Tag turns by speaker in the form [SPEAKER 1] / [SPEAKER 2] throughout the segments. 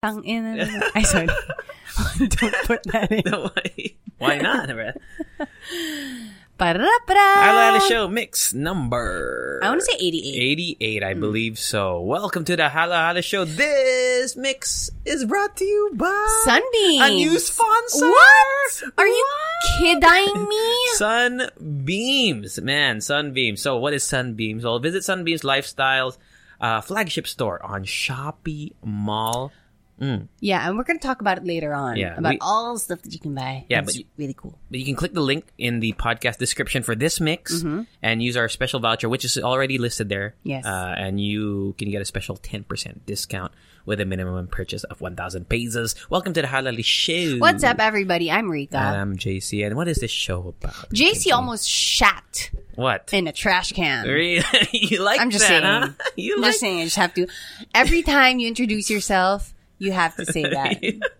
[SPEAKER 1] Tang naman. Ay, sorry. Don't put that in.
[SPEAKER 2] No, why- Why not, bro?
[SPEAKER 1] Para-para!
[SPEAKER 2] Hello, Show mix number.
[SPEAKER 1] I want to say 88.
[SPEAKER 2] 88, I believe so. Welcome to the Halo Halo Show. This mix is brought to you by
[SPEAKER 1] Sunbeams.
[SPEAKER 2] a new sponsor.
[SPEAKER 1] What? Are you kidding me?
[SPEAKER 2] Sunbeams, man, Sunbeams. So, what is Sunbeams? Well, visit Sunbeams Lifestyles uh, flagship store on Shopee Mall.
[SPEAKER 1] Yeah, and we're going to talk about it later on.
[SPEAKER 2] Yeah,
[SPEAKER 1] about
[SPEAKER 2] we-
[SPEAKER 1] all the stuff that you can buy.
[SPEAKER 2] Yeah,
[SPEAKER 1] It's
[SPEAKER 2] but
[SPEAKER 1] really cool.
[SPEAKER 2] But you can click the link in the podcast description for this mix
[SPEAKER 1] Mm-hmm.
[SPEAKER 2] and use our special voucher, which is already listed there.
[SPEAKER 1] Yes.
[SPEAKER 2] Uh, and you can get a special 10% discount with a minimum purchase of 1,000 pesos. Welcome to the Halali Show.
[SPEAKER 1] What's up, everybody? I'm Rika.
[SPEAKER 2] And I'm JC. And what is this show about?
[SPEAKER 1] JC almost shat
[SPEAKER 2] What?
[SPEAKER 1] in a trash can.
[SPEAKER 2] Really? you like
[SPEAKER 1] I'm just
[SPEAKER 2] that,
[SPEAKER 1] saying.
[SPEAKER 2] huh? You
[SPEAKER 1] I'm
[SPEAKER 2] like
[SPEAKER 1] just saying, you just have to. Every time you introduce yourself, you have to say that.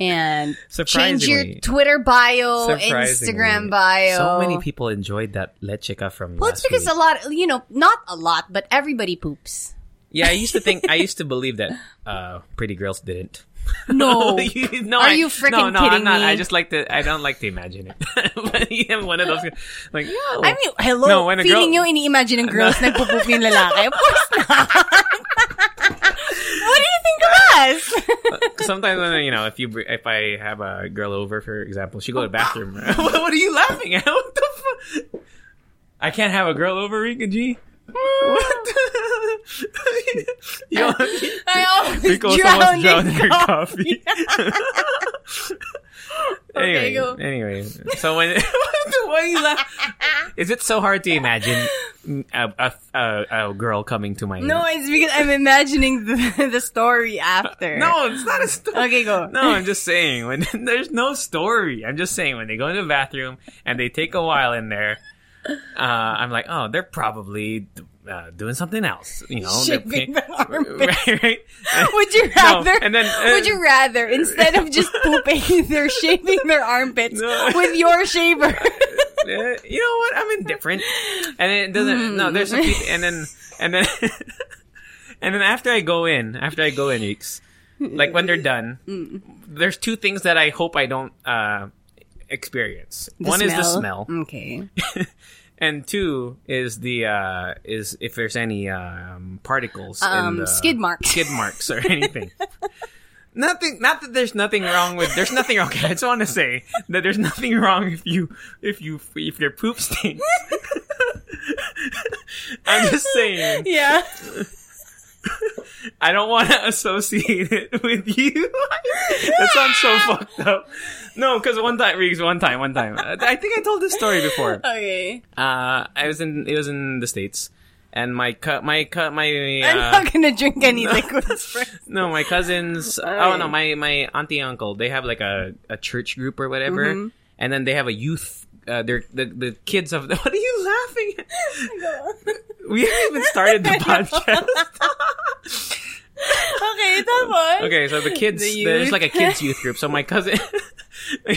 [SPEAKER 1] And change your Twitter bio, Instagram bio.
[SPEAKER 2] So many people enjoyed that lechika from
[SPEAKER 1] Well,
[SPEAKER 2] last
[SPEAKER 1] it's because
[SPEAKER 2] week.
[SPEAKER 1] a lot, you know, not a lot, but everybody poops.
[SPEAKER 2] Yeah, I used to think, I used to believe that uh, pretty girls didn't.
[SPEAKER 1] No.
[SPEAKER 2] You- no,
[SPEAKER 1] Are
[SPEAKER 2] I-
[SPEAKER 1] you freaking
[SPEAKER 2] no, no,
[SPEAKER 1] kidding
[SPEAKER 2] I'm not.
[SPEAKER 1] me?
[SPEAKER 2] I just like to. I don't like to imagine it. but you have one of those, like.
[SPEAKER 1] I mean, hello,
[SPEAKER 2] No, when a
[SPEAKER 1] feeling
[SPEAKER 2] girl-
[SPEAKER 1] nyo ini-imagine ng girls nagpupoop yung lalaki? Of course not. What do you think of us?
[SPEAKER 2] sometimes when you know, if you if I have a girl over, for example, she go to the bathroom. what, are you laughing at? What the fuck? I can't have a girl over, Rika G. What? you
[SPEAKER 1] I always drown
[SPEAKER 2] almost
[SPEAKER 1] in
[SPEAKER 2] drowned in
[SPEAKER 1] coffee.
[SPEAKER 2] coffee.
[SPEAKER 1] Okay,
[SPEAKER 2] anyway,
[SPEAKER 1] go.
[SPEAKER 2] anyway, so when why you laugh? Is it so hard to imagine a, a, a, a girl coming to my
[SPEAKER 1] No, it's because I'm imagining the, the story after.
[SPEAKER 2] No, it's not a story.
[SPEAKER 1] Okay, go.
[SPEAKER 2] No, I'm just saying when there's no story. I'm just saying when they go into the bathroom and they take a while in there. Uh, I'm like, oh, they're probably uh, doing something else. You know,
[SPEAKER 1] Shaving their armpits.
[SPEAKER 2] right, right.
[SPEAKER 1] Would you
[SPEAKER 2] No,
[SPEAKER 1] rather?
[SPEAKER 2] and then, uh,
[SPEAKER 1] would you rather instead of just pooping, they're shaving their armpits
[SPEAKER 2] No.
[SPEAKER 1] with your shaver?
[SPEAKER 2] Uh, you know what? I'm indifferent, and it doesn't. No, there's a few, and then and then and then after I go in, after I go in, like when they're done, there's two things that I hope I don't uh, experience. One is the smell,
[SPEAKER 1] Okay.
[SPEAKER 2] And two is the uh, is if there's any um, particles
[SPEAKER 1] Um, skid marks.
[SPEAKER 2] skid marks or anything. Nothing. Not that there's nothing wrong with. There's nothing wrong. I just want to say that there's nothing wrong if you if you if your poop stinks. I'm just saying.
[SPEAKER 1] Yeah.
[SPEAKER 2] I don't want to associate it with you. that sounds so fucked up. No, because one time, Riggs, one time, one time. I think I told this story before.
[SPEAKER 1] Okay.
[SPEAKER 2] Uh, I was in. It was in the states, and my cu- my cu- my.
[SPEAKER 1] I'm
[SPEAKER 2] Uh,
[SPEAKER 1] not gonna drink any liquids first.
[SPEAKER 2] No, my cousins. Oh no, my my auntie and uncle. They have like a, a church group or whatever,
[SPEAKER 1] Mm-hmm.
[SPEAKER 2] and then they have a youth. Uh, they're the the kids of. the, What are you laughing? at? We haven't even started the podcast.
[SPEAKER 1] okay, tapos.
[SPEAKER 2] Okay, so the kids.
[SPEAKER 1] The
[SPEAKER 2] there's like a kids youth group. So my cousin.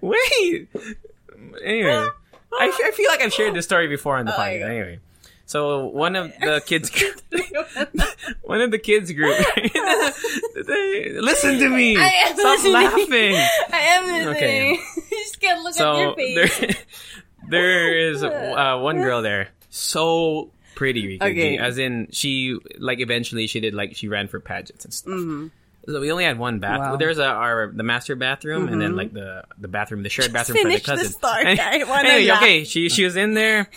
[SPEAKER 2] Wait. Anyway, I, I feel like I've shared this story before on the
[SPEAKER 1] Oh,
[SPEAKER 2] podcast. Anyway. So one of the kids group, one of the kids group, listen to me.
[SPEAKER 1] I am
[SPEAKER 2] Stop
[SPEAKER 1] listening.
[SPEAKER 2] laughing.
[SPEAKER 1] I am listening.
[SPEAKER 2] Okay.
[SPEAKER 1] you just can't look at your face.
[SPEAKER 2] there, there is uh, one girl there, so pretty, Rika.
[SPEAKER 1] Okay.
[SPEAKER 2] As in, she like eventually she did like she ran for pageants and stuff. So we only had one bathroom.
[SPEAKER 1] Mm-hmm. Wow. Mm-hmm.
[SPEAKER 2] There's a, our the master bathroom, and then like the the bathroom, the shared bathroom for the
[SPEAKER 1] finish the
[SPEAKER 2] cousins.
[SPEAKER 1] story. I
[SPEAKER 2] anyway, okay, she she was in there.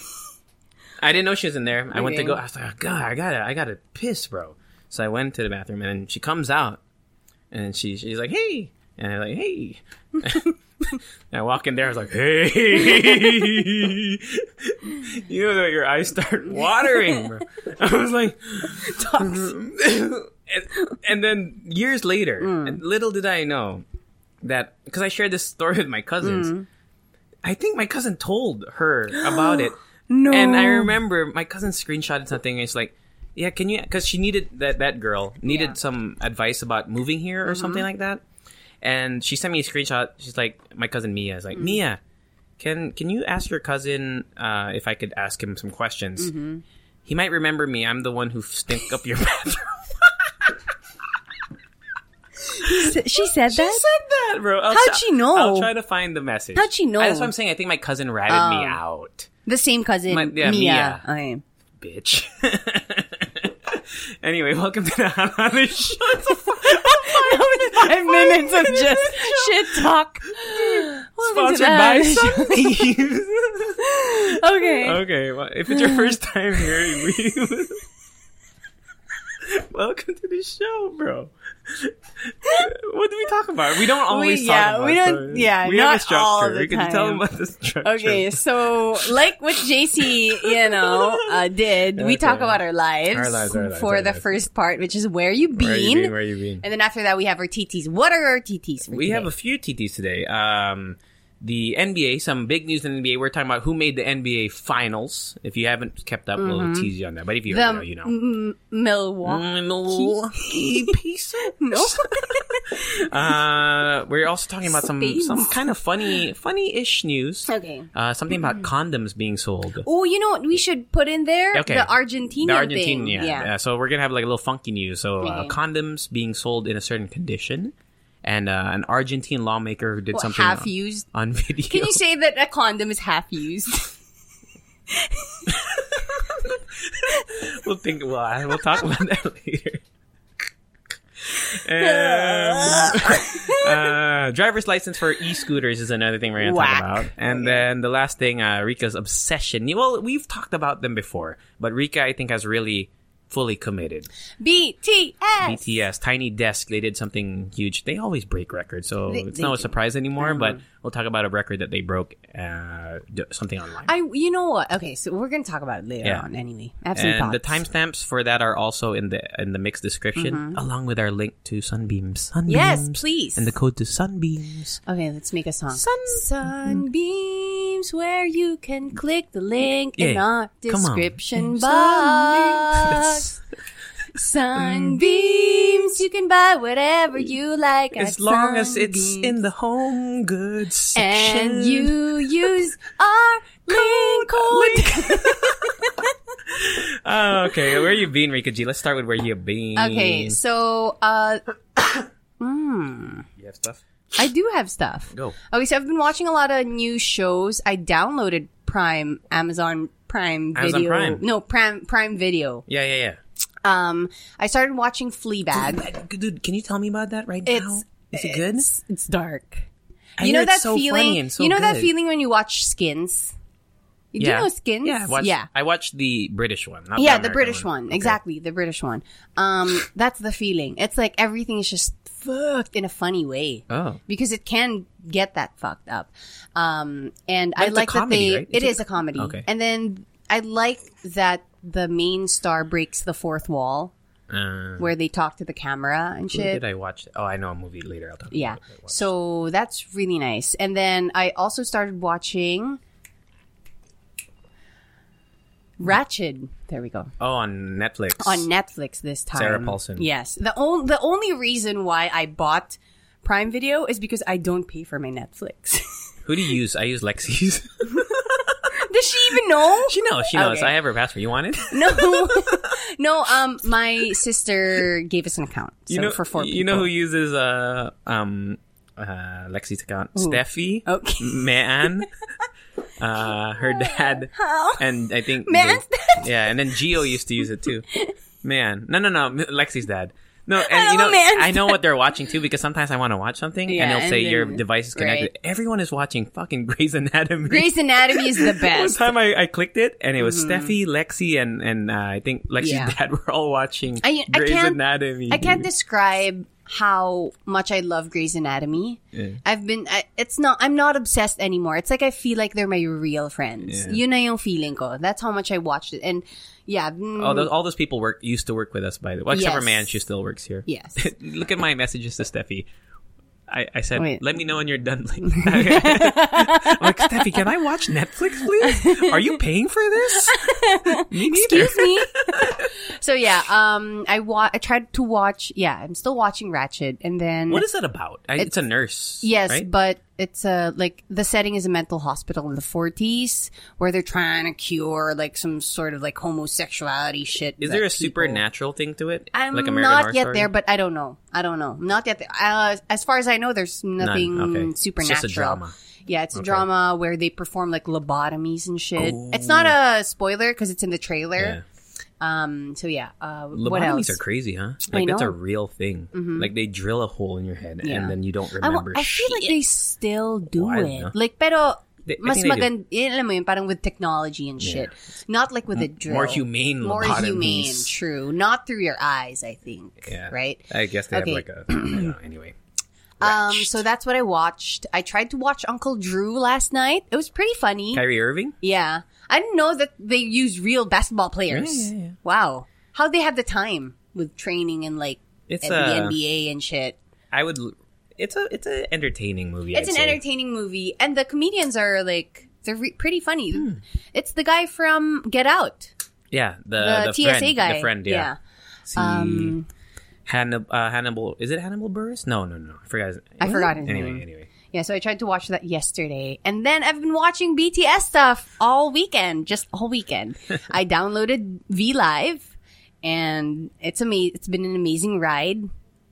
[SPEAKER 2] I didn't know she was in there. I went to go. I was like, oh, God, I gotta, I gotta piss, bro. So I went to the bathroom, and she comes out, and she she's like, hey, and I'm like, hey. and I walk in there. I was like, hey. you know that your eyes start watering, bro. I was like, and, and then years later,
[SPEAKER 1] Mm.
[SPEAKER 2] and little did I know that because I shared this story with my cousins.
[SPEAKER 1] Mm.
[SPEAKER 2] I think my cousin told her about it.
[SPEAKER 1] No.
[SPEAKER 2] And I remember my cousin screenshotted something. And it's like, yeah, can you? Because she needed that that girl needed
[SPEAKER 1] Yeah. Mm-hmm.
[SPEAKER 2] some advice about moving here or something like that. And she sent me a screenshot. She's like, my cousin Mia is like,
[SPEAKER 1] Mm.
[SPEAKER 2] Mia, can can you ask your cousin uh, if I could ask him some questions?
[SPEAKER 1] Mm-hmm.
[SPEAKER 2] He might remember me. I'm the one who stink up your bathroom.
[SPEAKER 1] She said that?
[SPEAKER 2] She said that, bro. I'll
[SPEAKER 1] How'd
[SPEAKER 2] try-
[SPEAKER 1] she know?
[SPEAKER 2] I'll try to find the message.
[SPEAKER 1] How'd she know?
[SPEAKER 2] That's what I'm saying. I think my cousin ratted me
[SPEAKER 1] Oh.
[SPEAKER 2] out,
[SPEAKER 1] The same cousin,
[SPEAKER 2] My- yeah,
[SPEAKER 1] Mia.
[SPEAKER 2] Mia.
[SPEAKER 1] Okay.
[SPEAKER 2] bitch. anyway, welcome to the Hana Show.
[SPEAKER 1] Five minutes of just shit talk. Welcome to
[SPEAKER 2] Sponsored
[SPEAKER 1] the
[SPEAKER 2] by
[SPEAKER 1] Show. Okay.
[SPEAKER 2] okay, well, if it's your first time here, we welcome to the show, bro. what do we talk about? We don't always
[SPEAKER 1] We-
[SPEAKER 2] talk
[SPEAKER 1] yeah,
[SPEAKER 2] about.
[SPEAKER 1] we don't-
[SPEAKER 2] the-
[SPEAKER 1] yeah,
[SPEAKER 2] we have a
[SPEAKER 1] not
[SPEAKER 2] structure.
[SPEAKER 1] all the
[SPEAKER 2] can tell them about the structure.
[SPEAKER 1] Okay, so like what JC, you know, uh, did, we talk about our lives,
[SPEAKER 2] Our lives, our lives,
[SPEAKER 1] for
[SPEAKER 2] our
[SPEAKER 1] the
[SPEAKER 2] lives.
[SPEAKER 1] first part, which is where you been,
[SPEAKER 2] Where you been? Where you been?
[SPEAKER 1] and then after that we have our TTs. What are our TTs for
[SPEAKER 2] We
[SPEAKER 1] today?
[SPEAKER 2] have a few TTs today. Um, the NBA, some big news in the NBA. We're talking about who made the NBA Finals. If you haven't kept up, we'll tease you on that. But if you
[SPEAKER 1] the
[SPEAKER 2] know, you know.
[SPEAKER 1] M- Milwaukee.
[SPEAKER 2] Milwaukee piece
[SPEAKER 1] No.
[SPEAKER 2] Uh, we're also talking about some
[SPEAKER 1] Space.
[SPEAKER 2] some kind of funny, funny-ish news.
[SPEAKER 1] okay.
[SPEAKER 2] Uh, something about condoms being sold.
[SPEAKER 1] Oh, you know what we should put in there?
[SPEAKER 2] Okay.
[SPEAKER 1] The Argentinian
[SPEAKER 2] The Argentine,
[SPEAKER 1] thing.
[SPEAKER 2] yeah. yeah. So we're gonna have like a little funky news. So uh, condoms being sold in a certain condition, and uh, an Argentine lawmaker who did
[SPEAKER 1] What,
[SPEAKER 2] something
[SPEAKER 1] half
[SPEAKER 2] on,
[SPEAKER 1] used.
[SPEAKER 2] on video.
[SPEAKER 1] Can you say that a condom is half used?
[SPEAKER 2] we'll think. Well, I- we'll talk about that later. And, uh, driver's license for e-scooters is another thing we're gonna
[SPEAKER 1] Whack.
[SPEAKER 2] talk about, and then the last thing, uh, Rika's obsession. Well, we've talked about them before, but Rika, I think, has really fully committed.
[SPEAKER 1] BTS.
[SPEAKER 2] BTS, Tiny Desk, they did something huge. They always break records, so
[SPEAKER 1] They-
[SPEAKER 2] it's
[SPEAKER 1] they
[SPEAKER 2] no
[SPEAKER 1] do. Uh-huh.
[SPEAKER 2] surprise anymore. But we'll talk about a record that they broke, uh, something online.
[SPEAKER 1] I, you know what? Okay, so we're gonna talk about it later
[SPEAKER 2] Yeah.
[SPEAKER 1] on. Anyway, some
[SPEAKER 2] and the timestamps for that are also in the in the mix description, along with our link to Sunbeams. Sunbeams.
[SPEAKER 1] Mm-hmm. Yes, please.
[SPEAKER 2] And the code to Sunbeams.
[SPEAKER 1] Okay, let's make a song.
[SPEAKER 2] Sun-
[SPEAKER 1] Sunbeams, where you can click the link in
[SPEAKER 2] Yeah,
[SPEAKER 1] our
[SPEAKER 2] come on.
[SPEAKER 1] description box. Sunbeams, you can buy whatever you like.
[SPEAKER 2] As long as it's in the home goods section.
[SPEAKER 1] and you use our link code.
[SPEAKER 2] Oh, okay, where you been, Rika G? Let's start with where you been.
[SPEAKER 1] okay, so uh,
[SPEAKER 2] You have stuff?
[SPEAKER 1] I do have stuff.
[SPEAKER 2] Go.
[SPEAKER 1] Okay, so I've been watching a lot of new shows. I downloaded Prime, Amazon Prime
[SPEAKER 2] Amazon
[SPEAKER 1] Video.
[SPEAKER 2] Prime.
[SPEAKER 1] No, Prime Prime Video.
[SPEAKER 2] Yeah, yeah, yeah.
[SPEAKER 1] Um, I started watching Fleabag.
[SPEAKER 2] Dude, can you tell me about that right
[SPEAKER 1] It's
[SPEAKER 2] now? Is it good?
[SPEAKER 1] It's, it's dark.
[SPEAKER 2] I
[SPEAKER 1] you know that
[SPEAKER 2] so
[SPEAKER 1] feeling.
[SPEAKER 2] so
[SPEAKER 1] you know that feeling when you watch Skins. Do
[SPEAKER 2] Yeah.
[SPEAKER 1] you know Skins?
[SPEAKER 2] Yeah, I watched,
[SPEAKER 1] yeah.
[SPEAKER 2] I watched the British one. Not
[SPEAKER 1] yeah,
[SPEAKER 2] the,
[SPEAKER 1] the British one.
[SPEAKER 2] Okay.
[SPEAKER 1] Exactly, the British one. Um, that's the feeling. It's like everything is just fucked in a funny way.
[SPEAKER 2] Oh.
[SPEAKER 1] Because it can get that fucked up. Um, and I
[SPEAKER 2] it's a
[SPEAKER 1] like
[SPEAKER 2] comedy,
[SPEAKER 1] that they,
[SPEAKER 2] right?
[SPEAKER 1] it
[SPEAKER 2] Is it-
[SPEAKER 1] is a comedy.
[SPEAKER 2] Okay.
[SPEAKER 1] And then I like that the main star breaks the fourth wall
[SPEAKER 2] Uh,
[SPEAKER 1] where they talk to the camera and shit.
[SPEAKER 2] did I watch? Oh, I know a movie later. I'll talk
[SPEAKER 1] Yeah.
[SPEAKER 2] about it.
[SPEAKER 1] So that's really nice. And then I also started watching Ratched. There we go.
[SPEAKER 2] Oh, on Netflix.
[SPEAKER 1] On Netflix this time.
[SPEAKER 2] Sarah Paulson.
[SPEAKER 1] Yes. The only the only reason why I bought Prime Video is because I don't pay for my Netflix.
[SPEAKER 2] Who do you use? I use Lexi's.
[SPEAKER 1] Does she even know?
[SPEAKER 2] she knows. She knows.
[SPEAKER 1] Okay.
[SPEAKER 2] I have her password. You want it?
[SPEAKER 1] No. no, um my sister gave us an account. So
[SPEAKER 2] you know,
[SPEAKER 1] for four
[SPEAKER 2] You know who uses uh um uh Lexi's account? Steffi.
[SPEAKER 1] Okay.
[SPEAKER 2] Man. uh, her dad.
[SPEAKER 1] How?
[SPEAKER 2] And I think
[SPEAKER 1] Man's
[SPEAKER 2] they- Yeah, and then Gio used to use it too. Man, no, no, no, Lexi's dad. No, and
[SPEAKER 1] I
[SPEAKER 2] you know, I know what they're watching too because sometimes I want to watch something
[SPEAKER 1] Yeah,
[SPEAKER 2] and they'll
[SPEAKER 1] and
[SPEAKER 2] say your device is connected.
[SPEAKER 1] right.
[SPEAKER 2] Everyone is watching fucking Grey's Anatomy.
[SPEAKER 1] Grey's Anatomy is the
[SPEAKER 2] One
[SPEAKER 1] best.
[SPEAKER 2] time I, I clicked it and it was Steffi, Lexi, and and uh, I think Lexi's
[SPEAKER 1] Mm-hmm. Yeah.
[SPEAKER 2] dad were all watching
[SPEAKER 1] I- I
[SPEAKER 2] Grey's
[SPEAKER 1] can't-
[SPEAKER 2] Anatomy.
[SPEAKER 1] I can't describe how much I love Grey's Anatomy. I've been, I, it's not, I'm not obsessed anymore. It's like I feel like they're my real friends.
[SPEAKER 2] Yeah.
[SPEAKER 1] Yun na yung feeling ko. That's how much I watched it. And yeah, mm,
[SPEAKER 2] all those all those people work used to work with us by the way. Well, except for Man, she still works here.
[SPEAKER 1] Yes.
[SPEAKER 2] Look at my messages to Steffi. I, I said,
[SPEAKER 1] Wait.
[SPEAKER 2] let me know when you're done. Like, like, Steffi, can I watch Netflix, please? Are you paying for this? me neither.
[SPEAKER 1] excuse me. So yeah, um, I wa- I tried to watch, yeah, I'm still watching Ratched. And then,
[SPEAKER 2] What is that about? I, it's, a nurse.
[SPEAKER 1] Yes,
[SPEAKER 2] right?
[SPEAKER 1] but it's a like the setting is a mental hospital in the 40s where they're trying to cure like some sort of like homosexuality shit.
[SPEAKER 2] is there a
[SPEAKER 1] people-
[SPEAKER 2] supernatural thing to it?
[SPEAKER 1] I'm
[SPEAKER 2] like American
[SPEAKER 1] not
[SPEAKER 2] Horror
[SPEAKER 1] yet
[SPEAKER 2] Story?
[SPEAKER 1] there, but I don't know. I don't know. Not yet. Uh, as far as I know, there's nothing
[SPEAKER 2] None. Okay. It's
[SPEAKER 1] supernatural.
[SPEAKER 2] just a drama.
[SPEAKER 1] Yeah, it's a drama where they perform like lobotomies and shit. It's not a spoiler because it's in the
[SPEAKER 2] Yeah.
[SPEAKER 1] Um. So yeah. Uh, what
[SPEAKER 2] Lobotomies
[SPEAKER 1] else?
[SPEAKER 2] are crazy, huh?
[SPEAKER 1] I
[SPEAKER 2] Like that's a.
[SPEAKER 1] Mm-hmm.
[SPEAKER 2] real thing. Like they drill a hole in your head
[SPEAKER 1] Yeah.
[SPEAKER 2] and then you don't remember
[SPEAKER 1] I feel like they still do it. Like, pero
[SPEAKER 2] They- I
[SPEAKER 1] mas maganda, yun, alam mo yun, parang with technology and shit. Not like with a drill.
[SPEAKER 2] more humane
[SPEAKER 1] More
[SPEAKER 2] lobotomies.
[SPEAKER 1] humane, true. Not through your eyes, I think.
[SPEAKER 2] Yeah.
[SPEAKER 1] Right?
[SPEAKER 2] I guess they
[SPEAKER 1] Okay.
[SPEAKER 2] have like a, know, anyway.
[SPEAKER 1] Um, so that's what I watched. I tried to watch Uncle Drew last night. It was pretty funny.
[SPEAKER 2] Kyrie Irving?
[SPEAKER 1] Yeah. I didn't know that they use real basketball players.
[SPEAKER 2] Yeah, yeah, yeah.
[SPEAKER 1] Wow. How they have the time with training and like
[SPEAKER 2] It's
[SPEAKER 1] the
[SPEAKER 2] a-
[SPEAKER 1] NBA and shit.
[SPEAKER 2] I would it's a it's an entertaining movie.
[SPEAKER 1] It's
[SPEAKER 2] I'd
[SPEAKER 1] an
[SPEAKER 2] say.
[SPEAKER 1] entertaining movie, and the comedians are like they're re- pretty funny.
[SPEAKER 2] Hmm.
[SPEAKER 1] It's the guy from Get Out,
[SPEAKER 2] Yeah, the
[SPEAKER 1] the,
[SPEAKER 2] the,
[SPEAKER 1] TSA
[SPEAKER 2] friend,
[SPEAKER 1] guy.
[SPEAKER 2] The friend, yeah.
[SPEAKER 1] yeah. Um,
[SPEAKER 2] Hannibal, uh, Hannibal, is it Hannibal Buress? No, no, no. I forgot. His,
[SPEAKER 1] I forgot his
[SPEAKER 2] anyway,
[SPEAKER 1] name.
[SPEAKER 2] Anyway,
[SPEAKER 1] Yeah, so I tried to watch that yesterday, and then I've been watching BTS stuff all weekend, just all weekend. I downloaded V Live, and it's ama- It's been an amazing ride.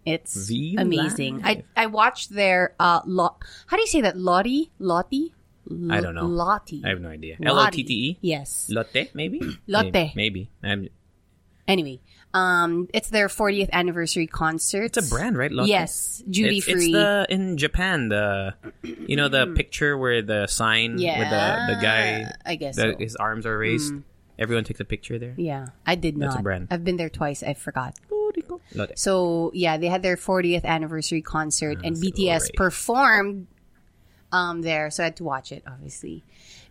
[SPEAKER 1] It's
[SPEAKER 2] V
[SPEAKER 1] amazing. I I watched their uh lo- How do you say that? Lottie, Lottie.
[SPEAKER 2] I don't know.
[SPEAKER 1] Lottie.
[SPEAKER 2] I have no idea. L O T T E.
[SPEAKER 1] Yes.
[SPEAKER 2] Lotte, maybe.
[SPEAKER 1] Lotte.
[SPEAKER 2] Maybe. maybe. I'm,
[SPEAKER 1] Anyway, um, it's their 40th anniversary concert.
[SPEAKER 2] it's a brand, right? Lotte?
[SPEAKER 1] Yes, duty
[SPEAKER 2] it's,
[SPEAKER 1] free.
[SPEAKER 2] It's the in Japan the you know the picture where the sign with the the guy
[SPEAKER 1] I guess
[SPEAKER 2] the,
[SPEAKER 1] so.
[SPEAKER 2] his arms are raised. Everyone takes a picture there.
[SPEAKER 1] Yeah, I did not.
[SPEAKER 2] That's a brand.
[SPEAKER 1] I've been there twice. I forgot.
[SPEAKER 2] Lotte.
[SPEAKER 1] So yeah, they had their 40th anniversary concert, and BTS
[SPEAKER 2] right.
[SPEAKER 1] performed um there. So I had to watch it, obviously.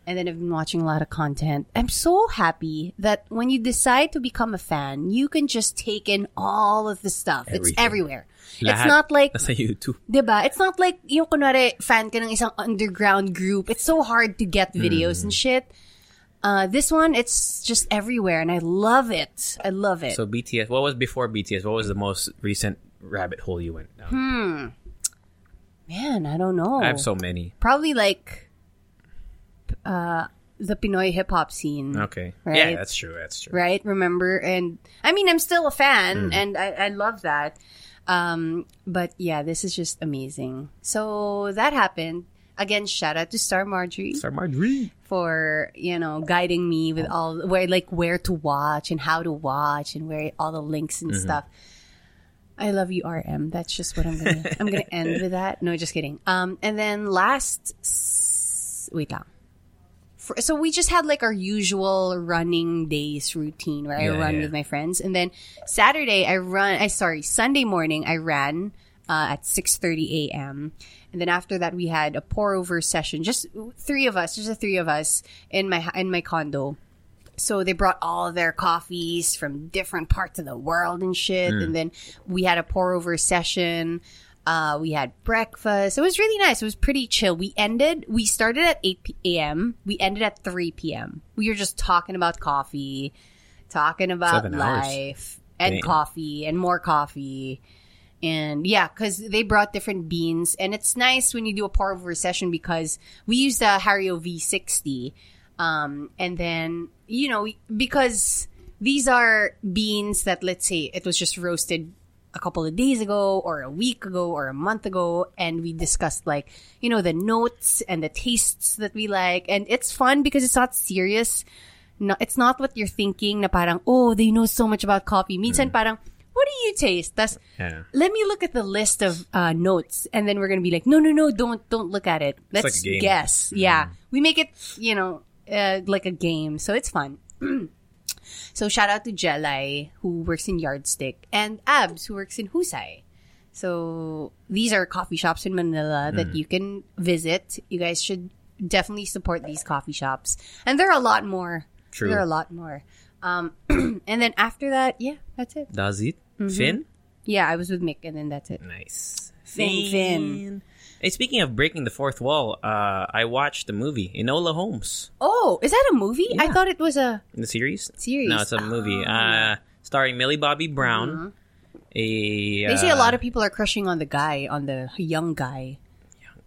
[SPEAKER 1] And then I've been watching a lot of content. I'm so happy that when you decide to become a fan, you can just take in all of the stuff. It's
[SPEAKER 2] Everything.
[SPEAKER 1] everywhere. It's not like
[SPEAKER 2] nasa YouTube.
[SPEAKER 1] 'Di ba? It's not like yung kunwari fan ka ng isang underground group. It's so hard to get videos and shit. Uh, this one, it's just everywhere, and I love it. I love it.
[SPEAKER 2] So BTS. What was before BTS? What was the most recent rabbit hole you went down?
[SPEAKER 1] Hmm. Man, I don't know.
[SPEAKER 2] I have so many.
[SPEAKER 1] Probably like uh, the Pinoy hip hop scene.
[SPEAKER 2] Okay.
[SPEAKER 1] Right.
[SPEAKER 2] Yeah, that's true. That's true.
[SPEAKER 1] right? Remember? And I mean, I'm still a fan, and I, I love that. Um, but yeah, this is just amazing. So that happened. Again, shout out to Star Marjorie
[SPEAKER 2] Star Marjorie.
[SPEAKER 1] for you know guiding me with all where like where to watch and how to watch and where all the links and stuff. I love you, RM. That's just what I'm gonna. I'm gonna end with that. No, just kidding. Um, and then last, s- wait lang. For, so we just had like our usual running days routine where I run
[SPEAKER 2] yeah.
[SPEAKER 1] with my friends, and then Saturday I run. I sorry, Sunday morning I ran uh, at six thirty a.m. And then after that we had a pour over session, just three of us, just the three of us in my in my condo. So they brought all their coffees from different parts of the world and shit. And then we had a pour over session. Uh, we had breakfast. It was really nice. It was pretty chill. We ended, we started at 8 p- a.m. We ended at 3 p.m. We were just talking about coffee, talking about life and
[SPEAKER 2] Damn.
[SPEAKER 1] coffee and more coffee. And yeah, because they brought different beans. And it's nice when you do a pour over session because we used the Hario V60. Um, and then, you know, because these are beans that, let's say, it was just roasted a couple of days ago or a week ago or a month ago. And we discussed, like, you know, the notes and the tastes that we like. And it's fun because it's not serious. No, it's not what you're thinking na parang, oh, they know so much about coffee. Minsan parang, what do you taste? Tas,
[SPEAKER 2] Yeah.
[SPEAKER 1] let me look at the list of uh, notes, and then we're gonna be like, no, no, no, don't, don't look at it. Let's
[SPEAKER 2] like
[SPEAKER 1] guess. Yeah, we make it, you know, uh, like a game, so it's fun. so shout out to Jelai who works in Yardstick and Abs who works in Husay. So these are coffee shops in Manila that
[SPEAKER 2] Mm.
[SPEAKER 1] you can visit. You guys should definitely support these coffee shops. And there are a lot more.
[SPEAKER 2] True.
[SPEAKER 1] There are a lot more. Um, and then after that, yeah, that's it.
[SPEAKER 2] Does it?
[SPEAKER 1] Mm-hmm.
[SPEAKER 2] Finn?
[SPEAKER 1] Yeah, I was with Mick, and then that's it.
[SPEAKER 2] Nice.
[SPEAKER 1] Finn, Finn.
[SPEAKER 2] Hey, speaking of breaking the fourth wall, uh, I watched the movie Enola Holmes
[SPEAKER 1] Oh, is that a movie? I thought it was a.
[SPEAKER 2] in the series.
[SPEAKER 1] Series.
[SPEAKER 2] No, it's a movie. Uh, starring Millie Bobby Brown. A
[SPEAKER 1] Mm-hmm. They say a
[SPEAKER 2] uh,
[SPEAKER 1] lot of people are crushing on the guy, on the young guy.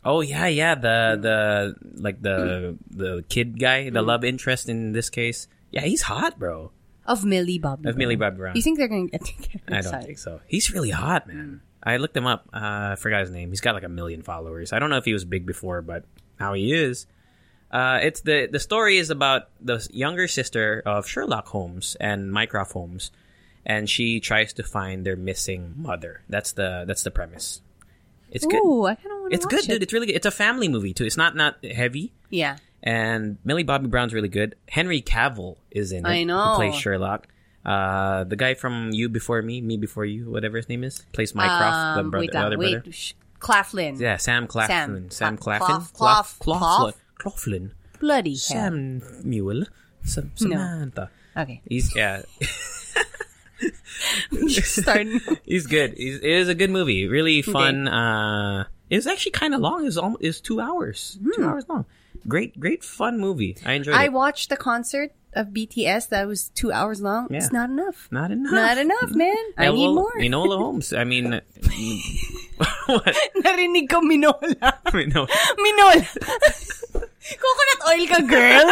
[SPEAKER 2] Oh yeah, yeah. The the like the the kid guy,
[SPEAKER 1] Mm.
[SPEAKER 2] the love interest in this case. Yeah, he's hot, bro.
[SPEAKER 1] Of Millie Bobby.
[SPEAKER 2] Of Millie Bobby Brown.
[SPEAKER 1] You think they're going to get together?
[SPEAKER 2] I don't think so. He's really hot, man. I looked him up. Uh, I forgot his name. He's got like a million followers. I don't know if he was big before, but now he is. Uh, it's the the story is about the younger sister of Sherlock Holmes and Mycroft Holmes, and she tries to find their missing mother. That's the that's the premise. It's good.
[SPEAKER 1] I kind of want to
[SPEAKER 2] It's good, dude. It's really good. It's a family movie too. It's not not heavy.
[SPEAKER 1] Yeah.
[SPEAKER 2] And Millie Bobby Brown's really good. Henry Cavill is in it.
[SPEAKER 1] I know.
[SPEAKER 2] Who plays Sherlock. Uh, the guy from You Before Me, Me Before You, whatever his name is, plays Mycroft, the
[SPEAKER 1] Um,
[SPEAKER 2] brother,
[SPEAKER 1] wait,
[SPEAKER 2] the
[SPEAKER 1] uh,
[SPEAKER 2] other
[SPEAKER 1] wait.
[SPEAKER 2] brother.
[SPEAKER 1] sh- Claflin.
[SPEAKER 2] Yeah, Sam Claflin. Sam,
[SPEAKER 1] Cla-
[SPEAKER 2] Claflin. Claflin.
[SPEAKER 1] Bloody hell.
[SPEAKER 2] Samuel. Sam- Samantha.
[SPEAKER 1] Okay.
[SPEAKER 2] He's yeah.
[SPEAKER 1] Starting.
[SPEAKER 2] He's good. He's, it is a good movie. Really fun. Uh, it was actually kind of long. It was almost, it was two hours. Two hours long. Great, great fun movie. I enjoyed
[SPEAKER 1] Hmm. I
[SPEAKER 2] it.
[SPEAKER 1] watched the concert of BTS that was two hours long.
[SPEAKER 2] Yeah.
[SPEAKER 1] It's not enough.
[SPEAKER 2] Not enough.
[SPEAKER 1] Not enough, man. I
[SPEAKER 2] Yeah,
[SPEAKER 1] need more.
[SPEAKER 2] Enola Holmes. I mean, what?
[SPEAKER 1] Narinig ko Minola.
[SPEAKER 2] no.
[SPEAKER 1] Minola. Coconut oil ka, girl.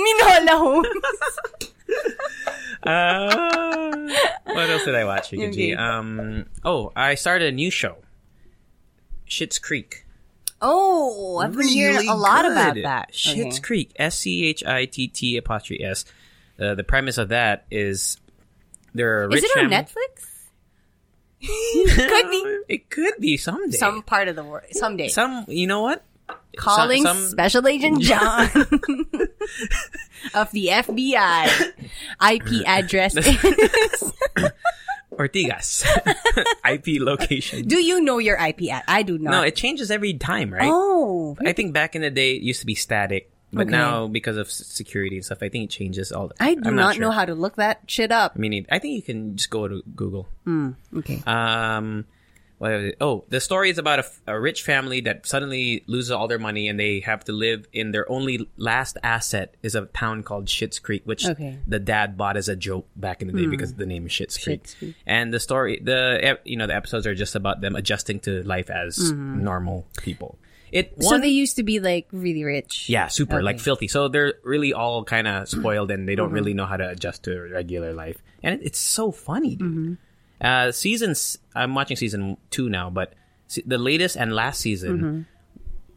[SPEAKER 1] Minola Holmes.
[SPEAKER 2] Uh, what else did I watch, Yuka
[SPEAKER 1] Okay.
[SPEAKER 2] Um, oh, I started a new show. Schitt's Creek.
[SPEAKER 1] Oh, I've been hearing a lot about that.
[SPEAKER 2] Schitt's
[SPEAKER 1] Okay.
[SPEAKER 2] Creek. S C H I T T apostrophe S. Uh, the premise of that is there are
[SPEAKER 1] Is it on
[SPEAKER 2] family-
[SPEAKER 1] Netflix? Could be.
[SPEAKER 2] It could be someday.
[SPEAKER 1] Some part of the world. Someday.
[SPEAKER 2] Some. You know what?
[SPEAKER 1] Calling
[SPEAKER 2] some- some-
[SPEAKER 1] Special Agent John of the FBI. IP address.
[SPEAKER 2] Ortigas. IP location.
[SPEAKER 1] do you know your IP ad? I do not.
[SPEAKER 2] No, it changes every time, right?
[SPEAKER 1] Oh.
[SPEAKER 2] I think back in the day it used to be static, but
[SPEAKER 1] Okay.
[SPEAKER 2] now because of security and stuff, I think it changes all. The, time.
[SPEAKER 1] I do
[SPEAKER 2] I'm
[SPEAKER 1] not,
[SPEAKER 2] sure.
[SPEAKER 1] know how to look that shit up.
[SPEAKER 2] I mean, I think you can just go to Google.
[SPEAKER 1] Okay.
[SPEAKER 2] Um, what was it? Oh, the story is about a rich family that suddenly loses all their money and they have to live in their only last asset is a town called Schitt's Creek, which
[SPEAKER 1] Okay.
[SPEAKER 2] The dad bought as a joke back in the day because the name is Schitt's Creek.
[SPEAKER 1] Schitt's Creek.
[SPEAKER 2] And the story, the you know, the episodes are just about them adjusting to life as
[SPEAKER 1] Mm-hmm.
[SPEAKER 2] normal people. It
[SPEAKER 1] so they used to be like really rich.
[SPEAKER 2] yeah, super, like filthy. So they're really all kind of spoiled and they don't
[SPEAKER 1] Mm-hmm.
[SPEAKER 2] really know how to adjust to regular life. And it, it's so funny, dude.
[SPEAKER 1] Mm-hmm.
[SPEAKER 2] Uh, seasons, I'm watching season two now, but se- the latest and last season,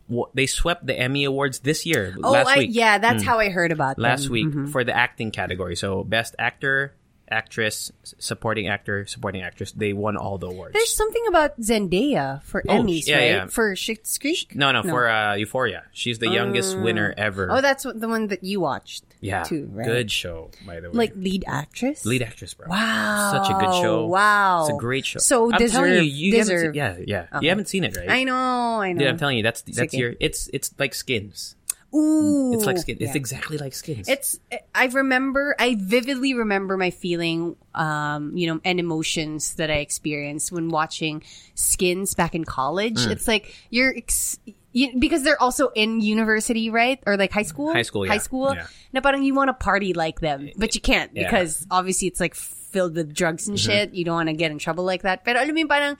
[SPEAKER 2] wa- they swept the Emmy Awards this year,
[SPEAKER 1] Mm-hmm. Oh,
[SPEAKER 2] last
[SPEAKER 1] I,
[SPEAKER 2] week.
[SPEAKER 1] yeah, that's how I heard about
[SPEAKER 2] Last
[SPEAKER 1] them.
[SPEAKER 2] week for the acting category. So best actor, actress, supporting actor, supporting actress. They won all the awards.
[SPEAKER 1] There's something about Zendaya for
[SPEAKER 2] Oh,
[SPEAKER 1] Emmys,
[SPEAKER 2] yeah,
[SPEAKER 1] right?
[SPEAKER 2] yeah.
[SPEAKER 1] For Schitt's Creek?
[SPEAKER 2] no, no, for uh, Euphoria. She's the youngest winner ever.
[SPEAKER 1] Oh, that's the one that you watched.
[SPEAKER 2] Yeah,
[SPEAKER 1] too, right?
[SPEAKER 2] good show, by the way.
[SPEAKER 1] Like lead actress?
[SPEAKER 2] lead actress, bro.
[SPEAKER 1] Wow.
[SPEAKER 2] Such a good show.
[SPEAKER 1] Wow.
[SPEAKER 2] It's a great show.
[SPEAKER 1] So
[SPEAKER 2] I'm
[SPEAKER 1] deserve,
[SPEAKER 2] telling you, you haven't
[SPEAKER 1] deserve.
[SPEAKER 2] seen, yeah, yeah. You haven't seen it, right?
[SPEAKER 1] I know, I know.
[SPEAKER 2] Dude, I'm telling you, that's that's your. It's it's like skins.
[SPEAKER 1] Ooh.
[SPEAKER 2] It's like skin. It's exactly like skins.
[SPEAKER 1] It's I remember I vividly remember my feeling um you know and emotions that I experienced when watching Skins back in college.
[SPEAKER 2] Mm.
[SPEAKER 1] It's like you're ex- you, because they're also in university, right? Or like high school?
[SPEAKER 2] High school, yeah.
[SPEAKER 1] High school.
[SPEAKER 2] Yeah.
[SPEAKER 1] Parang you want to party like them, but you can't
[SPEAKER 2] Yeah. Mm-hmm.
[SPEAKER 1] because obviously it's like filled with drugs and shit. You don't want to get in trouble like that. Pero alam mean, parang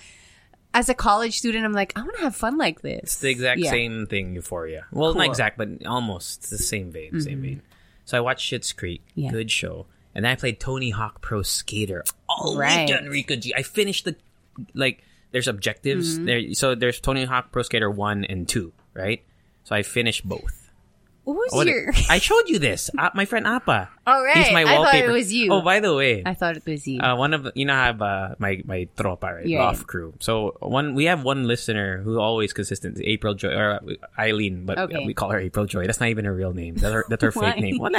[SPEAKER 1] as a college student, I'm like, I want to have fun like this.
[SPEAKER 2] It's the exact
[SPEAKER 1] Yeah.
[SPEAKER 2] same thing, Euphoria. Well, not exact, but almost It's the same vein. Same vein. So I watched Schitt's Creek.
[SPEAKER 1] Yeah.
[SPEAKER 2] Good show. And then I played Tony Hawk Pro Skater all
[SPEAKER 1] Right.
[SPEAKER 2] weekend, Rico G. I finished the like. There's objectives
[SPEAKER 1] Mm-hmm.
[SPEAKER 2] there. So there's Tony Hawk Pro Skater one and two, right? So I finished both.
[SPEAKER 1] Who's
[SPEAKER 2] What-
[SPEAKER 1] your?
[SPEAKER 2] I showed you this. Uh, my friend Appa.
[SPEAKER 1] Oh, right.
[SPEAKER 2] He's my
[SPEAKER 1] I thought it was you.
[SPEAKER 2] Oh, by the way,
[SPEAKER 1] I thought it was you.
[SPEAKER 2] uh, one of you know I have uh, my my tropa right,
[SPEAKER 1] Yeah.
[SPEAKER 2] off crew. So one we have one listener who always consistent, April Joy or uh, Eileen, but
[SPEAKER 1] Okay.
[SPEAKER 2] we call her April Joy. That's not even her real name. That's her that's her fake name. Lang.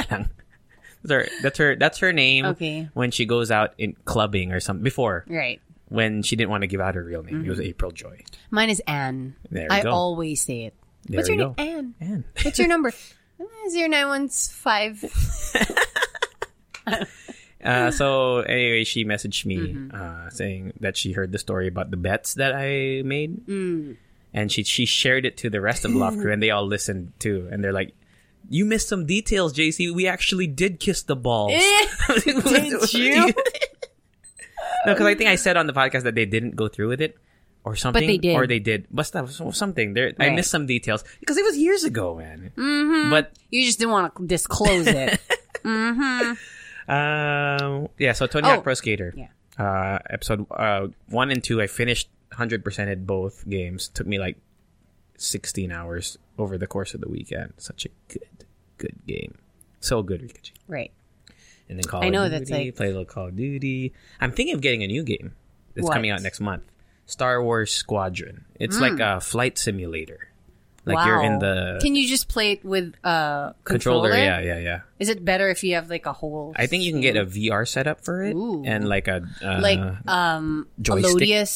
[SPEAKER 2] That's her that's her that's her name
[SPEAKER 1] Okay.
[SPEAKER 2] when she goes out in clubbing or something before.
[SPEAKER 1] right.
[SPEAKER 2] When she didn't want to give out her real name. It was
[SPEAKER 1] Mm-hmm.
[SPEAKER 2] April Joy.
[SPEAKER 1] Mine is Anne.
[SPEAKER 2] There you
[SPEAKER 1] I
[SPEAKER 2] go.
[SPEAKER 1] always say it.
[SPEAKER 2] There
[SPEAKER 1] What's your
[SPEAKER 2] you
[SPEAKER 1] name? Anne.
[SPEAKER 2] Anne.
[SPEAKER 1] What's your number? Zero nine one five.
[SPEAKER 2] uh, so anyway, she messaged me
[SPEAKER 1] Mm-hmm.
[SPEAKER 2] uh, saying that she heard the story about the bets that I made,
[SPEAKER 1] Mm.
[SPEAKER 2] and she she shared it to the rest of the Love Crew, and they all listened too, and they're like. You missed some details, JC. We actually did kiss the balls.
[SPEAKER 1] Did you?
[SPEAKER 2] No, because I think I said on the podcast that they didn't go through with it or something.
[SPEAKER 1] But they did.
[SPEAKER 2] Or they did. But stuff, something. There, I missed some details because it was years ago, man. Mm-hmm. But
[SPEAKER 1] You just didn't want to disclose it.
[SPEAKER 2] um, yeah. So Tony
[SPEAKER 1] Oh.
[SPEAKER 2] Hawk Pro Skater.
[SPEAKER 1] Yeah.
[SPEAKER 2] Uh, episode uh one and two, I finished hundred percent at both games. Took me like sixteen hours over the course of the weekend. Such a good, good game. So good, Rikachi.
[SPEAKER 1] right.
[SPEAKER 2] And then Call
[SPEAKER 1] I
[SPEAKER 2] of
[SPEAKER 1] know,
[SPEAKER 2] Duty,
[SPEAKER 1] that's like-
[SPEAKER 2] play a little Call of Duty. I'm thinking of getting a new game. It's
[SPEAKER 1] What?
[SPEAKER 2] coming out next month. Star Wars Squadron. It's like a flight simulator. Like
[SPEAKER 1] Hmm. wow.
[SPEAKER 2] you're in the
[SPEAKER 1] Can you just play it with a
[SPEAKER 2] controller.
[SPEAKER 1] controller?
[SPEAKER 2] Yeah, yeah, yeah.
[SPEAKER 1] Is it better if you have like a whole?
[SPEAKER 2] I think you can get a VR setup for it
[SPEAKER 1] Ooh.
[SPEAKER 2] and like a uh,
[SPEAKER 1] like um
[SPEAKER 2] joystick?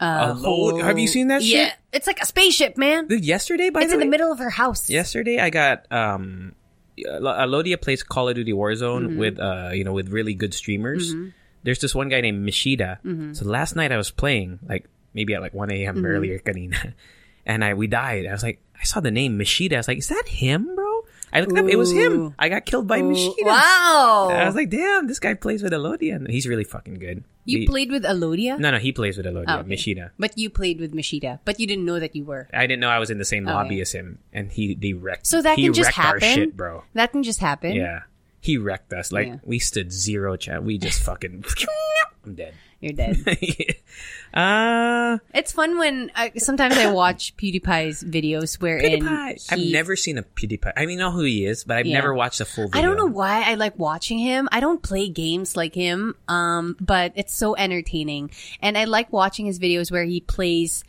[SPEAKER 1] Uh,
[SPEAKER 2] A have you seen that shit?
[SPEAKER 1] Yeah, it's like a spaceship, man.
[SPEAKER 2] Dude, yesterday by
[SPEAKER 1] It's
[SPEAKER 2] the
[SPEAKER 1] in the middle of her house.
[SPEAKER 2] yesterday I got um Alodia plays Call of Duty Warzone
[SPEAKER 1] Mm-hmm.
[SPEAKER 2] with uh you know with really good streamers. There's this one guy named Mishida.
[SPEAKER 1] Mm-hmm.
[SPEAKER 2] So last night I was playing like maybe at like 1 a.m. earlier kanina. and I we died. I was like I saw the name Mishida. I was like is that him, bro? I looked up it was him. I got killed by Mishida.
[SPEAKER 1] Wow.
[SPEAKER 2] I was like damn, this guy plays with Alodia and he's really fucking good.
[SPEAKER 1] You
[SPEAKER 2] He-
[SPEAKER 1] played with Alodia?
[SPEAKER 2] No, no, he plays with Alodia,
[SPEAKER 1] Oh, okay.
[SPEAKER 2] Mishida.
[SPEAKER 1] But you played with Mishida. But you didn't know that you were.
[SPEAKER 2] I didn't know I was in the same lobby as him, and he wrecked.
[SPEAKER 1] So that can just happen?
[SPEAKER 2] shit, bro.
[SPEAKER 1] That can just happen.
[SPEAKER 2] Yeah, he wrecked us. Like
[SPEAKER 1] Yeah.
[SPEAKER 2] we stood zero chance. We just fucking. I'm dead.
[SPEAKER 1] You're dead.
[SPEAKER 2] uh,
[SPEAKER 1] it's fun when I, sometimes I watch PewDiePie's videos wherein
[SPEAKER 2] PewDiePie. I've never seen a PewDiePie. I mean, I know who he is, but I've
[SPEAKER 1] Yeah.
[SPEAKER 2] never watched a full. video.
[SPEAKER 1] I don't know why I like watching him. I don't play games like him, um, but it's so entertaining. And I like watching his videos where he plays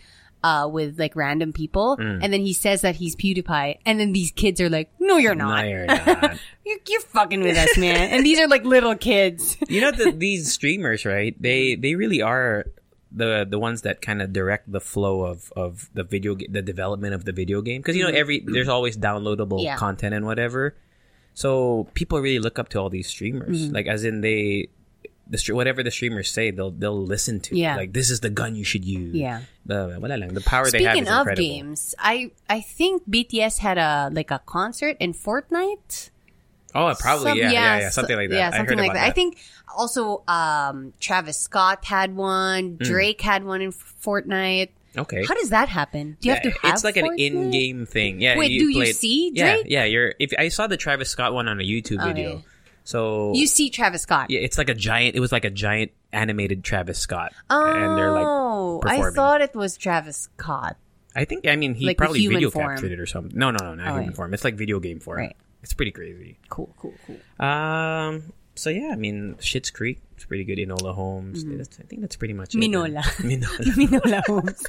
[SPEAKER 1] uh, with like random people,
[SPEAKER 2] Mm.
[SPEAKER 1] and then he says that he's PewDiePie, and then these kids are like, "No, you're
[SPEAKER 2] No,
[SPEAKER 1] not.
[SPEAKER 2] you're not.
[SPEAKER 1] You're, you're fucking with us, man." and these are like little kids.
[SPEAKER 2] you know the, these streamers, right? They they really are the the ones that kind of direct the flow of of the video the development of the video game because you know every there's always downloadable
[SPEAKER 1] Mm-hmm. Yeah.
[SPEAKER 2] content and whatever. So people really look up to all these streamers,
[SPEAKER 1] Mm-hmm.
[SPEAKER 2] like as in they the whatever the streamers say, they'll they'll listen to.
[SPEAKER 1] Yeah.
[SPEAKER 2] like this is the gun you should use.
[SPEAKER 1] Yeah.
[SPEAKER 2] the the power they have
[SPEAKER 1] Speaking
[SPEAKER 2] is
[SPEAKER 1] of
[SPEAKER 2] incredible.
[SPEAKER 1] games, I I think BTS had a like a concert in Fortnite.
[SPEAKER 2] Oh, probably
[SPEAKER 1] Some-
[SPEAKER 2] yeah, yeah, yeah,
[SPEAKER 1] so-
[SPEAKER 2] something like that.
[SPEAKER 1] Yeah,
[SPEAKER 2] I
[SPEAKER 1] something
[SPEAKER 2] heard
[SPEAKER 1] like
[SPEAKER 2] about
[SPEAKER 1] that. I think also um, Travis Scott had one.
[SPEAKER 2] Mm.
[SPEAKER 1] Drake had one in Fortnite.
[SPEAKER 2] Okay.
[SPEAKER 1] How does that happen? Do you have to have
[SPEAKER 2] it's like an in-game thing. Yeah.
[SPEAKER 1] Wait, do you
[SPEAKER 2] played-
[SPEAKER 1] see
[SPEAKER 2] Yeah,
[SPEAKER 1] Drake?
[SPEAKER 2] yeah. You're. If I saw the Travis Scott one on a YouTube
[SPEAKER 1] Okay.
[SPEAKER 2] video, so
[SPEAKER 1] You see Travis Scott.
[SPEAKER 2] Yeah, it's like a giant. It was like a giant animated Travis Scott, and they're like
[SPEAKER 1] Oh, I thought it was Travis Scott.
[SPEAKER 2] I think. I mean, he
[SPEAKER 1] Like
[SPEAKER 2] probably video
[SPEAKER 1] form.
[SPEAKER 2] captured it or something. No, no, no, not
[SPEAKER 1] Oh,
[SPEAKER 2] human
[SPEAKER 1] right.
[SPEAKER 2] form. It's like video game form.
[SPEAKER 1] Right.
[SPEAKER 2] It's pretty crazy.
[SPEAKER 1] Cool, cool, cool.
[SPEAKER 2] Um. So yeah, I mean, Schitt's Creek. It's pretty good. Enola Holmes. That's, I think that's pretty much it.
[SPEAKER 1] Minola.
[SPEAKER 2] Minola.
[SPEAKER 1] Minola Holmes.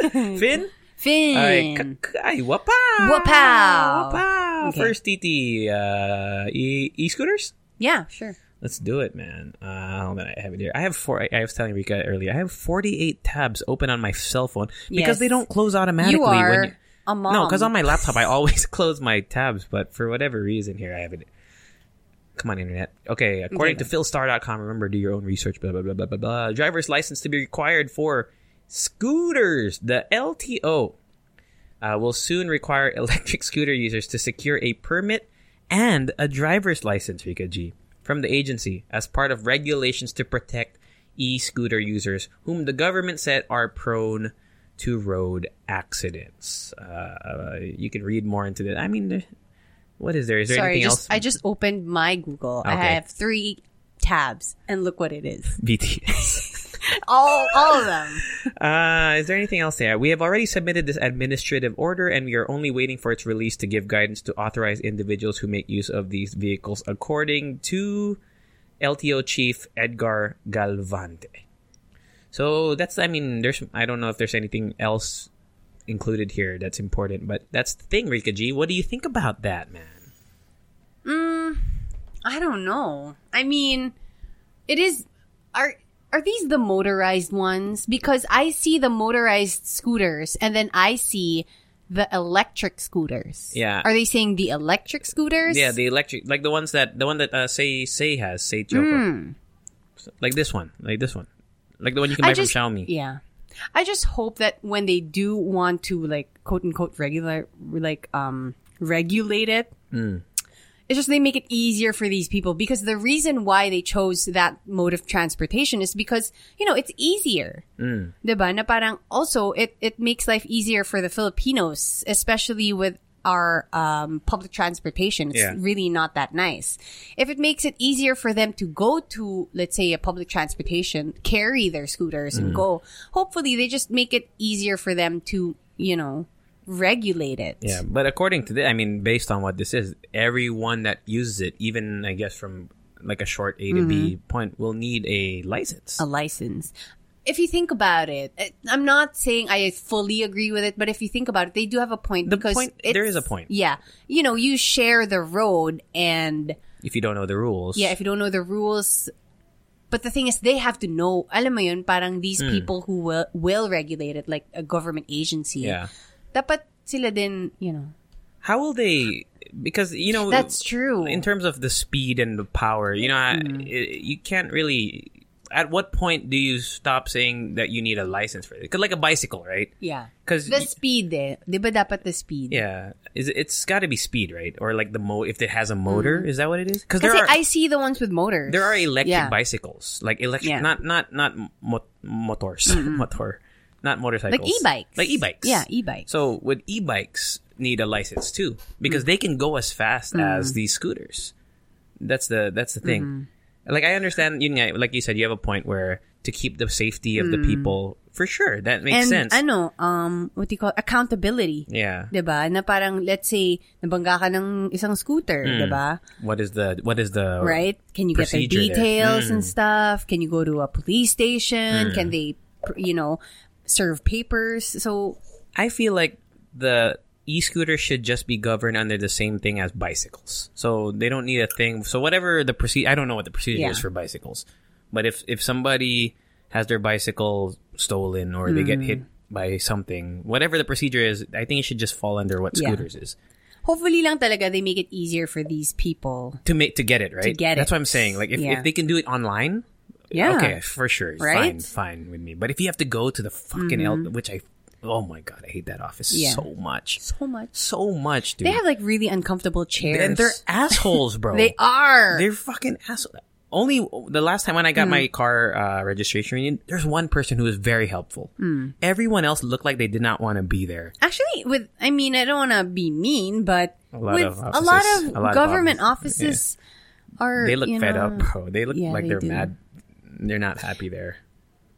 [SPEAKER 2] Finn.
[SPEAKER 1] Finn.
[SPEAKER 2] Ay, k- ay, wapow!
[SPEAKER 1] Wapow!
[SPEAKER 2] Wapow!
[SPEAKER 1] Okay.
[SPEAKER 2] First TT, uh, e- e-scooters?
[SPEAKER 1] Yeah, sure.
[SPEAKER 2] Let's do it, man. Uh, hold on, I have it here. I have four. I, I was telling Rika earlier. I have forty-eight tabs open on my cell phone because
[SPEAKER 1] Yes.
[SPEAKER 2] they don't close automatically.
[SPEAKER 1] You are
[SPEAKER 2] when you,
[SPEAKER 1] a mom.
[SPEAKER 2] no, because on my laptop I always close my tabs, but for whatever reason here I have it. Come on, internet. Okay, according
[SPEAKER 1] Okay.
[SPEAKER 2] to philstar.com, remember do your own research. Blah blah blah blah blah blah. Driver's license to be required for scooters. The LTO uh, will soon require electric scooter users to secure a permit and a driver's license, Rika G, from the agency as part of regulations to protect e-scooter users whom the government said are prone to road accidents. Uh, you can read more into that. I mean, what is there? Is there
[SPEAKER 1] Sorry,
[SPEAKER 2] anything
[SPEAKER 1] just
[SPEAKER 2] else?
[SPEAKER 1] I just opened my Google. I have three tabs, and look what it is.
[SPEAKER 2] BTS.
[SPEAKER 1] All, all of them.
[SPEAKER 2] Uh, is there anything else there? We have already submitted this administrative order and we are only waiting for its release to give guidance to authorize individuals who make use of these vehicles according to LTO chief Edgar Galvante. So that's, I mean, there's, I don't know if there's anything else included here that's important, but that's the thing, Rika G. What do you think about that, man?
[SPEAKER 1] I don't know. I mean, it is. Are are these the motorized ones? Because I see the motorized scooters and then I see the electric scooters.
[SPEAKER 2] Yeah.
[SPEAKER 1] Are they saying the electric scooters?
[SPEAKER 2] Yeah, the electric, like the ones that the one that uh, say say has say Choco, like this one, like this one, like the one you can buy
[SPEAKER 1] just,
[SPEAKER 2] from Xiaomi.
[SPEAKER 1] Yeah. I just hope that when they do want to like quote unquote regular like um regulate it,
[SPEAKER 2] Hmm.
[SPEAKER 1] It's just they make it easier for these people because the reason why they chose that mode of transportation is because you know it's easier.
[SPEAKER 2] Hmm.
[SPEAKER 1] Diba? Na parang also it it makes life easier for the Filipinos, especially with our um, public transportation. It's
[SPEAKER 2] Yeah.
[SPEAKER 1] really not that nice. If it makes it easier for them to go to, let's say, a public transportation, carry their scooters
[SPEAKER 2] Mm.
[SPEAKER 1] and go, hopefully they just make it easier for them to, you know, regulate it.
[SPEAKER 2] Yeah, but according to this, I mean, based on what this is, everyone that uses it, even I guess from like a short A to B point, will need a license.
[SPEAKER 1] Mm-hmm. a license. If you think about it, eh, I'm not saying I fully agree with it, but if you think about it, they do have a point
[SPEAKER 2] The
[SPEAKER 1] because
[SPEAKER 2] point- there is a point.
[SPEAKER 1] Yeah, you know, you share the road, and
[SPEAKER 2] if you don't know the rules,
[SPEAKER 1] yeah, if you don't know the rules, but the thing is, they have to know. Alam mo yun, parang these
[SPEAKER 2] Hmm.
[SPEAKER 1] people who will will regulate it, like a government agency.
[SPEAKER 2] yeah.
[SPEAKER 1] Dapat sila din, you know.
[SPEAKER 2] How will they? Because you know
[SPEAKER 1] That's true.
[SPEAKER 2] in terms of the speed and the power, you know,
[SPEAKER 1] Mm-hmm.
[SPEAKER 2] i- you can't really. At what point do you stop saying that you need a license for it? Because like a bicycle, right?
[SPEAKER 1] Yeah.
[SPEAKER 2] Because
[SPEAKER 1] The speed eh. Di ba dapat the speed?
[SPEAKER 2] yeah, is it- it's got to be speed, right? Or like the mo if it has a motor, is that what it is? Because there are
[SPEAKER 1] I see the ones with motors.
[SPEAKER 2] there are electric
[SPEAKER 1] Yeah.
[SPEAKER 2] bicycles, like electric,
[SPEAKER 1] Yeah.
[SPEAKER 2] not not not mo- motors, motor, not motorcycles,
[SPEAKER 1] Like e-bikes.
[SPEAKER 2] like e-bikes.
[SPEAKER 1] Yeah, e-bikes.
[SPEAKER 2] So would e-bikes, need a license too because they can go as fast
[SPEAKER 1] Mm.
[SPEAKER 2] as these scooters. That's the that's the thing.
[SPEAKER 1] Mm-hmm.
[SPEAKER 2] Like I understand, you know, like you said, you have a point where to keep the safety of the people, for sure, that makes
[SPEAKER 1] Mm. and
[SPEAKER 2] sense.
[SPEAKER 1] ano, um, what do you call it? accountability.
[SPEAKER 2] yeah.
[SPEAKER 1] 'Di ba? Na parang let's say nabangga ka ng isang scooter,
[SPEAKER 2] Mm.
[SPEAKER 1] 'di ba?
[SPEAKER 2] What is the what is the
[SPEAKER 1] Right? Can you get
[SPEAKER 2] there.
[SPEAKER 1] details and
[SPEAKER 2] Mm.
[SPEAKER 1] stuff? Can you go to a police station? Can they you know, serve papers? So
[SPEAKER 2] I feel like the e-scooter should just be governed under the same thing as bicycles. So they don't need a thing. So whatever the procedure, I don't know what the procedure
[SPEAKER 1] Yeah.
[SPEAKER 2] is for bicycles, but if if somebody has their bicycle stolen or they
[SPEAKER 1] Mm.
[SPEAKER 2] get hit by something, whatever the procedure is, I think it should just fall under what
[SPEAKER 1] Yeah.
[SPEAKER 2] scooters is
[SPEAKER 1] hopefully lang talaga they make it easier for these people.
[SPEAKER 2] to make to get it right.
[SPEAKER 1] get
[SPEAKER 2] That's
[SPEAKER 1] it.
[SPEAKER 2] what I'm saying. Like if,
[SPEAKER 1] Yeah.
[SPEAKER 2] if they can do it online.
[SPEAKER 1] Yeah.
[SPEAKER 2] Okay, for sure.
[SPEAKER 1] Right?
[SPEAKER 2] Fine, fine with me. But if you have to go to the fucking L, which I, oh my god, I hate that office
[SPEAKER 1] Mm-hmm. Yeah.
[SPEAKER 2] so much,
[SPEAKER 1] So much.
[SPEAKER 2] so much, dude.
[SPEAKER 1] They have like really uncomfortable chairs.
[SPEAKER 2] and they're assholes, bro.
[SPEAKER 1] They are.
[SPEAKER 2] They're fucking assholes. Only the last time when I got
[SPEAKER 1] Hmm.
[SPEAKER 2] my car uh, registration, there's one person who was very helpful.
[SPEAKER 1] Hmm.
[SPEAKER 2] Everyone else looked like they did not want to be there.
[SPEAKER 1] Actually, with I mean, I don't want to be mean, but
[SPEAKER 2] A lot
[SPEAKER 1] with
[SPEAKER 2] of
[SPEAKER 1] a lot
[SPEAKER 2] offices-
[SPEAKER 1] of
[SPEAKER 2] a lot of
[SPEAKER 1] government
[SPEAKER 2] offices,
[SPEAKER 1] offices are
[SPEAKER 2] They look fed
[SPEAKER 1] know,
[SPEAKER 2] up, bro. They look
[SPEAKER 1] Yeah,
[SPEAKER 2] like
[SPEAKER 1] they
[SPEAKER 2] they're
[SPEAKER 1] do.
[SPEAKER 2] mad. They're not happy there.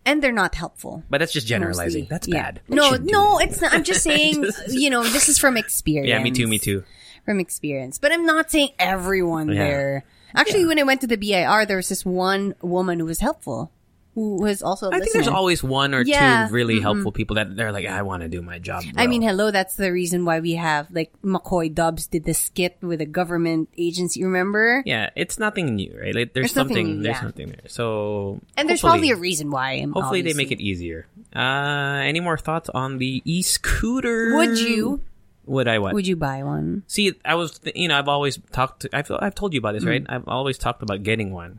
[SPEAKER 1] and they're not helpful.
[SPEAKER 2] But that's just generalizing.
[SPEAKER 1] mostly.
[SPEAKER 2] That's
[SPEAKER 1] Yeah.
[SPEAKER 2] bad. They
[SPEAKER 1] No, no,
[SPEAKER 2] that.
[SPEAKER 1] it's not. I'm just saying, you know, this is from experience.
[SPEAKER 2] Yeah, me too. Me too.
[SPEAKER 1] From experience, but I'm not saying everyone
[SPEAKER 2] Yeah.
[SPEAKER 1] there. Actually, when I went to the BIR, there was this one woman who was helpful, who was also.
[SPEAKER 2] I think there's always one or
[SPEAKER 1] Yeah,
[SPEAKER 2] two really helpful people that they're like, I want to do my job.
[SPEAKER 1] I mean, hello, that's the reason why we have like McCoy Dubs did the skit with a government agency. Remember?
[SPEAKER 2] yeah, it's nothing new, right? Like, there's,
[SPEAKER 1] There's
[SPEAKER 2] something, there's
[SPEAKER 1] yeah.
[SPEAKER 2] something there. So,
[SPEAKER 1] And there's probably a reason why.
[SPEAKER 2] Hopefully they make it easier. Uh, any more thoughts on the e-scooter?
[SPEAKER 1] Would you?
[SPEAKER 2] Would I what?
[SPEAKER 1] Would you buy one?
[SPEAKER 2] See, I was, th- you know, I've always talked. To, I've I've told you about this, right? I've always talked about getting one.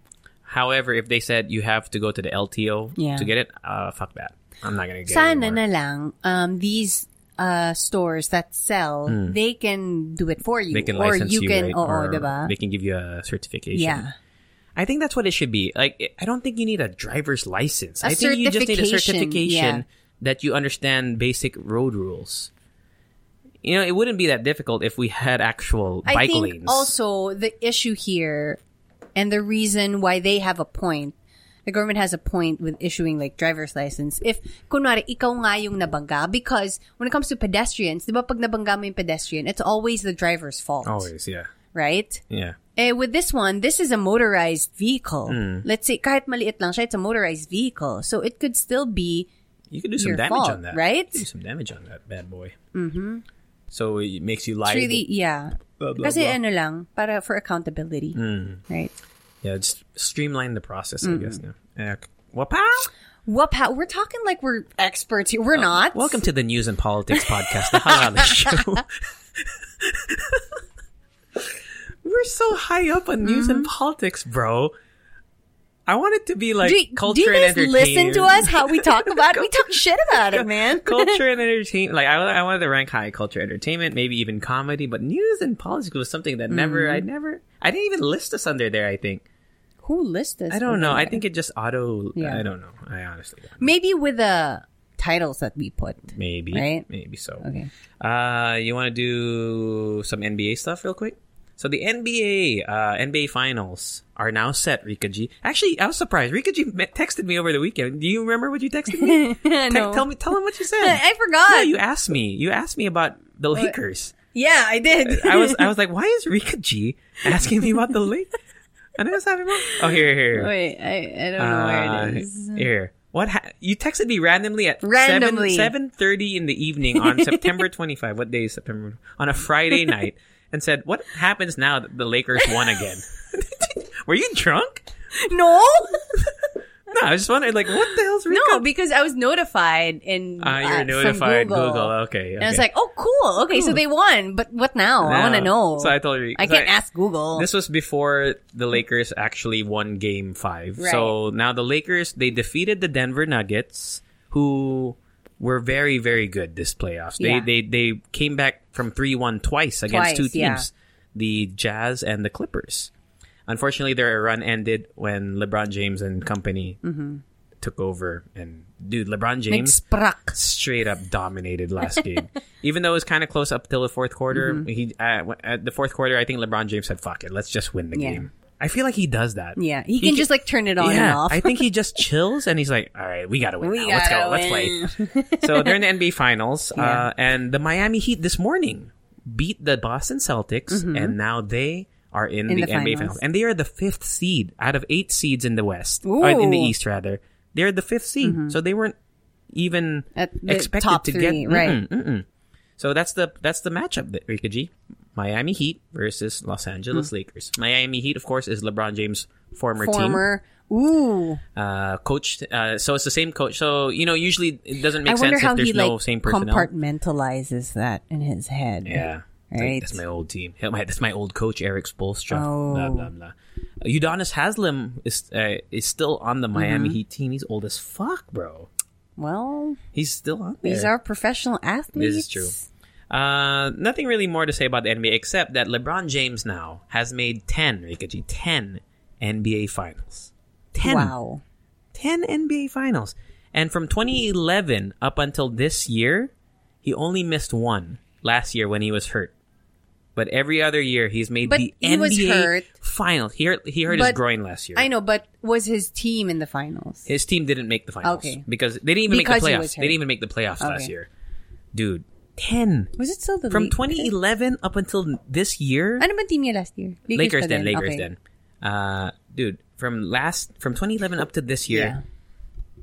[SPEAKER 2] However, if they said you have to go to the LTO
[SPEAKER 1] Yeah.
[SPEAKER 2] to get it, uh, fuck that. I'm not gonna get it.
[SPEAKER 1] Sana na lang, um, these uh, stores that sell, they can do it for you.
[SPEAKER 2] They can
[SPEAKER 1] or
[SPEAKER 2] license
[SPEAKER 1] you,
[SPEAKER 2] you,
[SPEAKER 1] can,
[SPEAKER 2] right?
[SPEAKER 1] diba?
[SPEAKER 2] They can give you a certification.
[SPEAKER 1] Yeah.
[SPEAKER 2] I think that's what it should be. Like, I don't think you need a driver's license.
[SPEAKER 1] A
[SPEAKER 2] I think you just need a
[SPEAKER 1] certification, yeah.
[SPEAKER 2] that you understand basic road rules. You know, it wouldn't be that difficult if we had actual
[SPEAKER 1] I
[SPEAKER 2] bike
[SPEAKER 1] think
[SPEAKER 2] lanes.
[SPEAKER 1] also the issue here and the reason why they have a point, the government has a point with issuing like driver's license. If, kunwari, ikaw nga yung nabangga, because when it comes to pedestrians, di ba pag nabangga mo yung pedestrian, it's always the driver's fault.
[SPEAKER 2] Always, yeah.
[SPEAKER 1] Right?
[SPEAKER 2] Yeah.
[SPEAKER 1] Eh, with this one, this is a motorized vehicle.
[SPEAKER 2] Hmm.
[SPEAKER 1] Let's say, kahit maliit lang siya, it's a motorized vehicle. So it could still be,
[SPEAKER 2] You could do some damage
[SPEAKER 1] fault,
[SPEAKER 2] on that.
[SPEAKER 1] right?
[SPEAKER 2] You could do some damage on that bad boy. Mm-hmm. So it makes you
[SPEAKER 1] it's
[SPEAKER 2] liable.
[SPEAKER 1] really, yeah.
[SPEAKER 2] Blah, blah,
[SPEAKER 1] Kasi
[SPEAKER 2] blah. Hmm.
[SPEAKER 1] ano lang, para for accountability. Right?
[SPEAKER 2] Yeah, just streamline the process,
[SPEAKER 1] Mm-hmm.
[SPEAKER 2] I guess. Now. Uh, What pow?
[SPEAKER 1] We're talking like we're experts here. We're not.
[SPEAKER 2] Welcome to the News and Politics podcast, the Halala Show. We're so high up on news and politics, bro. I want it to be like
[SPEAKER 1] do, do
[SPEAKER 2] culture
[SPEAKER 1] you
[SPEAKER 2] and
[SPEAKER 1] guys
[SPEAKER 2] entertainment.
[SPEAKER 1] listen to us? How we talk about it? We talk shit about it, man.
[SPEAKER 2] culture and entertainment. Like I, I wanted to rank high culture, entertainment, maybe even comedy, but news and politics was something that never, I never, I didn't even list us under there. I think
[SPEAKER 1] Who lists this?
[SPEAKER 2] I don't know. I think it just auto.
[SPEAKER 1] Yeah.
[SPEAKER 2] I don't know. I honestly don't. know.
[SPEAKER 1] maybe with the titles that we put.
[SPEAKER 2] Maybe,
[SPEAKER 1] Right?
[SPEAKER 2] maybe so.
[SPEAKER 1] Okay.
[SPEAKER 2] Uh, you want to do some NBA stuff real quick? So the NBA, uh, NBA finals are now set. Rika G. Actually, I was surprised. Rika G me- texted me over the weekend. Do you remember what you texted me? Te-
[SPEAKER 1] no.
[SPEAKER 2] tell me, tell him what you said.
[SPEAKER 1] I forgot.
[SPEAKER 2] No, you asked me. You asked me about the Lakers.
[SPEAKER 1] yeah, I did.
[SPEAKER 2] I was, I was like, why is Rika G asking me about the Lakers? And I was having, oh, here, here, here.
[SPEAKER 1] Wait, I, I don't know where
[SPEAKER 2] Uh,
[SPEAKER 1] it is.
[SPEAKER 2] Here. What ha- you texted me randomly at
[SPEAKER 1] Randomly.
[SPEAKER 2] seven thirty in the evening on September twenty five. What day is September? On a Friday night, and said, "What happens now that the Lakers won again?" Were you drunk?
[SPEAKER 1] No,
[SPEAKER 2] No, I was just wondering, like, what the hell's Rika?
[SPEAKER 1] no, because I was notified in.
[SPEAKER 2] Ah, you're
[SPEAKER 1] uh, from
[SPEAKER 2] notified.
[SPEAKER 1] Google.
[SPEAKER 2] Google. Okay,
[SPEAKER 1] And I was
[SPEAKER 2] okay.
[SPEAKER 1] like, oh, cool. Okay, so they won, but what now? I want to know.
[SPEAKER 2] So I told you.
[SPEAKER 1] I can't ask Google.
[SPEAKER 2] This was before the Lakers actually won Game Five.
[SPEAKER 1] Right.
[SPEAKER 2] So now the Lakers they defeated the Denver Nuggets, who were very very good this playoffs. They
[SPEAKER 1] Yeah.
[SPEAKER 2] they they came back from three one twice against
[SPEAKER 1] Twice,
[SPEAKER 2] two
[SPEAKER 1] yeah.
[SPEAKER 2] teams, the Jazz and the Clippers. Unfortunately, their run ended when LeBron James and company took over. And dude, LeBron James straight up dominated last game. Even though it was kind of close up till the fourth quarter,
[SPEAKER 1] Mm-hmm.
[SPEAKER 2] he uh, at the fourth quarter, I think LeBron James said, "Fuck it, let's just win the
[SPEAKER 1] Yeah.
[SPEAKER 2] game." I feel like he does that.
[SPEAKER 1] Yeah, he can just like turn it on and off.
[SPEAKER 2] I think he just chills and he's like, "All right, we gotta win.
[SPEAKER 1] We
[SPEAKER 2] now. Let's go.
[SPEAKER 1] gotta
[SPEAKER 2] Let's play." so they're in the NBA Finals,
[SPEAKER 1] Yeah.
[SPEAKER 2] uh, and the Miami Heat this morning beat the Boston Celtics, and now they are in,
[SPEAKER 1] Mm-hmm. In
[SPEAKER 2] the,
[SPEAKER 1] the
[SPEAKER 2] NBA
[SPEAKER 1] finals.
[SPEAKER 2] Finals, and they are the fifth seed out of eight seeds in the West, or in the
[SPEAKER 1] Ooh.
[SPEAKER 2] East rather. They're the fifth seed, so they weren't even
[SPEAKER 1] At the
[SPEAKER 2] expected
[SPEAKER 1] top
[SPEAKER 2] to
[SPEAKER 1] three,
[SPEAKER 2] get
[SPEAKER 1] right.
[SPEAKER 2] Mm-mm, mm-mm. So that's the that's the matchup that Rika G. Miami Heat versus Los Angeles
[SPEAKER 1] Hmm.
[SPEAKER 2] Lakers. Miami Heat, of course, is LeBron James' former, team
[SPEAKER 1] Former. Ooh.
[SPEAKER 2] uh, coached. Uh, so it's the same coach. So you know, usually it doesn't make sense
[SPEAKER 1] how
[SPEAKER 2] if there's
[SPEAKER 1] he
[SPEAKER 2] no
[SPEAKER 1] like
[SPEAKER 2] same personnel.
[SPEAKER 1] compartmentalizes that in his head.
[SPEAKER 2] yeah,
[SPEAKER 1] Right.
[SPEAKER 2] that's my old team. That's my old coach, Erik Spoelstra.
[SPEAKER 1] Oh.
[SPEAKER 2] Blah blah blah. Udonis Haslam is uh, is still on the Miami
[SPEAKER 1] Mm-hmm.
[SPEAKER 2] Heat team. He's old as fuck, bro.
[SPEAKER 1] Well,
[SPEAKER 2] He's still on there.
[SPEAKER 1] these are professional athletes.
[SPEAKER 2] This is true. Uh, nothing really more to say about the NBA except that LeBron James now has made 10, Rika G, 10 NBA finals. 10.
[SPEAKER 1] Wow.
[SPEAKER 2] 10 NBA finals. And from 2011 up until this year, he only missed one last year when he was hurt. But every other year, he's made
[SPEAKER 1] But
[SPEAKER 2] the
[SPEAKER 1] he
[SPEAKER 2] NBA
[SPEAKER 1] was hurt.
[SPEAKER 2] finals. He hurt, he hurt his groin last year.
[SPEAKER 1] I know, but was his team in the finals?
[SPEAKER 2] His team didn't make the finals.
[SPEAKER 1] Okay.
[SPEAKER 2] Because they didn't even
[SPEAKER 1] Because
[SPEAKER 2] make the playoffs. They didn't even make the playoffs last year. Dude, 10.
[SPEAKER 1] Was it still the
[SPEAKER 2] From
[SPEAKER 1] Lakers?
[SPEAKER 2] 2011 up until this year,
[SPEAKER 1] Ano ba team niya last year?
[SPEAKER 2] Lakers
[SPEAKER 1] pa
[SPEAKER 2] then,
[SPEAKER 1] din.
[SPEAKER 2] Lakers
[SPEAKER 1] Okay.
[SPEAKER 2] then. Uh, dude, from last from 2011 up to this year,
[SPEAKER 1] Yeah.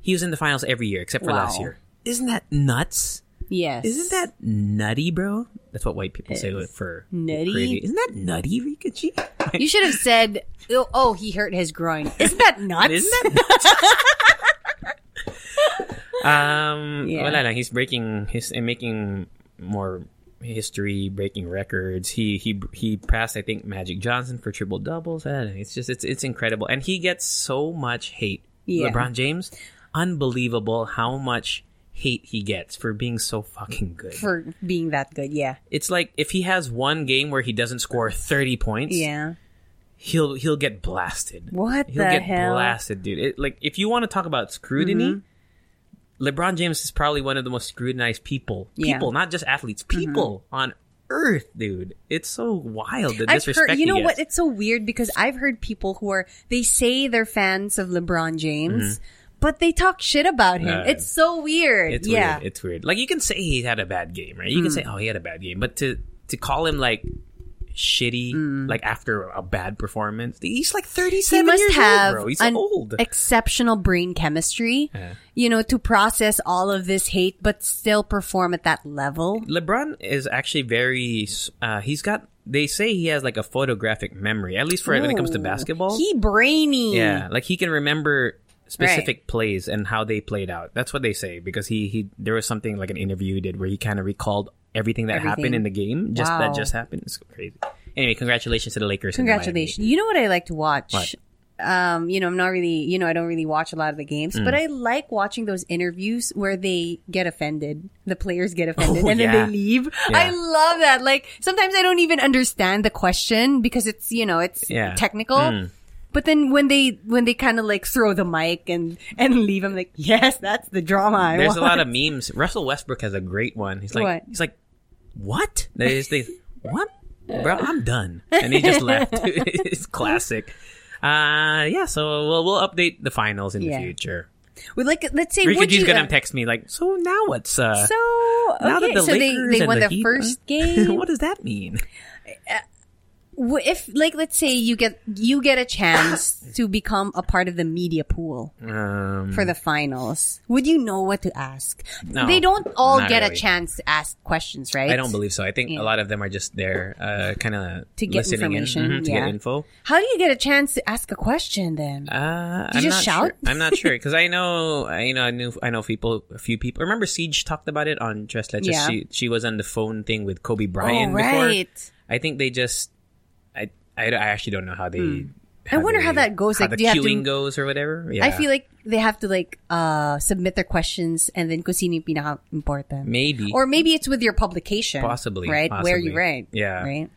[SPEAKER 2] he was in the finals every year except for
[SPEAKER 1] Wow.
[SPEAKER 2] last year. Isn't that nuts?
[SPEAKER 1] Yes.
[SPEAKER 2] Isn't that nutty, bro? That's what white people say
[SPEAKER 1] It's
[SPEAKER 2] for
[SPEAKER 1] nutty.
[SPEAKER 2] crazy. Isn't that nutty, Rika G?
[SPEAKER 1] You should have said, oh, oh, he hurt his groin. Isn't that nuts?
[SPEAKER 2] Isn't that nuts? um,
[SPEAKER 1] Yeah.
[SPEAKER 2] wala lang. He's breaking his and making more history, breaking records. He he he passed, I think, Magic Johnson for triple doubles. I. It's just it's it's incredible, and he gets so much hate.
[SPEAKER 1] Yeah.
[SPEAKER 2] LeBron James, unbelievable how much hate he gets for being so fucking good.
[SPEAKER 1] For being that good, yeah.
[SPEAKER 2] it's like if he has one game where he doesn't score thirty points,
[SPEAKER 1] Yeah.
[SPEAKER 2] he'll he'll get blasted.
[SPEAKER 1] What
[SPEAKER 2] He'll
[SPEAKER 1] the
[SPEAKER 2] get
[SPEAKER 1] hell?
[SPEAKER 2] blasted, dude. It, like if you want to talk about scrutiny, mm-hmm. LeBron James is probably one of the most scrutinized people.
[SPEAKER 1] Mm-hmm. Yeah. Mm-hmm.
[SPEAKER 2] People, not just athletes. People on earth, dude. It's so wild the
[SPEAKER 1] I've heard, you know what? It's so weird because I've heard people who are, they say they're fans of LeBron James, but they talk shit about him.
[SPEAKER 2] Mm-hmm. Uh,
[SPEAKER 1] it's so weird.
[SPEAKER 2] It's
[SPEAKER 1] yeah.
[SPEAKER 2] weird. It's weird. Like you can say he had a bad game, right? You can
[SPEAKER 1] Mm.
[SPEAKER 2] say, oh, he had a bad game, but to to call him like shitty,
[SPEAKER 1] Mm.
[SPEAKER 2] like after a bad performance, he's like
[SPEAKER 1] he
[SPEAKER 2] thirty-seven
[SPEAKER 1] must
[SPEAKER 2] years
[SPEAKER 1] have
[SPEAKER 2] old, bro. He's
[SPEAKER 1] an
[SPEAKER 2] old.
[SPEAKER 1] exceptional brain chemistry,
[SPEAKER 2] Yeah.
[SPEAKER 1] you know, to process all of this hate, but still perform at that level.
[SPEAKER 2] LeBron is actually very. Uh, he's got. They say he has like a photographic memory, at least for when it comes to basketball.
[SPEAKER 1] He brainy.
[SPEAKER 2] yeah, like he can remember specific plays and how they played out. That's what they say because he he there was something like an interview he did where he kind of recalled everything that happened in the game. Just
[SPEAKER 1] Wow.
[SPEAKER 2] that just happened. It's crazy. Anyway, congratulations to the Lakers.
[SPEAKER 1] Congratulations. You know what I like to watch?
[SPEAKER 2] What?
[SPEAKER 1] Um, you know, I'm not really, you know, I don't really watch a lot of the games,
[SPEAKER 2] Mm.
[SPEAKER 1] but I like watching those interviews where they get offended. The players get offended
[SPEAKER 2] Oh,
[SPEAKER 1] and then they leave.
[SPEAKER 2] Yeah.
[SPEAKER 1] I love that. Like, sometimes I don't even understand the question because it's, you know, it's
[SPEAKER 2] Yeah.
[SPEAKER 1] technical.
[SPEAKER 2] Mm.
[SPEAKER 1] But then when they, when they kind of like throw the mic and, and leave, I'm like, yes, that's the drama I
[SPEAKER 2] There's a lot of memes. Russell Westbrook has a great one. He's like,
[SPEAKER 1] What?
[SPEAKER 2] he's like, what? There's they, what? Bro, I'm done. And he just left. it's classic. Uh, yeah. So we'll we'll update the finals in
[SPEAKER 1] Yeah.
[SPEAKER 2] the future.
[SPEAKER 1] Well, like, let's say, Rika
[SPEAKER 2] G's
[SPEAKER 1] you,
[SPEAKER 2] gonna
[SPEAKER 1] uh,
[SPEAKER 2] text me like, so now what's uh?
[SPEAKER 1] so,
[SPEAKER 2] now that the
[SPEAKER 1] so they,
[SPEAKER 2] Lakers
[SPEAKER 1] they
[SPEAKER 2] and
[SPEAKER 1] won
[SPEAKER 2] the
[SPEAKER 1] the first game.
[SPEAKER 2] what does that mean?
[SPEAKER 1] If like let's say you get you get a chance to become a part of the media pool
[SPEAKER 2] Um,
[SPEAKER 1] for the finals would you know what to ask
[SPEAKER 2] No,
[SPEAKER 1] they don't all get a chance to ask questions right
[SPEAKER 2] I don't believe so. I think
[SPEAKER 1] Yeah.
[SPEAKER 2] a lot of them are just there, uh, kind of
[SPEAKER 1] To get information,
[SPEAKER 2] in, mhm, to
[SPEAKER 1] yeah.
[SPEAKER 2] get info.
[SPEAKER 1] how do you get a chance to ask a question then
[SPEAKER 2] Uh,
[SPEAKER 1] Do you
[SPEAKER 2] I'm
[SPEAKER 1] just
[SPEAKER 2] not
[SPEAKER 1] shout?
[SPEAKER 2] Sure. I'm not sure because I know, I you know, I knew, I know people, a few people. Remember, Siege talked about it on Dress Leches.
[SPEAKER 1] Yeah.
[SPEAKER 2] She she was on the phone thing with Kobe
[SPEAKER 1] oh
[SPEAKER 2] Bryant before.
[SPEAKER 1] right
[SPEAKER 2] I think they just, I, I, actually don't know how they.
[SPEAKER 1] I wonder
[SPEAKER 2] they-
[SPEAKER 1] how that goes,
[SPEAKER 2] How
[SPEAKER 1] like,
[SPEAKER 2] the
[SPEAKER 1] do you have to-
[SPEAKER 2] queuing goes or whatever. Yeah.
[SPEAKER 1] i feel like they have to like uh submit their questions and then kung sino pinaka important
[SPEAKER 2] maybe
[SPEAKER 1] or maybe it's with your publication
[SPEAKER 2] Possibly,
[SPEAKER 1] right where you
[SPEAKER 2] possibly.
[SPEAKER 1] write
[SPEAKER 2] Yeah.
[SPEAKER 1] right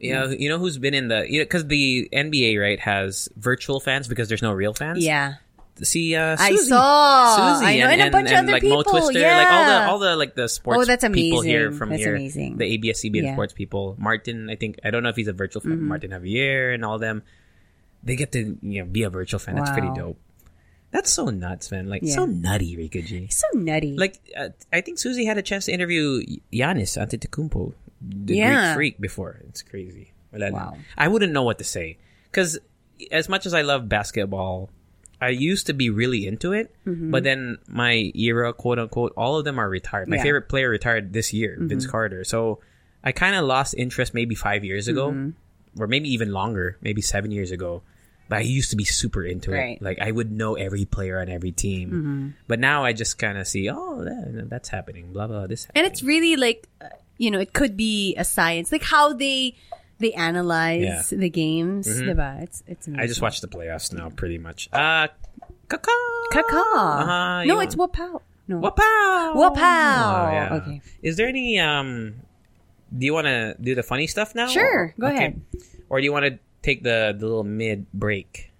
[SPEAKER 2] you know, you know who's been in the because the NBA right has virtual fans because there's no real fans.
[SPEAKER 1] yeah
[SPEAKER 2] See, uh,
[SPEAKER 1] Susie.
[SPEAKER 2] I
[SPEAKER 1] saw.
[SPEAKER 2] Susie
[SPEAKER 1] I know, and a bunch of other
[SPEAKER 2] like Mo
[SPEAKER 1] people,
[SPEAKER 2] Twister, like all the all the like the sports
[SPEAKER 1] Oh, that's
[SPEAKER 2] people here from
[SPEAKER 1] That's
[SPEAKER 2] here,
[SPEAKER 1] amazing.
[SPEAKER 2] the ABS CBN
[SPEAKER 1] Yeah. Mm-hmm.
[SPEAKER 2] sports people. Martin, I think I don't know if he's a virtual fan. Martin Javier and all them, they get to you know be a virtual fan. That's pretty dope. That's so nuts, man. Like
[SPEAKER 1] Yeah.
[SPEAKER 2] so nutty, Rika G.
[SPEAKER 1] so nutty
[SPEAKER 2] Like uh, I think Susie had a chance to interview Giannis Antetokounmpo, the
[SPEAKER 1] Yeah.
[SPEAKER 2] Greek freak, before. It's crazy.
[SPEAKER 1] Wow.
[SPEAKER 2] I wouldn't know what to say because as much as I love basketball, I used to be really into it, mm-hmm. but then my era, quote unquote, all of them are retired. My
[SPEAKER 1] Yeah.
[SPEAKER 2] favorite player retired this year, mm-hmm. Vince Carter. So I kind of lost interest maybe five years ago, mm-hmm. or maybe even longer, maybe seven years ago. But I used to be super into
[SPEAKER 1] Right.
[SPEAKER 2] it. Like I would know every player on every team. But now I just kind of see, oh, that, that's happening. Blah blah. This
[SPEAKER 1] and it's really like uh, you know it could be a science like how they they analyze the games diba? it's it's amazing.
[SPEAKER 2] I just watched the playoffs now, pretty much. Uh, kaka.
[SPEAKER 1] kaka
[SPEAKER 2] Uh-huh,
[SPEAKER 1] no it's wapow no
[SPEAKER 2] Wapow!
[SPEAKER 1] Wapow!
[SPEAKER 2] Oh, yeah.
[SPEAKER 1] Okay.
[SPEAKER 2] Is there any um do you want to do the funny stuff now?
[SPEAKER 1] Sure, go ahead.
[SPEAKER 2] Or do you want to take the, the little mid break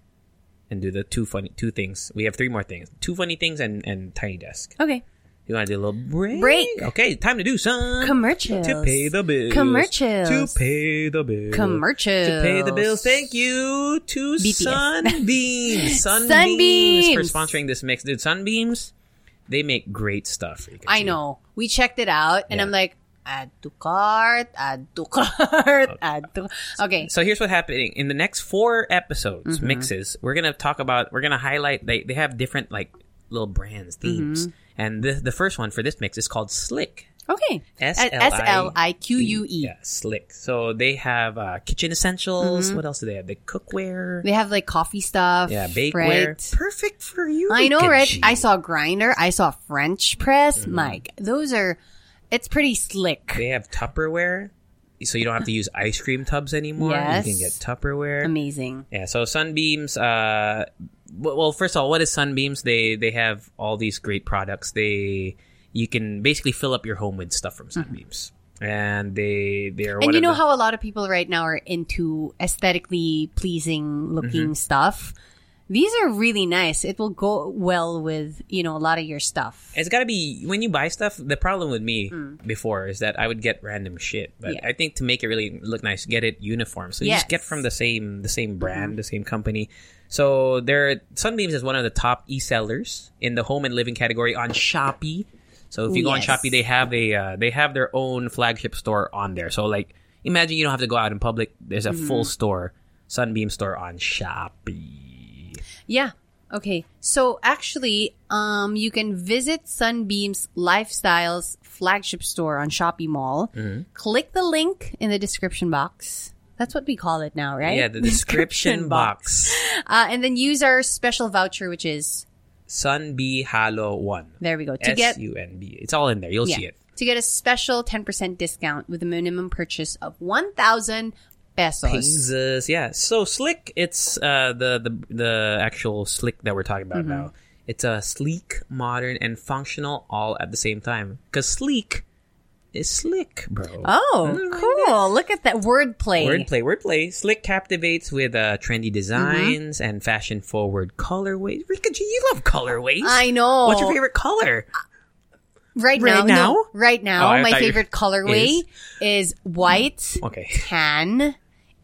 [SPEAKER 2] and do the two funny two things? We have three more things. Two funny things and and tiny desk.
[SPEAKER 1] okay
[SPEAKER 2] You want to do a little break?
[SPEAKER 1] Break.
[SPEAKER 2] Okay, time to do some
[SPEAKER 1] Commercials.
[SPEAKER 2] to pay the bills.
[SPEAKER 1] Commercials.
[SPEAKER 2] to pay the bills.
[SPEAKER 1] Commercials.
[SPEAKER 2] to pay the bills. Thank you to
[SPEAKER 1] BTS.
[SPEAKER 2] Sunbeams. Sunbeams for sponsoring this mix. Dude, Sunbeams, they make great stuff.
[SPEAKER 1] I
[SPEAKER 2] see.
[SPEAKER 1] know we checked it out and
[SPEAKER 2] Yeah.
[SPEAKER 1] I'm like add to cart add to cart add to okay
[SPEAKER 2] So here's what's happening in the next four episodes,
[SPEAKER 1] Mm-hmm.
[SPEAKER 2] mixes. We're gonna talk about. We're gonna highlight. They they have different like little brands themes,
[SPEAKER 1] Mm-hmm.
[SPEAKER 2] and the the first one for this mix is called Slique.
[SPEAKER 1] okay
[SPEAKER 2] S
[SPEAKER 1] L I Q U E.
[SPEAKER 2] Yeah, Slique. So they have uh, kitchen essentials. What else do they have? The cookware.
[SPEAKER 1] Mm-hmm. they have like coffee stuff
[SPEAKER 2] yeah, bakeware.
[SPEAKER 1] right?
[SPEAKER 2] Perfect for you.
[SPEAKER 1] I know, right? I saw grinder. I saw French press.
[SPEAKER 2] Mm-hmm.
[SPEAKER 1] Mike, those are. It's pretty slick.
[SPEAKER 2] They have Tupperware, so you don't have to use ice cream tubs anymore.
[SPEAKER 1] Yes.
[SPEAKER 2] You can get Tupperware.
[SPEAKER 1] Amazing.
[SPEAKER 2] Yeah, so Sunbeams. Uh, well, first of all, what is Sunbeams? They they have all these great products. They you can basically fill up your home with stuff from Sunbeams, and they they are.
[SPEAKER 1] Mm-hmm. And you know
[SPEAKER 2] the-
[SPEAKER 1] how a lot of people right now are into aesthetically pleasing looking
[SPEAKER 2] Mm-hmm.
[SPEAKER 1] stuff. These are really nice. It will go well with you know a lot of your stuff.
[SPEAKER 2] It's got to be when you buy stuff. The problem with me before is that I would get random shit, but
[SPEAKER 1] Mm. Yeah.
[SPEAKER 2] I think to make it really look nice, get it uniform. So you
[SPEAKER 1] Yes. Mm-hmm.
[SPEAKER 2] just get from the same the same brand, the same company. So there, Sunbeams is one of the top e-sellers in the home and living category on Shopee. So if you go on. Shopee, they have a uh, they have their own flagship store on there. So like, imagine you don't have to go out in public. There's a full
[SPEAKER 1] Mm-hmm.
[SPEAKER 2] store, Sunbeam store on Shopee.
[SPEAKER 1] Yeah. Okay. So actually, um, you can visit Sunbeam's Lifestyles flagship store on Shopee Mall.
[SPEAKER 2] Mm-hmm.
[SPEAKER 1] Click the link in the description box. That's what we call it now, right?
[SPEAKER 2] Yeah, the description box.
[SPEAKER 1] Uh, and then use our special voucher, which is
[SPEAKER 2] Sunb Halo One.
[SPEAKER 1] There we go. To get
[SPEAKER 2] S U N B. It's all in there. You'll see it.
[SPEAKER 1] To get a special 10% discount with a minimum purchase of 1,000 pesos.
[SPEAKER 2] Pingses, yeah. So slick, it's uh the the the actual slick that we're talking about
[SPEAKER 1] Mm-hmm.
[SPEAKER 2] now. It's a sleek, modern, and functional all at the same time. Because sleek is slick, bro.
[SPEAKER 1] Oh, cool. Look at that wordplay.
[SPEAKER 2] Wordplay, wordplay. Slique captivates with uh, trendy designs
[SPEAKER 1] Mm-hmm.
[SPEAKER 2] and fashion-forward colorways. Rika G, you love colorways.
[SPEAKER 1] I know.
[SPEAKER 2] What's your favorite color?
[SPEAKER 1] Right,
[SPEAKER 2] Right
[SPEAKER 1] now,
[SPEAKER 2] now?
[SPEAKER 1] no, right now,
[SPEAKER 2] Oh,
[SPEAKER 1] my
[SPEAKER 2] you-
[SPEAKER 1] favorite colorway is white,
[SPEAKER 2] Okay.
[SPEAKER 1] tan,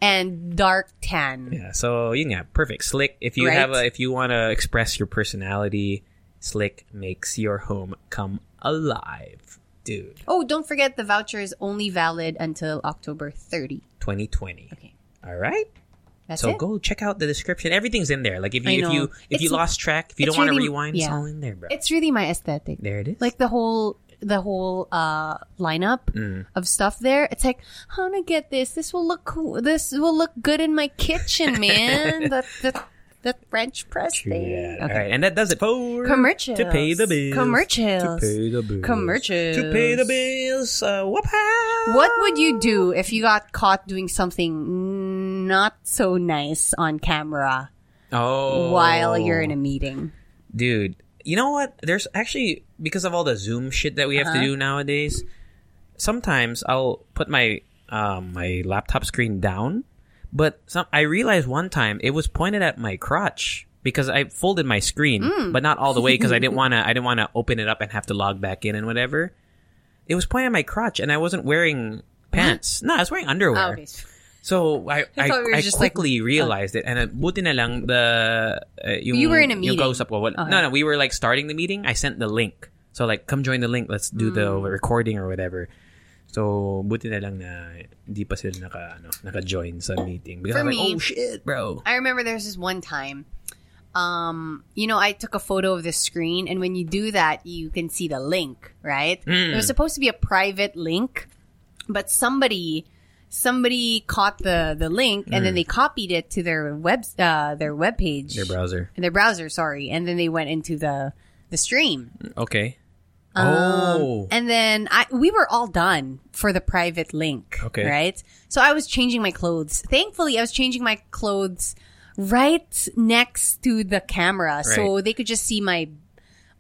[SPEAKER 1] and dark tan.
[SPEAKER 2] Yeah, so yun nga, perfect. Slique. If you
[SPEAKER 1] Right.
[SPEAKER 2] have a, if you want to express your personality, Slique makes your home come alive, dude.
[SPEAKER 1] Oh, don't forget the voucher is only valid until October 30.
[SPEAKER 2] 2020.
[SPEAKER 1] Okay.
[SPEAKER 2] All right.
[SPEAKER 1] That's
[SPEAKER 2] so
[SPEAKER 1] it.
[SPEAKER 2] go check out the description. Everything's in there. Like if you if you if you lost track, if you don't want to
[SPEAKER 1] really-
[SPEAKER 2] rewind, it's all in there, bro.
[SPEAKER 1] It's really my aesthetic.
[SPEAKER 2] there it is.
[SPEAKER 1] Like the whole the whole uh lineup
[SPEAKER 2] Mm.
[SPEAKER 1] of stuff there. It's like, I how to get this? This will look cool. This will look good in my kitchen, man. that that that French press thing.
[SPEAKER 2] Yeah. All right, and that does it for
[SPEAKER 1] Commercials.
[SPEAKER 2] to pay the bills.
[SPEAKER 1] Commercials.
[SPEAKER 2] To pay the bills.
[SPEAKER 1] Commercials.
[SPEAKER 2] To pay the bills. Uh, whoop
[SPEAKER 1] What would you do if you got caught doing something not so nice on camera
[SPEAKER 2] Oh,
[SPEAKER 1] while you're in a meeting?
[SPEAKER 2] dude. You know what? There's actually because of all the Zoom shit that we have to
[SPEAKER 1] Uh-huh.
[SPEAKER 2] do nowadays. Sometimes I'll put my um, my laptop screen down, but some I realized one time it was pointed at my crotch because I folded my screen,
[SPEAKER 1] Mm.
[SPEAKER 2] but not all the way because I didn't want to. I didn't want to open it up and have to log back in and whatever. It was pointing at my crotch, and I wasn't wearing pants. No, I was wearing underwear.
[SPEAKER 1] Oh, okay.
[SPEAKER 2] So I I,
[SPEAKER 1] I thought we were
[SPEAKER 2] I
[SPEAKER 1] just like-
[SPEAKER 2] quickly realized it, and uh, buti na lang the uh, yung,
[SPEAKER 1] You were in a
[SPEAKER 2] yung
[SPEAKER 1] meeting.
[SPEAKER 2] kausap ko, what-
[SPEAKER 1] Okay.
[SPEAKER 2] No, no, we were like starting the meeting. I sent the link, so like come join the link. Let's do the
[SPEAKER 1] Mm.
[SPEAKER 2] recording or whatever. So buti na lang na hindi pa sila naka ano naka join sa meeting because
[SPEAKER 1] For
[SPEAKER 2] like,
[SPEAKER 1] me-
[SPEAKER 2] oh shit, bro.
[SPEAKER 1] I remember there was this one time. Um, you know, I took a photo of the screen, and when you do that, you can see the link, right?
[SPEAKER 2] Mm.
[SPEAKER 1] It was supposed to be a private link, but somebody somebody caught the the link and then they copied it to their web uh, their web page,
[SPEAKER 2] Mm. Their browser.
[SPEAKER 1] their browser, sorry, and then they went into the the stream.
[SPEAKER 2] Okay.
[SPEAKER 1] Um,
[SPEAKER 2] oh.
[SPEAKER 1] And then I we were all done for the private link.
[SPEAKER 2] Okay.
[SPEAKER 1] Right? So I was changing my clothes. Thankfully I was changing my clothes right next to the camera. So they could just see my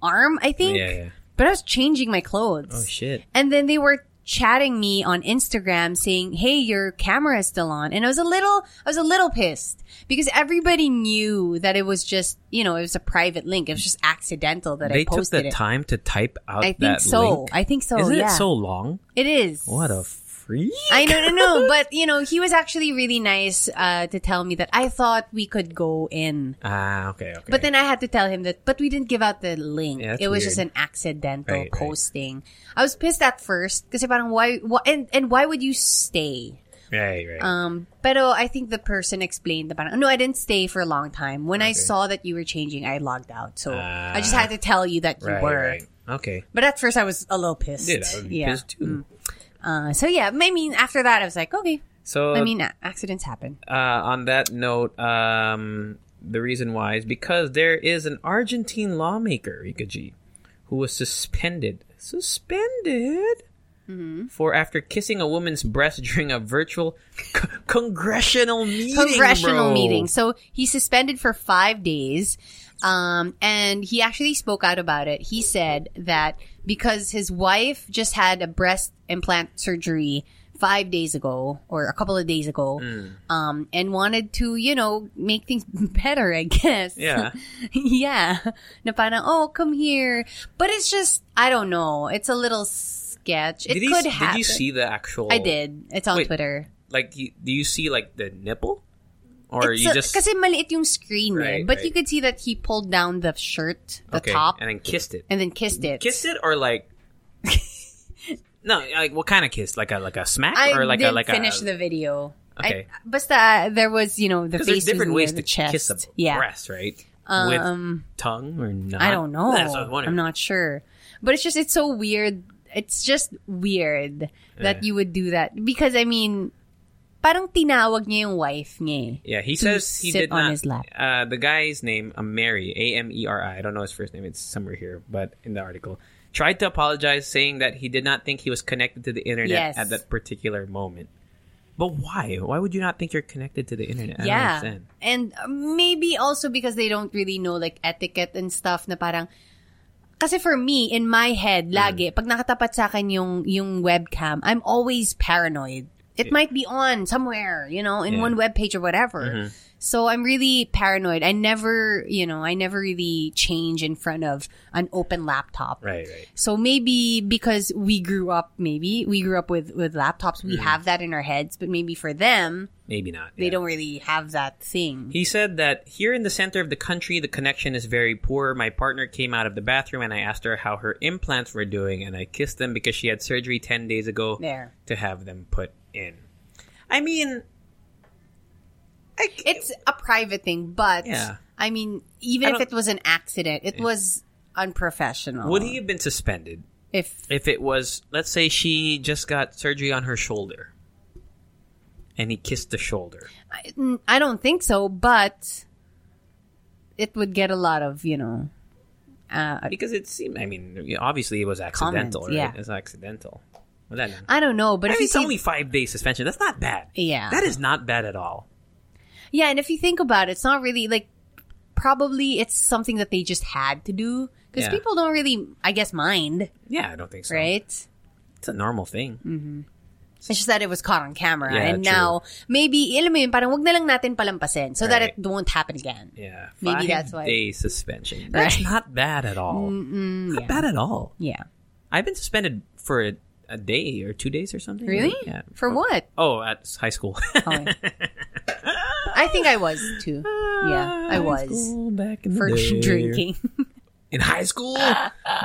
[SPEAKER 1] arm, I think.
[SPEAKER 2] yeah, yeah.
[SPEAKER 1] But I was changing my clothes.
[SPEAKER 2] Oh shit.
[SPEAKER 1] And then they were chatting me on Instagram saying, "Hey, your camera is still on." And I was a little I was a little pissed because everybody knew that it was just, you know, it was a private link. It was just accidental that
[SPEAKER 2] They
[SPEAKER 1] I
[SPEAKER 2] took
[SPEAKER 1] posted
[SPEAKER 2] the
[SPEAKER 1] it.
[SPEAKER 2] time to type out
[SPEAKER 1] I think so.
[SPEAKER 2] link.
[SPEAKER 1] I think so.
[SPEAKER 2] Isn't
[SPEAKER 1] yeah.
[SPEAKER 2] it so long?
[SPEAKER 1] It is.
[SPEAKER 2] What a freak.
[SPEAKER 1] I know, no, no, but you know, he was actually really nice uh, to tell me that I thought we could go in,
[SPEAKER 2] Ah, okay, okay.
[SPEAKER 1] but then I had to tell him that. But we didn't give out the link.
[SPEAKER 2] Yeah,
[SPEAKER 1] it was
[SPEAKER 2] weird.
[SPEAKER 1] just an accidental
[SPEAKER 2] Right, right.
[SPEAKER 1] posting. I was pissed at first because parang why, why and and why would you stay?
[SPEAKER 2] right, right.
[SPEAKER 1] Um, pero I think the person explained the parang, no, I didn't stay for a long time. When I saw that you were changing, I logged out. So I just had to tell you that you
[SPEAKER 2] right,
[SPEAKER 1] were.
[SPEAKER 2] right. Okay.
[SPEAKER 1] But at first I was a little pissed.
[SPEAKER 2] Dude, I
[SPEAKER 1] yeah.
[SPEAKER 2] pissed too.
[SPEAKER 1] Uh, so yeah, I mean, after that I was like, okay.
[SPEAKER 2] So
[SPEAKER 1] I mean, accidents happen.
[SPEAKER 2] uh, on that note, um, the reason why is because there is an Argentine lawmaker, Rika G, who was suspended. Suspended?
[SPEAKER 1] Mm-hmm.
[SPEAKER 2] For after kissing a woman's breast during a virtual c- congressional meeting.
[SPEAKER 1] congressional
[SPEAKER 2] bro.
[SPEAKER 1] meeting. So he's suspended for five days. Um, and he actually spoke out about it. He said that because his wife just had a breast implant surgery five days ago or a couple of days ago,
[SPEAKER 2] Mm.
[SPEAKER 1] um, and wanted to, you know, make things better, I guess.
[SPEAKER 2] Yeah.
[SPEAKER 1] yeah. Na parang, oh, come here. But it's just, I don't know. It's a little sketch. It
[SPEAKER 2] Did, he,
[SPEAKER 1] could
[SPEAKER 2] did
[SPEAKER 1] happen.
[SPEAKER 2] you see the actual?
[SPEAKER 1] I did. It's on
[SPEAKER 2] Wait.
[SPEAKER 1] Twitter.
[SPEAKER 2] Like, do you see like the nipple, or
[SPEAKER 1] It's
[SPEAKER 2] you
[SPEAKER 1] a-
[SPEAKER 2] just
[SPEAKER 1] kasi maliit yung screen.
[SPEAKER 2] Right,
[SPEAKER 1] But
[SPEAKER 2] right.
[SPEAKER 1] you could see that he pulled down the shirt, the
[SPEAKER 2] okay,
[SPEAKER 1] top,
[SPEAKER 2] and then kissed it?
[SPEAKER 1] and then kissed it.
[SPEAKER 2] Kissed it or like? no, like what kind of kiss? Like a like a smack
[SPEAKER 1] I
[SPEAKER 2] or like a like
[SPEAKER 1] finish
[SPEAKER 2] a
[SPEAKER 1] the video.
[SPEAKER 2] Okay.
[SPEAKER 1] I, basta there was, you know, the face
[SPEAKER 2] there's different ways
[SPEAKER 1] near
[SPEAKER 2] to
[SPEAKER 1] the chest.
[SPEAKER 2] kiss a
[SPEAKER 1] yeah.
[SPEAKER 2] breast, right?
[SPEAKER 1] Um,
[SPEAKER 2] With tongue or not?
[SPEAKER 1] I don't know.
[SPEAKER 2] That's what I was wondering.
[SPEAKER 1] I'm not sure. But it's just it's so weird. It's just weird that
[SPEAKER 2] Yeah.
[SPEAKER 1] you would do that because I mean parang tinawag niya yung wife niya. eh.
[SPEAKER 2] Yeah, he says he
[SPEAKER 1] sit
[SPEAKER 2] did
[SPEAKER 1] on
[SPEAKER 2] not.
[SPEAKER 1] his lap.
[SPEAKER 2] Uh, the guy's name, uh, Ameri, A M E R I. I don't know his first name. It's somewhere here, but in the article, tried to apologize, saying that he did not think he was connected to the internet
[SPEAKER 1] Yes.
[SPEAKER 2] at that particular moment. But why? Why would you not think you're connected to the internet? I
[SPEAKER 1] yeah. And uh, maybe also because they don't really know like etiquette and stuff na parang kasi for me, in my head,
[SPEAKER 2] Mm.
[SPEAKER 1] pag nakatapat sa akin yung, yung webcam, I'm always paranoid. It might be on somewhere, you know, in
[SPEAKER 2] Yeah.
[SPEAKER 1] one web page or whatever.
[SPEAKER 2] Mm-hmm.
[SPEAKER 1] So I'm really paranoid. I never, you know, I never really change in front of an open laptop.
[SPEAKER 2] Right, right.
[SPEAKER 1] So maybe because we grew up, maybe we grew up with with laptops,
[SPEAKER 2] Mm.
[SPEAKER 1] we have that in our heads. But maybe for them,
[SPEAKER 2] Maybe not.
[SPEAKER 1] they
[SPEAKER 2] yeah.
[SPEAKER 1] don't really have that thing.
[SPEAKER 2] He said that here in the center of the country, the connection is very poor. My partner came out of the bathroom and I asked her how her implants were doing, and I kissed them because she had surgery 10 days ago
[SPEAKER 1] There.
[SPEAKER 2] to have them put in. I mean, I,
[SPEAKER 1] It's a private thing, but
[SPEAKER 2] Yeah.
[SPEAKER 1] I mean, even
[SPEAKER 2] I
[SPEAKER 1] if it was an accident, it was unprofessional.
[SPEAKER 2] would he have been suspended
[SPEAKER 1] If
[SPEAKER 2] if it was, let's say she just got surgery on her shoulder and he kissed the shoulder?
[SPEAKER 1] I, I don't think so, but it would get a lot of you know. Uh,
[SPEAKER 2] Because it seemed, I mean, obviously it was accidental,
[SPEAKER 1] Comments,
[SPEAKER 2] right?
[SPEAKER 1] yeah.
[SPEAKER 2] It's accidental.
[SPEAKER 1] I don't know, but
[SPEAKER 2] I
[SPEAKER 1] if
[SPEAKER 2] mean,
[SPEAKER 1] you
[SPEAKER 2] it's only five days suspension. That's not bad.
[SPEAKER 1] Yeah.
[SPEAKER 2] That is not bad at all.
[SPEAKER 1] yeah, and if you think about it, it's not really like probably it's something that they just had to do because
[SPEAKER 2] Yeah.
[SPEAKER 1] people don't really, I guess, mind,
[SPEAKER 2] Yeah, I don't think so.
[SPEAKER 1] right?
[SPEAKER 2] It's a normal thing. Mm-hmm.
[SPEAKER 1] It's just that it was caught on camera,
[SPEAKER 2] Yeah,
[SPEAKER 1] and
[SPEAKER 2] true.
[SPEAKER 1] now maybe, alam mo yun, parang wag na lang natin palampasin so that it won't happen again.
[SPEAKER 2] Yeah.
[SPEAKER 1] Maybe that's why.
[SPEAKER 2] day suspension. That's
[SPEAKER 1] Right.
[SPEAKER 2] not bad at all. not
[SPEAKER 1] yeah.
[SPEAKER 2] bad at all.
[SPEAKER 1] Yeah,
[SPEAKER 2] I've been suspended for a, day or two days or something.
[SPEAKER 1] really?
[SPEAKER 2] Yeah.
[SPEAKER 1] For what?
[SPEAKER 2] Oh, at high school.
[SPEAKER 1] Okay. I think I was too. Yeah, I was
[SPEAKER 2] school back in the
[SPEAKER 1] for
[SPEAKER 2] day.
[SPEAKER 1] drinking.
[SPEAKER 2] in high school.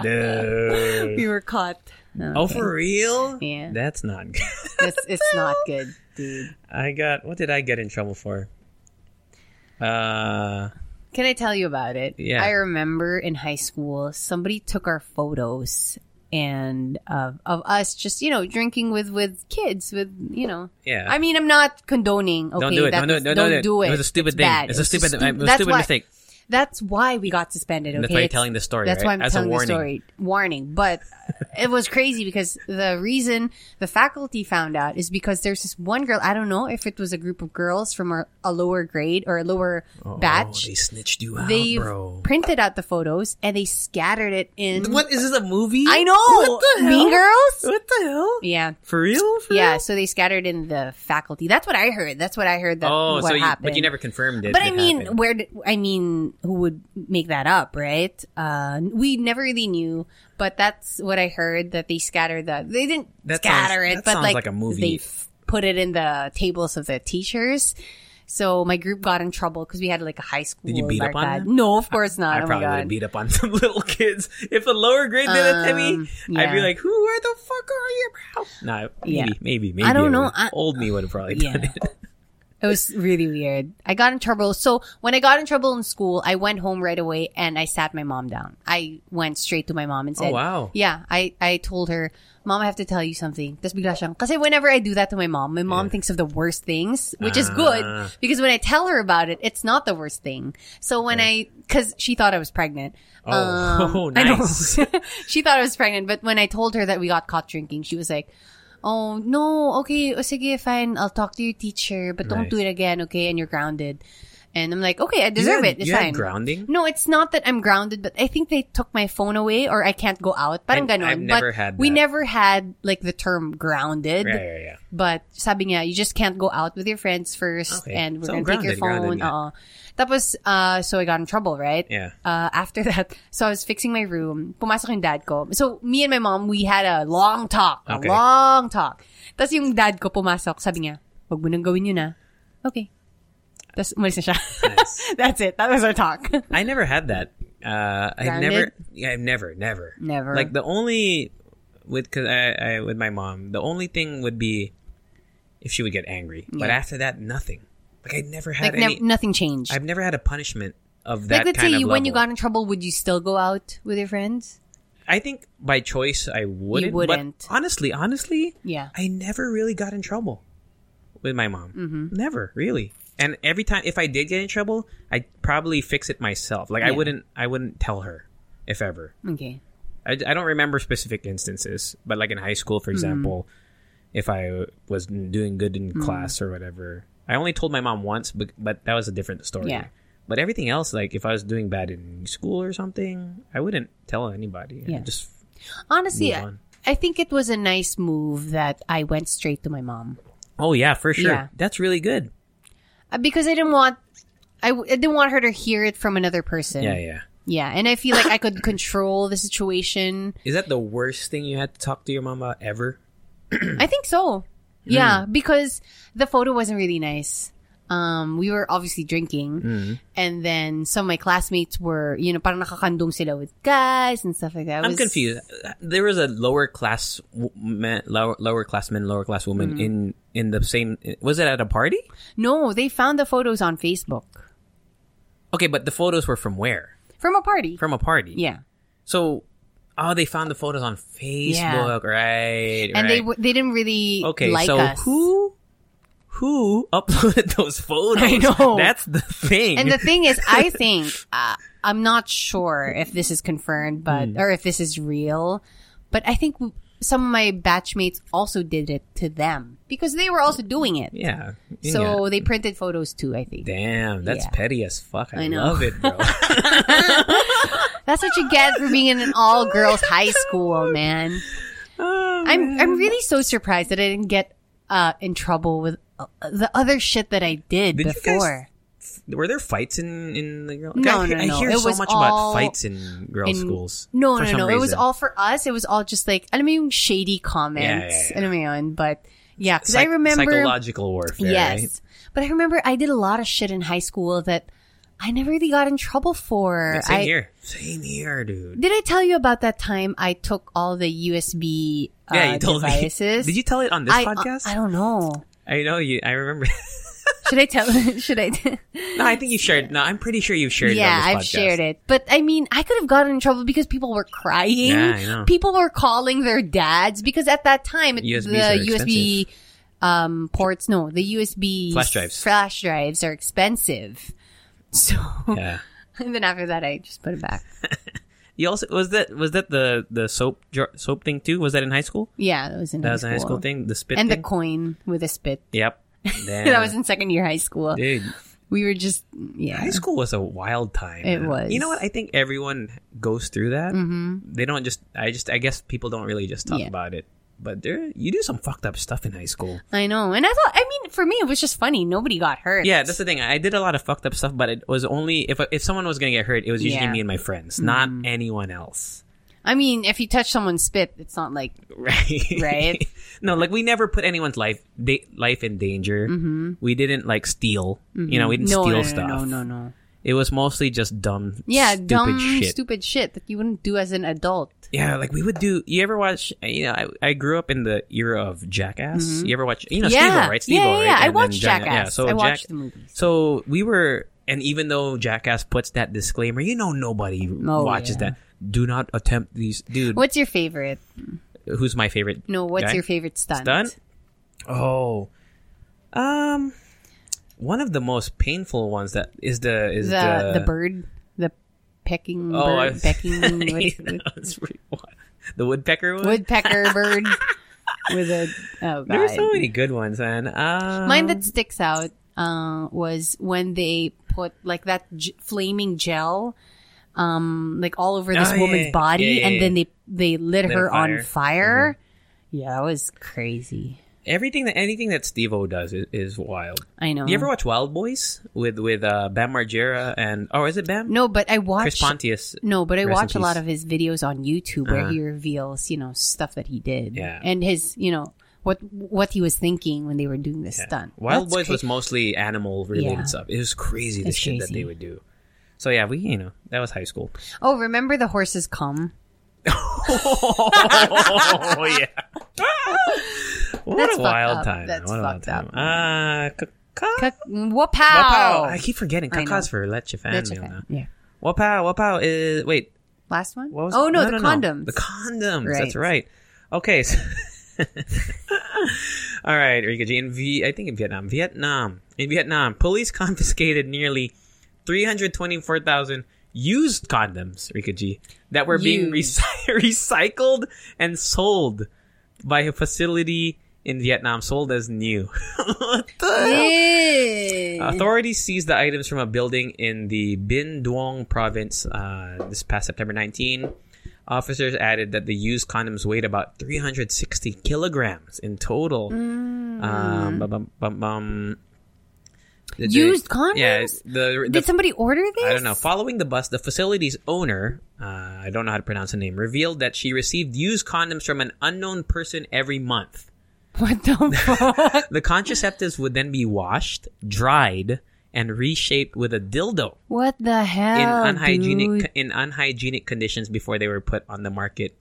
[SPEAKER 2] no.
[SPEAKER 1] we were caught. No,
[SPEAKER 2] Oh, for real?
[SPEAKER 1] Yeah.
[SPEAKER 2] That's not good.
[SPEAKER 1] it's, it's not good, dude.
[SPEAKER 2] I got what did I get in trouble for? Uh
[SPEAKER 1] Can I tell you about it?
[SPEAKER 2] Yeah.
[SPEAKER 1] I remember in high school, somebody took our photos and of of us just you know drinking with with kids with you know.
[SPEAKER 2] Yeah.
[SPEAKER 1] I mean, I'm not condoning. Okay,
[SPEAKER 2] don't do it. Don't do it. Don't, do it.
[SPEAKER 1] it.
[SPEAKER 2] It was a stupid
[SPEAKER 1] It's
[SPEAKER 2] thing.
[SPEAKER 1] bad.
[SPEAKER 2] It's a stupid.
[SPEAKER 1] stu-
[SPEAKER 2] it was a stupid mistake.
[SPEAKER 1] That's why we got suspended. Okay,
[SPEAKER 2] That's why you're
[SPEAKER 1] It's-
[SPEAKER 2] telling the story,
[SPEAKER 1] That's
[SPEAKER 2] right?
[SPEAKER 1] why I'm
[SPEAKER 2] As a
[SPEAKER 1] telling the story. Warning, but it was crazy because the reason the faculty found out is because there's this one girl. I don't know if it was a group of girls from a, a lower grade or a lower batch.
[SPEAKER 2] Oh, they snitched you out,
[SPEAKER 1] they
[SPEAKER 2] bro.
[SPEAKER 1] printed out the photos and they scattered it in.
[SPEAKER 2] What is this a movie?
[SPEAKER 1] I know.
[SPEAKER 2] What the hell?
[SPEAKER 1] Mean Girls.
[SPEAKER 2] What the hell?
[SPEAKER 1] Yeah.
[SPEAKER 2] For real? For
[SPEAKER 1] Yeah,
[SPEAKER 2] real?
[SPEAKER 1] so they scattered in the faculty. That's what I heard. That's what I heard. That
[SPEAKER 2] Oh,
[SPEAKER 1] what
[SPEAKER 2] so you,
[SPEAKER 1] happened.
[SPEAKER 2] but you never confirmed it.
[SPEAKER 1] But I mean,
[SPEAKER 2] happened.
[SPEAKER 1] where? Did, I mean, who would make that up, right? Uh, we never really knew, but that's what I heard. That they scattered the. They didn't
[SPEAKER 2] That
[SPEAKER 1] scatter
[SPEAKER 2] sounds-
[SPEAKER 1] it,
[SPEAKER 2] that
[SPEAKER 1] but like,
[SPEAKER 2] like a movie.
[SPEAKER 1] They f- put it in the tables of the teachers. So my group got in trouble because we had like a high school.
[SPEAKER 2] Did you beat up on
[SPEAKER 1] barricade.
[SPEAKER 2] them?
[SPEAKER 1] No, of course not.
[SPEAKER 2] I
[SPEAKER 1] oh
[SPEAKER 2] probably would have beat up on some little kids. If a lower grade did it to me,
[SPEAKER 1] Um,
[SPEAKER 2] I'd be like, "Who? Where the fuck are you, bro?" Nah, maybe,
[SPEAKER 1] Yeah.
[SPEAKER 2] maybe, maybe.
[SPEAKER 1] I don't know. I-
[SPEAKER 2] old me would have probably
[SPEAKER 1] Yeah.
[SPEAKER 2] done it.
[SPEAKER 1] It was really weird. I got in trouble. So when I got in trouble in school, I went home right away and I sat my mom down. I went straight to my mom and said,
[SPEAKER 2] Oh, wow.
[SPEAKER 1] Yeah, I, I told her, Mom, I have to tell you something. Tapos bigla siyang, kasi whenever I do that to my mom, my mom thinks of the worst things, which is good
[SPEAKER 2] Ah.
[SPEAKER 1] because when I tell her about it, it's not the worst thing. So when I, cause she thought I was pregnant.
[SPEAKER 2] Oh,
[SPEAKER 1] I know.
[SPEAKER 2] nice.
[SPEAKER 1] she thought I was pregnant, but when I told her that we got caught drinking, she was like, Oh, no, okay, o sige, fine, I'll talk to your teacher, but don't do it again, okay, and you're grounded. And I'm like, okay, I deserve
[SPEAKER 2] had-
[SPEAKER 1] it. It's
[SPEAKER 2] you
[SPEAKER 1] fine.
[SPEAKER 2] grounding?
[SPEAKER 1] No, it's not that I'm grounded, but I think they took my phone away or I can't go out. Parang
[SPEAKER 2] I- never
[SPEAKER 1] but we never had like the term grounded.
[SPEAKER 2] Yeah, yeah, yeah.
[SPEAKER 1] But sabi niya, you just can't go out with your friends first
[SPEAKER 2] Okay.
[SPEAKER 1] and we're
[SPEAKER 2] So,
[SPEAKER 1] gonna take your phone.
[SPEAKER 2] nga.
[SPEAKER 1] Oo. Tapos, uh, so I got in trouble, right?
[SPEAKER 2] Yeah.
[SPEAKER 1] Uh, after that, so I was fixing my room. Pumasok yung dad ko. So, me and my mom, we had a long talk. A long talk. Tapos yung dad ko pumasok, sabi niya, wag mo nang gawin yun ah. Okay. Tapos umalis na siya.
[SPEAKER 2] Nice.
[SPEAKER 1] That's it. That was our talk.
[SPEAKER 2] I never had that. Uh, I've never, yeah, I've never, never,
[SPEAKER 1] Never.
[SPEAKER 2] Like the only with, cause I, I with my mom, the only thing would be if she would get angry. But after that, nothing. Like I never had
[SPEAKER 1] like,
[SPEAKER 2] any.
[SPEAKER 1] nev- nothing changed.
[SPEAKER 2] I've never had a punishment of
[SPEAKER 1] like,
[SPEAKER 2] that
[SPEAKER 1] let's
[SPEAKER 2] kind
[SPEAKER 1] say
[SPEAKER 2] of
[SPEAKER 1] you, when you got in trouble, would you still go out with your friends?
[SPEAKER 2] I think by choice I wouldn't.
[SPEAKER 1] wouldn't.
[SPEAKER 2] But honestly, honestly,
[SPEAKER 1] Yeah.
[SPEAKER 2] I never really got in trouble. with my mom. Mm-hmm. Never really. And every time, if I did get in trouble, I'd probably fix it myself. Like I wouldn't, I wouldn't tell her if ever.
[SPEAKER 1] Okay.
[SPEAKER 2] I, I don't remember specific instances, but like in high school, for hmm. example, if I was doing good in hmm. class or whatever, I only told my mom once, but, but that was a different story.
[SPEAKER 1] Yeah.
[SPEAKER 2] But everything else, like if I was doing bad in school or something, I wouldn't tell anybody.
[SPEAKER 1] Yeah.
[SPEAKER 2] I'd just
[SPEAKER 1] Honestly, I. I think it was a nice move that I went straight to my mom.
[SPEAKER 2] oh yeah, for sure.
[SPEAKER 1] Yeah.
[SPEAKER 2] That's really good.
[SPEAKER 1] Uh, because I didn't want I didn't want her to hear it from another person.
[SPEAKER 2] Yeah, yeah.
[SPEAKER 1] Yeah, and I feel like I could control the situation.
[SPEAKER 2] Is that the worst thing you had to talk to your mom about ever?
[SPEAKER 1] I think so. Yeah, because the photo wasn't really nice. Um, we were obviously drinking, and then some of my classmates were, you know, parang nakakandong sila with guys and stuff like that. It
[SPEAKER 2] I'm
[SPEAKER 1] was-
[SPEAKER 2] confused. There was a lower class man, lower, lower class man, lower class woman
[SPEAKER 1] Mm-hmm.
[SPEAKER 2] in in the same. Was it at a party?
[SPEAKER 1] No, they found the photos on Facebook
[SPEAKER 2] Okay, but the photos were from where?
[SPEAKER 1] from a party.
[SPEAKER 2] From a party.
[SPEAKER 1] yeah,
[SPEAKER 2] So, oh, they found the photos on Facebook, right?
[SPEAKER 1] and they
[SPEAKER 2] right.
[SPEAKER 1] w- they didn't really
[SPEAKER 2] okay.
[SPEAKER 1] like
[SPEAKER 2] so
[SPEAKER 1] us.
[SPEAKER 2] who who uploaded those photos?
[SPEAKER 1] I know.
[SPEAKER 2] That's the thing.
[SPEAKER 1] And the thing is, I think uh, I'm not sure if this is confirmed, but
[SPEAKER 2] Hmm.
[SPEAKER 1] or if this is real. But I think some of my batchmates also did it to them because they were also doing it.
[SPEAKER 2] yeah.
[SPEAKER 1] So they printed photos too. I think
[SPEAKER 2] damn, that's
[SPEAKER 1] Yeah.
[SPEAKER 2] petty as fuck. I,
[SPEAKER 1] I
[SPEAKER 2] love it, bro.
[SPEAKER 1] that's what you get for being in an all girls high school, man.
[SPEAKER 2] Oh,
[SPEAKER 1] I'm I'm really so surprised that I didn't get uh, in trouble with the other shit that I did,
[SPEAKER 2] Did you guys-
[SPEAKER 1] before.
[SPEAKER 2] Were there fights in in the girl?
[SPEAKER 1] No,
[SPEAKER 2] I,
[SPEAKER 1] no,
[SPEAKER 2] I
[SPEAKER 1] no.
[SPEAKER 2] hear
[SPEAKER 1] It
[SPEAKER 2] so
[SPEAKER 1] was
[SPEAKER 2] much about fights in girls'
[SPEAKER 1] in-
[SPEAKER 2] schools.
[SPEAKER 1] No,
[SPEAKER 2] for
[SPEAKER 1] no, no. It was all for us. It was all just like, alam mo yung shady comments.
[SPEAKER 2] Yeah, yeah, yeah.
[SPEAKER 1] Alam mo yun? But, yeah, because
[SPEAKER 2] Psych-
[SPEAKER 1] I remember.
[SPEAKER 2] psychological warfare.
[SPEAKER 1] yes.
[SPEAKER 2] right?
[SPEAKER 1] But I remember I did a lot of shit in high school that I never really got in trouble for.
[SPEAKER 2] Same
[SPEAKER 1] I,
[SPEAKER 2] here. Same here, dude.
[SPEAKER 1] Did I tell you about that time I took all the USB uh,
[SPEAKER 2] yeah, you told
[SPEAKER 1] devices?
[SPEAKER 2] me. Did you tell it on this
[SPEAKER 1] I,
[SPEAKER 2] podcast?
[SPEAKER 1] I, I don't know.
[SPEAKER 2] I know you. I remember.
[SPEAKER 1] Should I tell? should I?
[SPEAKER 2] no, I think you shared. No, I'm pretty sure you've shared.
[SPEAKER 1] yeah, I've
[SPEAKER 2] podcast.
[SPEAKER 1] shared it. But I mean, I could have gotten in trouble because people were crying.
[SPEAKER 2] Yeah, I know.
[SPEAKER 1] People were calling their dads because at that time it,
[SPEAKER 2] USBs
[SPEAKER 1] the USB um, ports, no, the USB
[SPEAKER 2] Flash drives.
[SPEAKER 1] flash drives are expensive. So,
[SPEAKER 2] Yeah.
[SPEAKER 1] and then after that, I just put it back.
[SPEAKER 2] You also was that was that the the soap jar, soap thing too? Was that in high school?
[SPEAKER 1] Yeah, that was in high school.
[SPEAKER 2] That
[SPEAKER 1] high
[SPEAKER 2] was a high school thing. The spit
[SPEAKER 1] And the coin with a spit.
[SPEAKER 2] Yep.
[SPEAKER 1] That was in second year high school.
[SPEAKER 2] dude.
[SPEAKER 1] We were just yeah.
[SPEAKER 2] High school was a wild time.
[SPEAKER 1] It
[SPEAKER 2] man.
[SPEAKER 1] was.
[SPEAKER 2] You know what? I think everyone goes through that. Mm-hmm. They don't just. I just. I guess people don't really just talk
[SPEAKER 1] Yeah.
[SPEAKER 2] about it. But there, you do some fucked up stuff in high school.
[SPEAKER 1] I know, and I thought, I mean, for me, it was just funny. Nobody got hurt.
[SPEAKER 2] Yeah, that's the thing. I did a lot of fucked up stuff, but it was only if if someone was gonna get hurt, it was usually
[SPEAKER 1] Yeah. Mm-hmm.
[SPEAKER 2] me and my friends, not anyone else.
[SPEAKER 1] I mean, if you touch someone's spit, it's not like
[SPEAKER 2] Right.
[SPEAKER 1] Right.
[SPEAKER 2] no, like we never put anyone's life da- life in danger. Mm-hmm. We didn't like steal. You know, we didn't
[SPEAKER 1] no,
[SPEAKER 2] steal
[SPEAKER 1] no, no,
[SPEAKER 2] stuff.
[SPEAKER 1] no, no, no.
[SPEAKER 2] It was mostly just dumb,
[SPEAKER 1] Yeah,
[SPEAKER 2] stupid
[SPEAKER 1] dumb,
[SPEAKER 2] shit.
[SPEAKER 1] stupid shit that you wouldn't do as an adult.
[SPEAKER 2] Yeah, like we would do. You ever watch? You know, I, I grew up in the era of Jackass. You ever watch? You know,
[SPEAKER 1] Mm-hmm. yeah,
[SPEAKER 2] Steve-O, right?
[SPEAKER 1] yeah,
[SPEAKER 2] Steve-O,
[SPEAKER 1] yeah,
[SPEAKER 2] right?
[SPEAKER 1] yeah. I watched
[SPEAKER 2] Jack-
[SPEAKER 1] Jackass.
[SPEAKER 2] Yeah, so
[SPEAKER 1] I
[SPEAKER 2] Jack-
[SPEAKER 1] watched the movies.
[SPEAKER 2] So we were, and even though Jackass puts that disclaimer, you know, nobody
[SPEAKER 1] Oh,
[SPEAKER 2] watches
[SPEAKER 1] yeah.
[SPEAKER 2] that. Do not attempt these, dude.
[SPEAKER 1] What's your favorite?
[SPEAKER 2] Who's my favorite?
[SPEAKER 1] No, what's
[SPEAKER 2] guy?
[SPEAKER 1] your favorite stunt?
[SPEAKER 2] stunt? Oh, um, one of the most painful ones that is the is
[SPEAKER 1] The
[SPEAKER 2] the
[SPEAKER 1] the bird, pecking
[SPEAKER 2] Oh, I-
[SPEAKER 1] bird, pecking what-
[SPEAKER 2] That's pretty- what? the woodpecker one.
[SPEAKER 1] woodpecker bird with a oh god.
[SPEAKER 2] There's so many good ones, man. Um,
[SPEAKER 1] Mine that sticks out uh, was when they put like that j- flaming gel, um, like all over this
[SPEAKER 2] Oh,
[SPEAKER 1] woman's
[SPEAKER 2] yeah.
[SPEAKER 1] body,
[SPEAKER 2] Yeah,
[SPEAKER 1] and then they they lit,
[SPEAKER 2] Lit
[SPEAKER 1] her
[SPEAKER 2] fire.
[SPEAKER 1] on fire. Yeah, that was crazy.
[SPEAKER 2] Everything that anything that Steve-O does is, is wild.
[SPEAKER 1] I know.
[SPEAKER 2] You ever watch Wildboyz with with uh, Bam Margera and oh, is it Bam?
[SPEAKER 1] No, but I
[SPEAKER 2] watch
[SPEAKER 1] Chris.
[SPEAKER 2] Pontius.
[SPEAKER 1] No, but I watch a lot of his videos on YouTube where
[SPEAKER 2] Uh-huh.
[SPEAKER 1] he reveals, you know, stuff that he did.
[SPEAKER 2] Yeah.
[SPEAKER 1] And his, you know, what what he was thinking when they were doing this stunt.
[SPEAKER 2] Wild
[SPEAKER 1] That's
[SPEAKER 2] Boys
[SPEAKER 1] cra-
[SPEAKER 2] was mostly animal related
[SPEAKER 1] Yeah.
[SPEAKER 2] stuff. It was crazy the
[SPEAKER 1] It's
[SPEAKER 2] shit that they would do. So yeah, we you know that was high school.
[SPEAKER 1] Oh, remember the horses come?
[SPEAKER 2] oh yeah. what
[SPEAKER 1] That's
[SPEAKER 2] a wild time.
[SPEAKER 1] That's
[SPEAKER 2] what a wild time.
[SPEAKER 1] up.
[SPEAKER 2] Uh, kaka-
[SPEAKER 1] Wapow!
[SPEAKER 2] I keep forgetting.
[SPEAKER 1] I
[SPEAKER 2] Kaka's
[SPEAKER 1] know.
[SPEAKER 2] for fan
[SPEAKER 1] That's
[SPEAKER 2] meal
[SPEAKER 1] okay. Yeah.
[SPEAKER 2] Wapow, wapow is wait.
[SPEAKER 1] Last one?
[SPEAKER 2] What was
[SPEAKER 1] oh no, the condoms.
[SPEAKER 2] The condoms.
[SPEAKER 1] Right.
[SPEAKER 2] That's right. Okay. So, All right, Rika G. In v- I think in Vietnam. Vietnam. In Vietnam, police confiscated nearly 324,000 used condoms, Rika G, that were being
[SPEAKER 1] Used.
[SPEAKER 2] recy- recycled and sold by a facility in Vietnam, sold as new. what the hell? Authorities seized the items from a building in the Binh Duong province uh, this past September 19. Officers added that the used condoms weighed about 360 kilograms in total. Um, bum, bum, bum, bum. The-
[SPEAKER 1] Used
[SPEAKER 2] Yeah,
[SPEAKER 1] condoms?
[SPEAKER 2] the, the
[SPEAKER 1] Did somebody order this?
[SPEAKER 2] I don't know. Following the bust, the facility's owner, uh, I don't know how to pronounce the name, revealed that she received used condoms from an unknown person every month.
[SPEAKER 1] What the fuck?
[SPEAKER 2] The contraceptives would then be washed, dried, and reshaped with a dildo
[SPEAKER 1] what the hell?
[SPEAKER 2] in unhygienic
[SPEAKER 1] dude?
[SPEAKER 2] in unhygienic conditions before they were put on the market.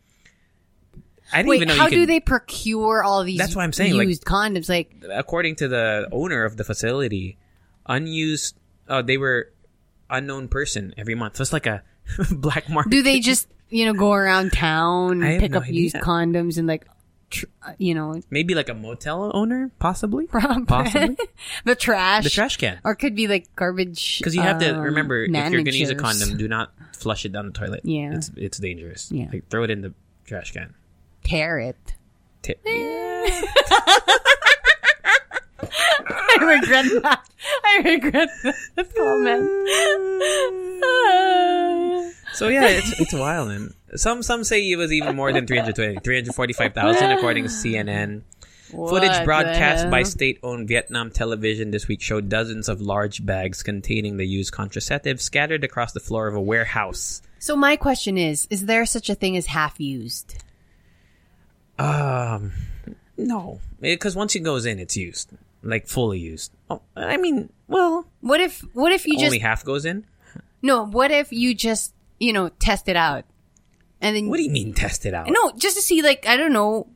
[SPEAKER 2] I didn't
[SPEAKER 1] Wait,
[SPEAKER 2] even know
[SPEAKER 1] how
[SPEAKER 2] you
[SPEAKER 1] do they procure all these
[SPEAKER 2] That's what I'm saying, like-
[SPEAKER 1] used condoms? Like,
[SPEAKER 2] according to the owner of the facility, unused oh they were unknown person every month. So it's like a black market.
[SPEAKER 1] do they just, you know, go around town and pick
[SPEAKER 2] no
[SPEAKER 1] up used condoms and like, tr- you know,
[SPEAKER 2] maybe like a motel owner, possibly?
[SPEAKER 1] from
[SPEAKER 2] Possibly.
[SPEAKER 1] the trash,
[SPEAKER 2] The trash can.
[SPEAKER 1] or could be like garbage.
[SPEAKER 2] Because you have to
[SPEAKER 1] um,
[SPEAKER 2] remember, if you're going to use a condom, do not flush it down the toilet.
[SPEAKER 1] Yeah.
[SPEAKER 2] It's, it's dangerous.
[SPEAKER 1] Yeah.
[SPEAKER 2] Like, throw it in the trash can.
[SPEAKER 1] tear it.
[SPEAKER 2] Tip.
[SPEAKER 1] I regret that. I regret that comment.
[SPEAKER 2] So yeah, it's it's wild. And some some say it was even more than 320, 345,000 according to CNN. Footage
[SPEAKER 1] What the
[SPEAKER 2] broadcast by state-owned Vietnam television this week showed dozens of large bags containing the used contraceptives scattered across the floor of a warehouse.
[SPEAKER 1] So my question is: Is there such a thing as half used?
[SPEAKER 2] Um, no, because once it goes in, it's used, like fully used. Oh, I mean, well,
[SPEAKER 1] What if? What if you just
[SPEAKER 2] only half goes in.
[SPEAKER 1] no? What if you just you know test it out, and then
[SPEAKER 2] What do you mean test it out?
[SPEAKER 1] no, just to see like I don't know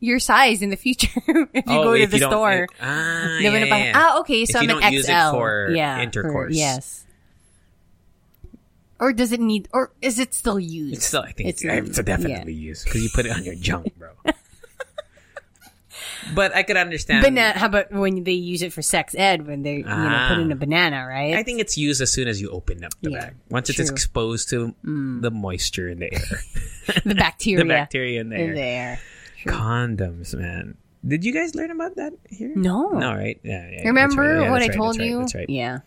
[SPEAKER 1] your size in the future if you
[SPEAKER 2] Oh,
[SPEAKER 1] go to the store.
[SPEAKER 2] Ah, yeah, yeah, yeah.
[SPEAKER 1] Ah, okay, so
[SPEAKER 2] you
[SPEAKER 1] I'm an XL.
[SPEAKER 2] use it for
[SPEAKER 1] yeah,
[SPEAKER 2] intercourse.
[SPEAKER 1] yes. Or does it need? Or is it still used?
[SPEAKER 2] It's still, I think it's,
[SPEAKER 1] It's,
[SPEAKER 2] it's, definitely used because you put it on your junk, bro. but I could understand.
[SPEAKER 1] Banana. How about when they use it for sex ed when they you know put in
[SPEAKER 2] Ah.
[SPEAKER 1] a banana, right?
[SPEAKER 2] I think it's used as soon as you open up the
[SPEAKER 1] Yeah,
[SPEAKER 2] bag. Once it's
[SPEAKER 1] true. Mm.
[SPEAKER 2] exposed to the moisture in the air,
[SPEAKER 1] the bacteria.
[SPEAKER 2] the bacteria in the
[SPEAKER 1] in
[SPEAKER 2] air.
[SPEAKER 1] there.
[SPEAKER 2] Condoms, man. Did you guys learn about that here?
[SPEAKER 1] No.
[SPEAKER 2] No, right? Yeah. yeah
[SPEAKER 1] Remember
[SPEAKER 2] right. Yeah,
[SPEAKER 1] what I
[SPEAKER 2] right,
[SPEAKER 1] told
[SPEAKER 2] right,
[SPEAKER 1] you?
[SPEAKER 2] That's right.
[SPEAKER 1] Yeah.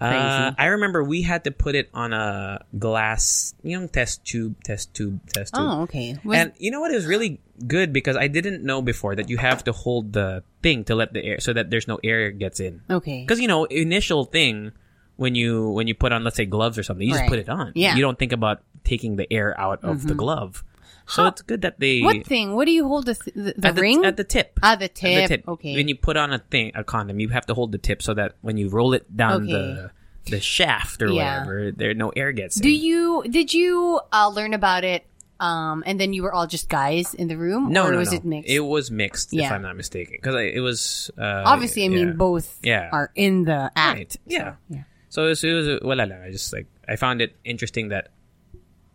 [SPEAKER 2] Uh. I remember we had to put it on a glass, you know, test tube, test tube, test tube.
[SPEAKER 1] Oh, okay. Was,
[SPEAKER 2] and you know what? It was really good because I didn't know before that you have to hold the thing to let the air, so that there's no air gets in.
[SPEAKER 1] okay.
[SPEAKER 2] Because you know, initial thing when you when you put on, let's say, gloves or something, you
[SPEAKER 1] Right.
[SPEAKER 2] just put it on.
[SPEAKER 1] Yeah. Mm-hmm.
[SPEAKER 2] You don't think about taking the air out of the glove. So it's good that they
[SPEAKER 1] What thing? What do you hold the th- the, the
[SPEAKER 2] at the,
[SPEAKER 1] ring?
[SPEAKER 2] at the tip.
[SPEAKER 1] ah, the
[SPEAKER 2] At the tip.
[SPEAKER 1] Okay.
[SPEAKER 2] When you put on a thing, a condom, you have to hold the tip so that when you roll it down
[SPEAKER 1] Okay.
[SPEAKER 2] the the shaft or
[SPEAKER 1] Yeah.
[SPEAKER 2] whatever, there no air gets
[SPEAKER 1] do
[SPEAKER 2] in.
[SPEAKER 1] you did you uh, learn about it? Um, and then you were all just guys in the room,
[SPEAKER 2] no,
[SPEAKER 1] or
[SPEAKER 2] no,
[SPEAKER 1] was
[SPEAKER 2] no.
[SPEAKER 1] it mixed?
[SPEAKER 2] It was mixed, if I'm not mistaken, because it was uh,
[SPEAKER 1] Obviously, I mean
[SPEAKER 2] yeah.
[SPEAKER 1] both
[SPEAKER 2] Yeah.
[SPEAKER 1] are in the act.
[SPEAKER 2] Right. Yeah.
[SPEAKER 1] yeah.
[SPEAKER 2] So it was, it was wala lang. I just like I found it interesting that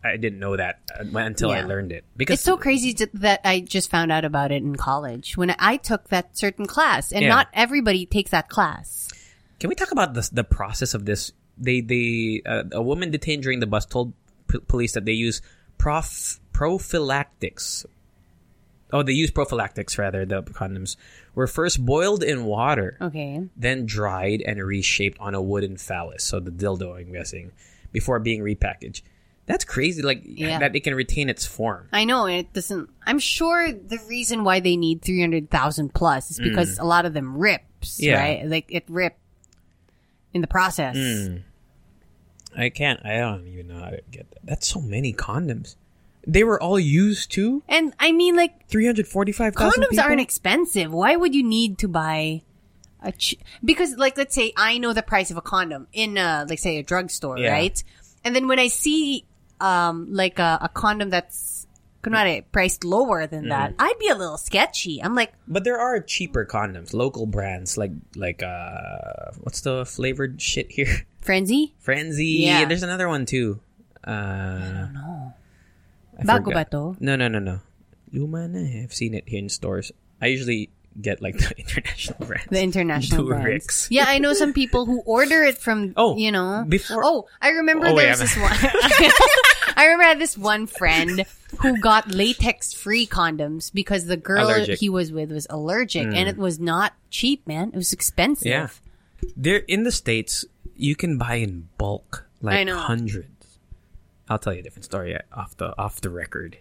[SPEAKER 2] I didn't know that uh, until I learned it because
[SPEAKER 1] It's so crazy to, that I just found out about it in college when I took that certain class, and
[SPEAKER 2] Yeah.
[SPEAKER 1] not everybody takes that class.
[SPEAKER 2] Can we talk about the the process of this? They they uh, a woman detained during the bus told p- police that they use prof prophylactics. Oh, they use prophylactics rather. The condoms were first boiled in water,
[SPEAKER 1] Okay.
[SPEAKER 2] then dried and reshaped on a wooden phallus. So the dildo, I'm guessing, before being repackaged. That's crazy. Like
[SPEAKER 1] Yeah.
[SPEAKER 2] that it can retain its form.
[SPEAKER 1] I know it doesn't. I'm sure the reason why they need three hundred thousand plus is because a lot of them rips,
[SPEAKER 2] Mm. Yeah.
[SPEAKER 1] right? Like it ripped in the process.
[SPEAKER 2] Mm. I can't. I don't even know how to get that. That's so many condoms. They were all used too.
[SPEAKER 1] And I mean, like
[SPEAKER 2] three hundred forty-five
[SPEAKER 1] condoms aren't expensive. Why would you need to buy a ch- because like let's say I know the price of a condom in a, like say a drugstore,
[SPEAKER 2] Yeah.
[SPEAKER 1] right? And then when I see um like a, a condom that's kunwari, priced lower than that,
[SPEAKER 2] Mm-hmm.
[SPEAKER 1] I'd be a little sketchy. I'm like,
[SPEAKER 2] But there are cheaper condoms, local brands like like uh, what's the flavored shit here?
[SPEAKER 1] frenzy?
[SPEAKER 2] Frenzy.
[SPEAKER 1] Yeah.
[SPEAKER 2] There's another one too. Uh, I
[SPEAKER 1] Bago
[SPEAKER 2] forgot.
[SPEAKER 1] ba to?
[SPEAKER 2] No, no, no, no. luma na. I've seen it here in stores. I usually get like the international brands.
[SPEAKER 1] The international brands. Yeah, I know some people who order it from,
[SPEAKER 2] Oh,
[SPEAKER 1] you know.
[SPEAKER 2] before-
[SPEAKER 1] Oh, I remember
[SPEAKER 2] Oh,
[SPEAKER 1] there was this one. I remember I had this one friend who got latex-free condoms because the girl
[SPEAKER 2] Allergic. Mm.
[SPEAKER 1] he was with was allergic, and it was not cheap, man. It was expensive.
[SPEAKER 2] Yeah. They're in the States, you can buy in bulk, like hundreds. I'll tell you a different story off the off the record.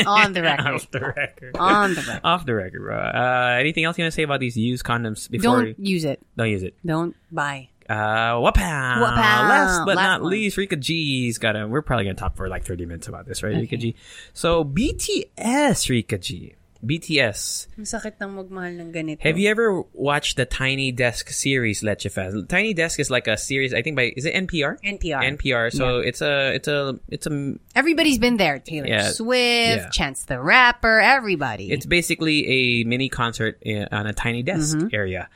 [SPEAKER 1] On the record.
[SPEAKER 2] off the record.
[SPEAKER 1] On the record.
[SPEAKER 2] off the record, bro. Uh, anything else you want to say about these used condoms before?
[SPEAKER 1] Don't use it.
[SPEAKER 2] don't use it.
[SPEAKER 1] Don't buy.
[SPEAKER 2] Uh, wapow.
[SPEAKER 1] Wapow.
[SPEAKER 2] Last but
[SPEAKER 1] Last
[SPEAKER 2] not
[SPEAKER 1] one.
[SPEAKER 2] least, Rika G's got a. We're probably gonna talk for like thirty minutes about this, right, Rika G? So BTS, Rika G, BTS.
[SPEAKER 1] Ang sakit ng magmahal ng ganito.
[SPEAKER 2] Have you ever watched the Tiny Desk series, Leche Fan? Tiny Desk is like a series. I think by is it NPR?
[SPEAKER 1] NPR.
[SPEAKER 2] NPR. So it's a it's a it's a
[SPEAKER 1] Everybody's been there. Taylor
[SPEAKER 2] Yeah.
[SPEAKER 1] Swift,
[SPEAKER 2] Yeah.
[SPEAKER 1] Chance the Rapper, everybody.
[SPEAKER 2] It's basically a mini concert in, on a tiny desk mm-hmm. area.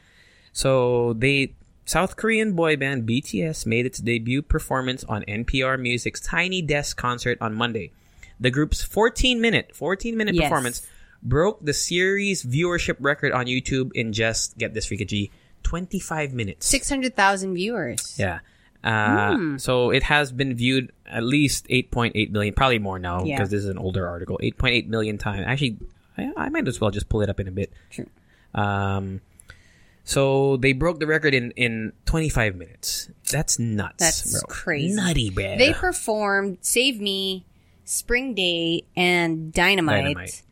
[SPEAKER 2] So they South Korean boy band BTS made its debut performance on NPR Music's Tiny Desk concert on Monday. The group's 14 minute 14 minute
[SPEAKER 1] Yes.
[SPEAKER 2] performance broke the series viewership record on YouTube in just get this Rika G 25 minutes.
[SPEAKER 1] 600,000 viewers.
[SPEAKER 2] Yeah. Uh,
[SPEAKER 1] Hmm.
[SPEAKER 2] So it has been viewed at least 8.8 million, probably more now
[SPEAKER 1] Yeah.
[SPEAKER 2] because this is an older article. 8.8 million times. Actually, I, I might as well just pull it up in a bit.
[SPEAKER 1] True.
[SPEAKER 2] Um, so they broke the record in in 25 minutes. That's nuts.
[SPEAKER 1] That's
[SPEAKER 2] bro.
[SPEAKER 1] crazy.
[SPEAKER 2] Nutty, bro.
[SPEAKER 1] They performed Save Me, Spring Day, and Dynamite.
[SPEAKER 2] Dynamite.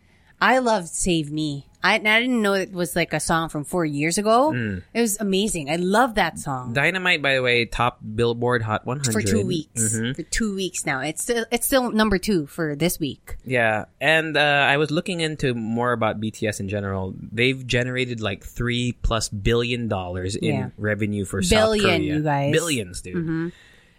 [SPEAKER 1] I loved Save Me. I, I didn't know it was like a song from four years ago.
[SPEAKER 2] Mm.
[SPEAKER 1] It was amazing. I love that song.
[SPEAKER 2] Dynamite, by the way, top Billboard Hot 100
[SPEAKER 1] for two weeks.
[SPEAKER 2] Mhm.
[SPEAKER 1] For two weeks now. It's still it's still number two for this week.
[SPEAKER 2] Yeah, and uh, I was looking into more about BTS in general. They've generated like three plus billion dollars in
[SPEAKER 1] Yeah.
[SPEAKER 2] revenue for South
[SPEAKER 1] Billion,
[SPEAKER 2] Korea.
[SPEAKER 1] you guys. Mm-hmm.
[SPEAKER 2] billions, dude.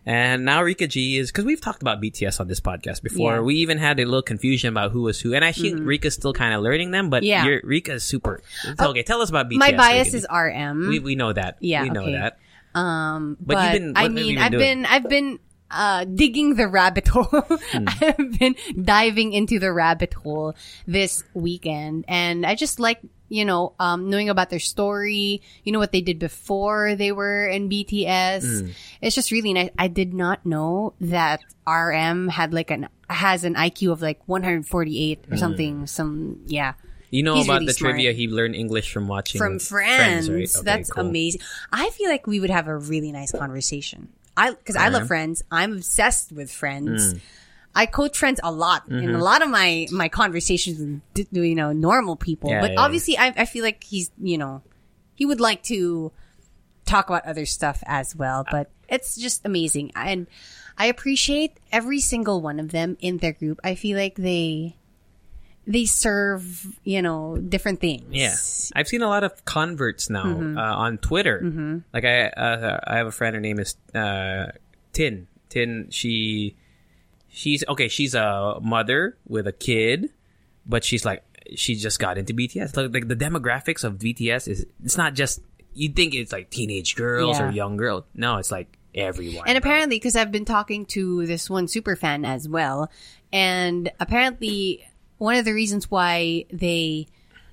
[SPEAKER 2] And now Rika G is because we've talked about BTS on this podcast before.
[SPEAKER 1] Yeah. Mm-hmm.
[SPEAKER 2] We even had a little confusion about who was who, and I think Rika's still kind of learning them. But
[SPEAKER 1] Yeah. Oh,
[SPEAKER 2] you're, Rika is super. okay, tell us about BTS.
[SPEAKER 1] My bias
[SPEAKER 2] Rika
[SPEAKER 1] is. RM.
[SPEAKER 2] we we know that.
[SPEAKER 1] Yeah,
[SPEAKER 2] we know
[SPEAKER 1] okay.
[SPEAKER 2] that.
[SPEAKER 1] Um,
[SPEAKER 2] But
[SPEAKER 1] but,
[SPEAKER 2] you've been- what
[SPEAKER 1] I mean,
[SPEAKER 2] been
[SPEAKER 1] I've been, I've been uh, digging the rabbit hole.
[SPEAKER 2] Hmm.
[SPEAKER 1] I've been diving into the rabbit hole this weekend, and I just like you know um, knowing about their story. You know what they did before they were in BTS.
[SPEAKER 2] Hmm.
[SPEAKER 1] It's just really nice. I did not know that RM had like an has an IQ of like 148
[SPEAKER 2] Hmm.
[SPEAKER 1] or something. Some yeah.
[SPEAKER 2] You know
[SPEAKER 1] He's
[SPEAKER 2] about
[SPEAKER 1] really
[SPEAKER 2] the
[SPEAKER 1] smart.
[SPEAKER 2] trivia. He learned English from watching
[SPEAKER 1] from friends.
[SPEAKER 2] right? Okay,
[SPEAKER 1] That's
[SPEAKER 2] cool.
[SPEAKER 1] amazing. I feel like we would have a really nice conversation. I because I love Friends. I'm obsessed with
[SPEAKER 2] Mm.
[SPEAKER 1] I quote Friends a lot in
[SPEAKER 2] Mm-hmm.
[SPEAKER 1] a lot of my my conversations with you know normal people.
[SPEAKER 2] Yeah,
[SPEAKER 1] but
[SPEAKER 2] yeah, yeah.
[SPEAKER 1] obviously, I I feel like he's you know he would like to talk about other stuff as well. But it's just amazing, and I appreciate every single one of them in their group. I feel like they they serve you know different things.
[SPEAKER 2] Yeah, I've seen a lot of converts now
[SPEAKER 1] Mm-hmm.
[SPEAKER 2] uh, on Twitter. Like I, uh, I have a friend. Her name is uh, Tin. Tin. She, she's okay. She's a mother with a kid, but she's like she just got into BTS. Like, like the demographics of BTS is it's not just you think it's like teenage girls
[SPEAKER 1] Yeah.
[SPEAKER 2] or young girls. No, it's like everyone.
[SPEAKER 1] And apparently, because I've been talking to this one super fan as well, and apparently, one of the reasons why they,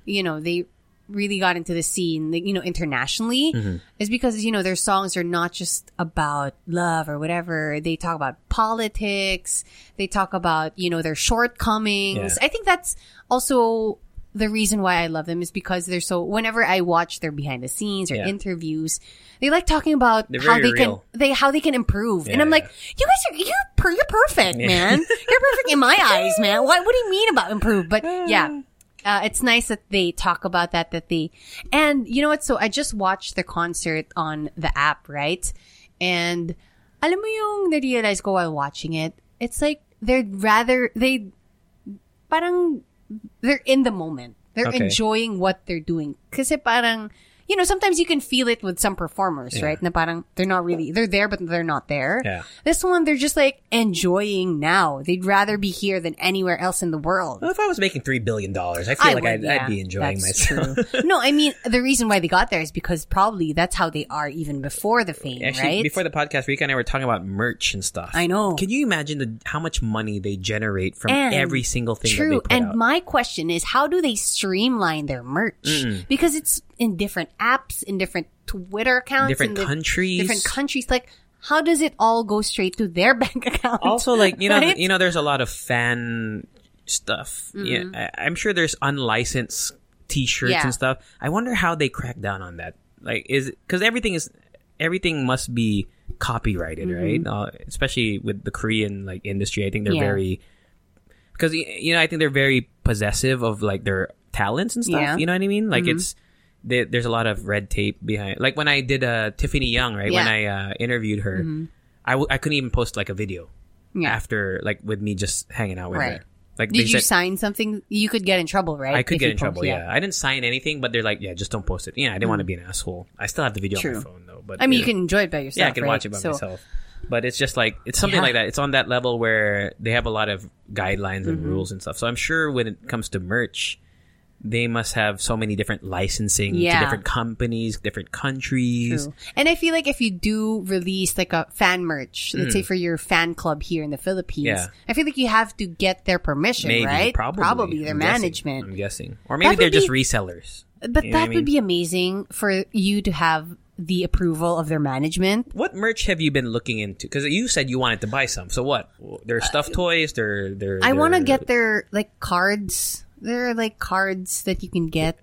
[SPEAKER 1] you know, they really got into the scene, like, you know, internationally,
[SPEAKER 2] Mm-hmm.
[SPEAKER 1] is because you know their songs are not just about love or whatever. They talk about politics. They talk about you know their shortcomings.
[SPEAKER 2] Yeah.
[SPEAKER 1] I think that's also the reason why I love them is because they're so. Whenever I watch their behind the scenes or
[SPEAKER 2] Yeah.
[SPEAKER 1] interviews, they like talking about how they
[SPEAKER 2] real.
[SPEAKER 1] can they how they can improve. and I'm like, you guys are you're per, you're perfect, man. You're perfect in my eyes, man. What what do you mean about improve? But yeah. Uh, it's nice that they talk about that, that they, and you know what? So I just watched the concert on the app, right? And alam mo yung na-realize ko while watching it, it's like they're rather, they, parang, they're in the moment. They're
[SPEAKER 2] Okay.
[SPEAKER 1] enjoying what they're doing. Kasi parang, you know, sometimes you can feel it with some performers,
[SPEAKER 2] Yeah.
[SPEAKER 1] right? Na parang they're not really, they're there, but they're not there.
[SPEAKER 2] Yeah.
[SPEAKER 1] This one, they're just like enjoying now. They'd rather be here than anywhere else in the world.
[SPEAKER 2] Well, if I was making three billion dollars, I feel like
[SPEAKER 1] would,
[SPEAKER 2] I'd,
[SPEAKER 1] yeah,
[SPEAKER 2] I'd be enjoying
[SPEAKER 1] that's
[SPEAKER 2] myself.
[SPEAKER 1] no, I mean the reason why they got there is because probably that's how they are even before the fame,
[SPEAKER 2] Actually,
[SPEAKER 1] right?
[SPEAKER 2] before the podcast, Rika and I were talking about merch and stuff.
[SPEAKER 1] I know.
[SPEAKER 2] Can you imagine the how much money they generate from
[SPEAKER 1] And-
[SPEAKER 2] every single thing
[SPEAKER 1] True.
[SPEAKER 2] that they put
[SPEAKER 1] and
[SPEAKER 2] out?
[SPEAKER 1] my question is, how do they streamline their merch? Because it's in different apps, in different Twitter accounts,
[SPEAKER 2] Different
[SPEAKER 1] in
[SPEAKER 2] countries.
[SPEAKER 1] different countries. Like, how does it all go straight to their bank account?
[SPEAKER 2] also, like you know,
[SPEAKER 1] Right?
[SPEAKER 2] you know, there's a lot of fan stuff.
[SPEAKER 1] Mm-hmm.
[SPEAKER 2] Yeah, I, I'm sure there's unlicensed T-shirts
[SPEAKER 1] Yeah.
[SPEAKER 2] and stuff. I wonder how they crack down on that. Like, is because everything is everything must be copyrighted,
[SPEAKER 1] Mm-hmm.
[SPEAKER 2] right? Uh, especially with the Korean like industry, I think they're
[SPEAKER 1] Yeah.
[SPEAKER 2] very because you know I think they're very possessive of like their talents and stuff.
[SPEAKER 1] Yeah.
[SPEAKER 2] You know what I mean?
[SPEAKER 1] Mm-hmm.
[SPEAKER 2] Like it's there, there's a lot of red tape behind. Like when I did uh, Tiffany Young, right? When I uh, interviewed her, I w- I couldn't even post like a video
[SPEAKER 1] Yeah.
[SPEAKER 2] after like with me just hanging out with
[SPEAKER 1] Right.
[SPEAKER 2] her. Like
[SPEAKER 1] Did you
[SPEAKER 2] said,
[SPEAKER 1] sign something? You could get in trouble, right?
[SPEAKER 2] I could
[SPEAKER 1] If
[SPEAKER 2] get
[SPEAKER 1] you
[SPEAKER 2] in trouble.
[SPEAKER 1] post-
[SPEAKER 2] Yeah. I didn't sign anything, but they're like, yeah, just don't post it. Yeah, I didn't want to be an asshole. I still have the video on my phone though. But
[SPEAKER 1] I mean,
[SPEAKER 2] yeah.
[SPEAKER 1] you can enjoy it by yourself.
[SPEAKER 2] yeah, I can
[SPEAKER 1] right?
[SPEAKER 2] watch it by
[SPEAKER 1] So-
[SPEAKER 2] myself. But it's just like it's something
[SPEAKER 1] Yeah.
[SPEAKER 2] like that. It's on that level where they have a lot of guidelines and
[SPEAKER 1] Mm-hmm.
[SPEAKER 2] rules and stuff. So I'm sure when it comes to merch, they must have so many different licensing
[SPEAKER 1] Yeah.
[SPEAKER 2] to different companies, different countries.
[SPEAKER 1] True. And I feel like if you do release like a fan merch, let's say for your fan club here in the Philippines.
[SPEAKER 2] Yeah.
[SPEAKER 1] I feel like you have to get their permission,
[SPEAKER 2] Maybe,
[SPEAKER 1] right?
[SPEAKER 2] probably,
[SPEAKER 1] their
[SPEAKER 2] I'm guessing.
[SPEAKER 1] management.
[SPEAKER 2] I'm guessing, or maybe they're just resellers.
[SPEAKER 1] But
[SPEAKER 2] You know
[SPEAKER 1] that
[SPEAKER 2] I mean?
[SPEAKER 1] would be amazing for you to have the approval of their management.
[SPEAKER 2] What merch have you been looking into? Because you said you wanted to buy some. So what? They're stuffed toys. They're they're.
[SPEAKER 1] Uh, I want to get their like cards. They're like cards that you can get.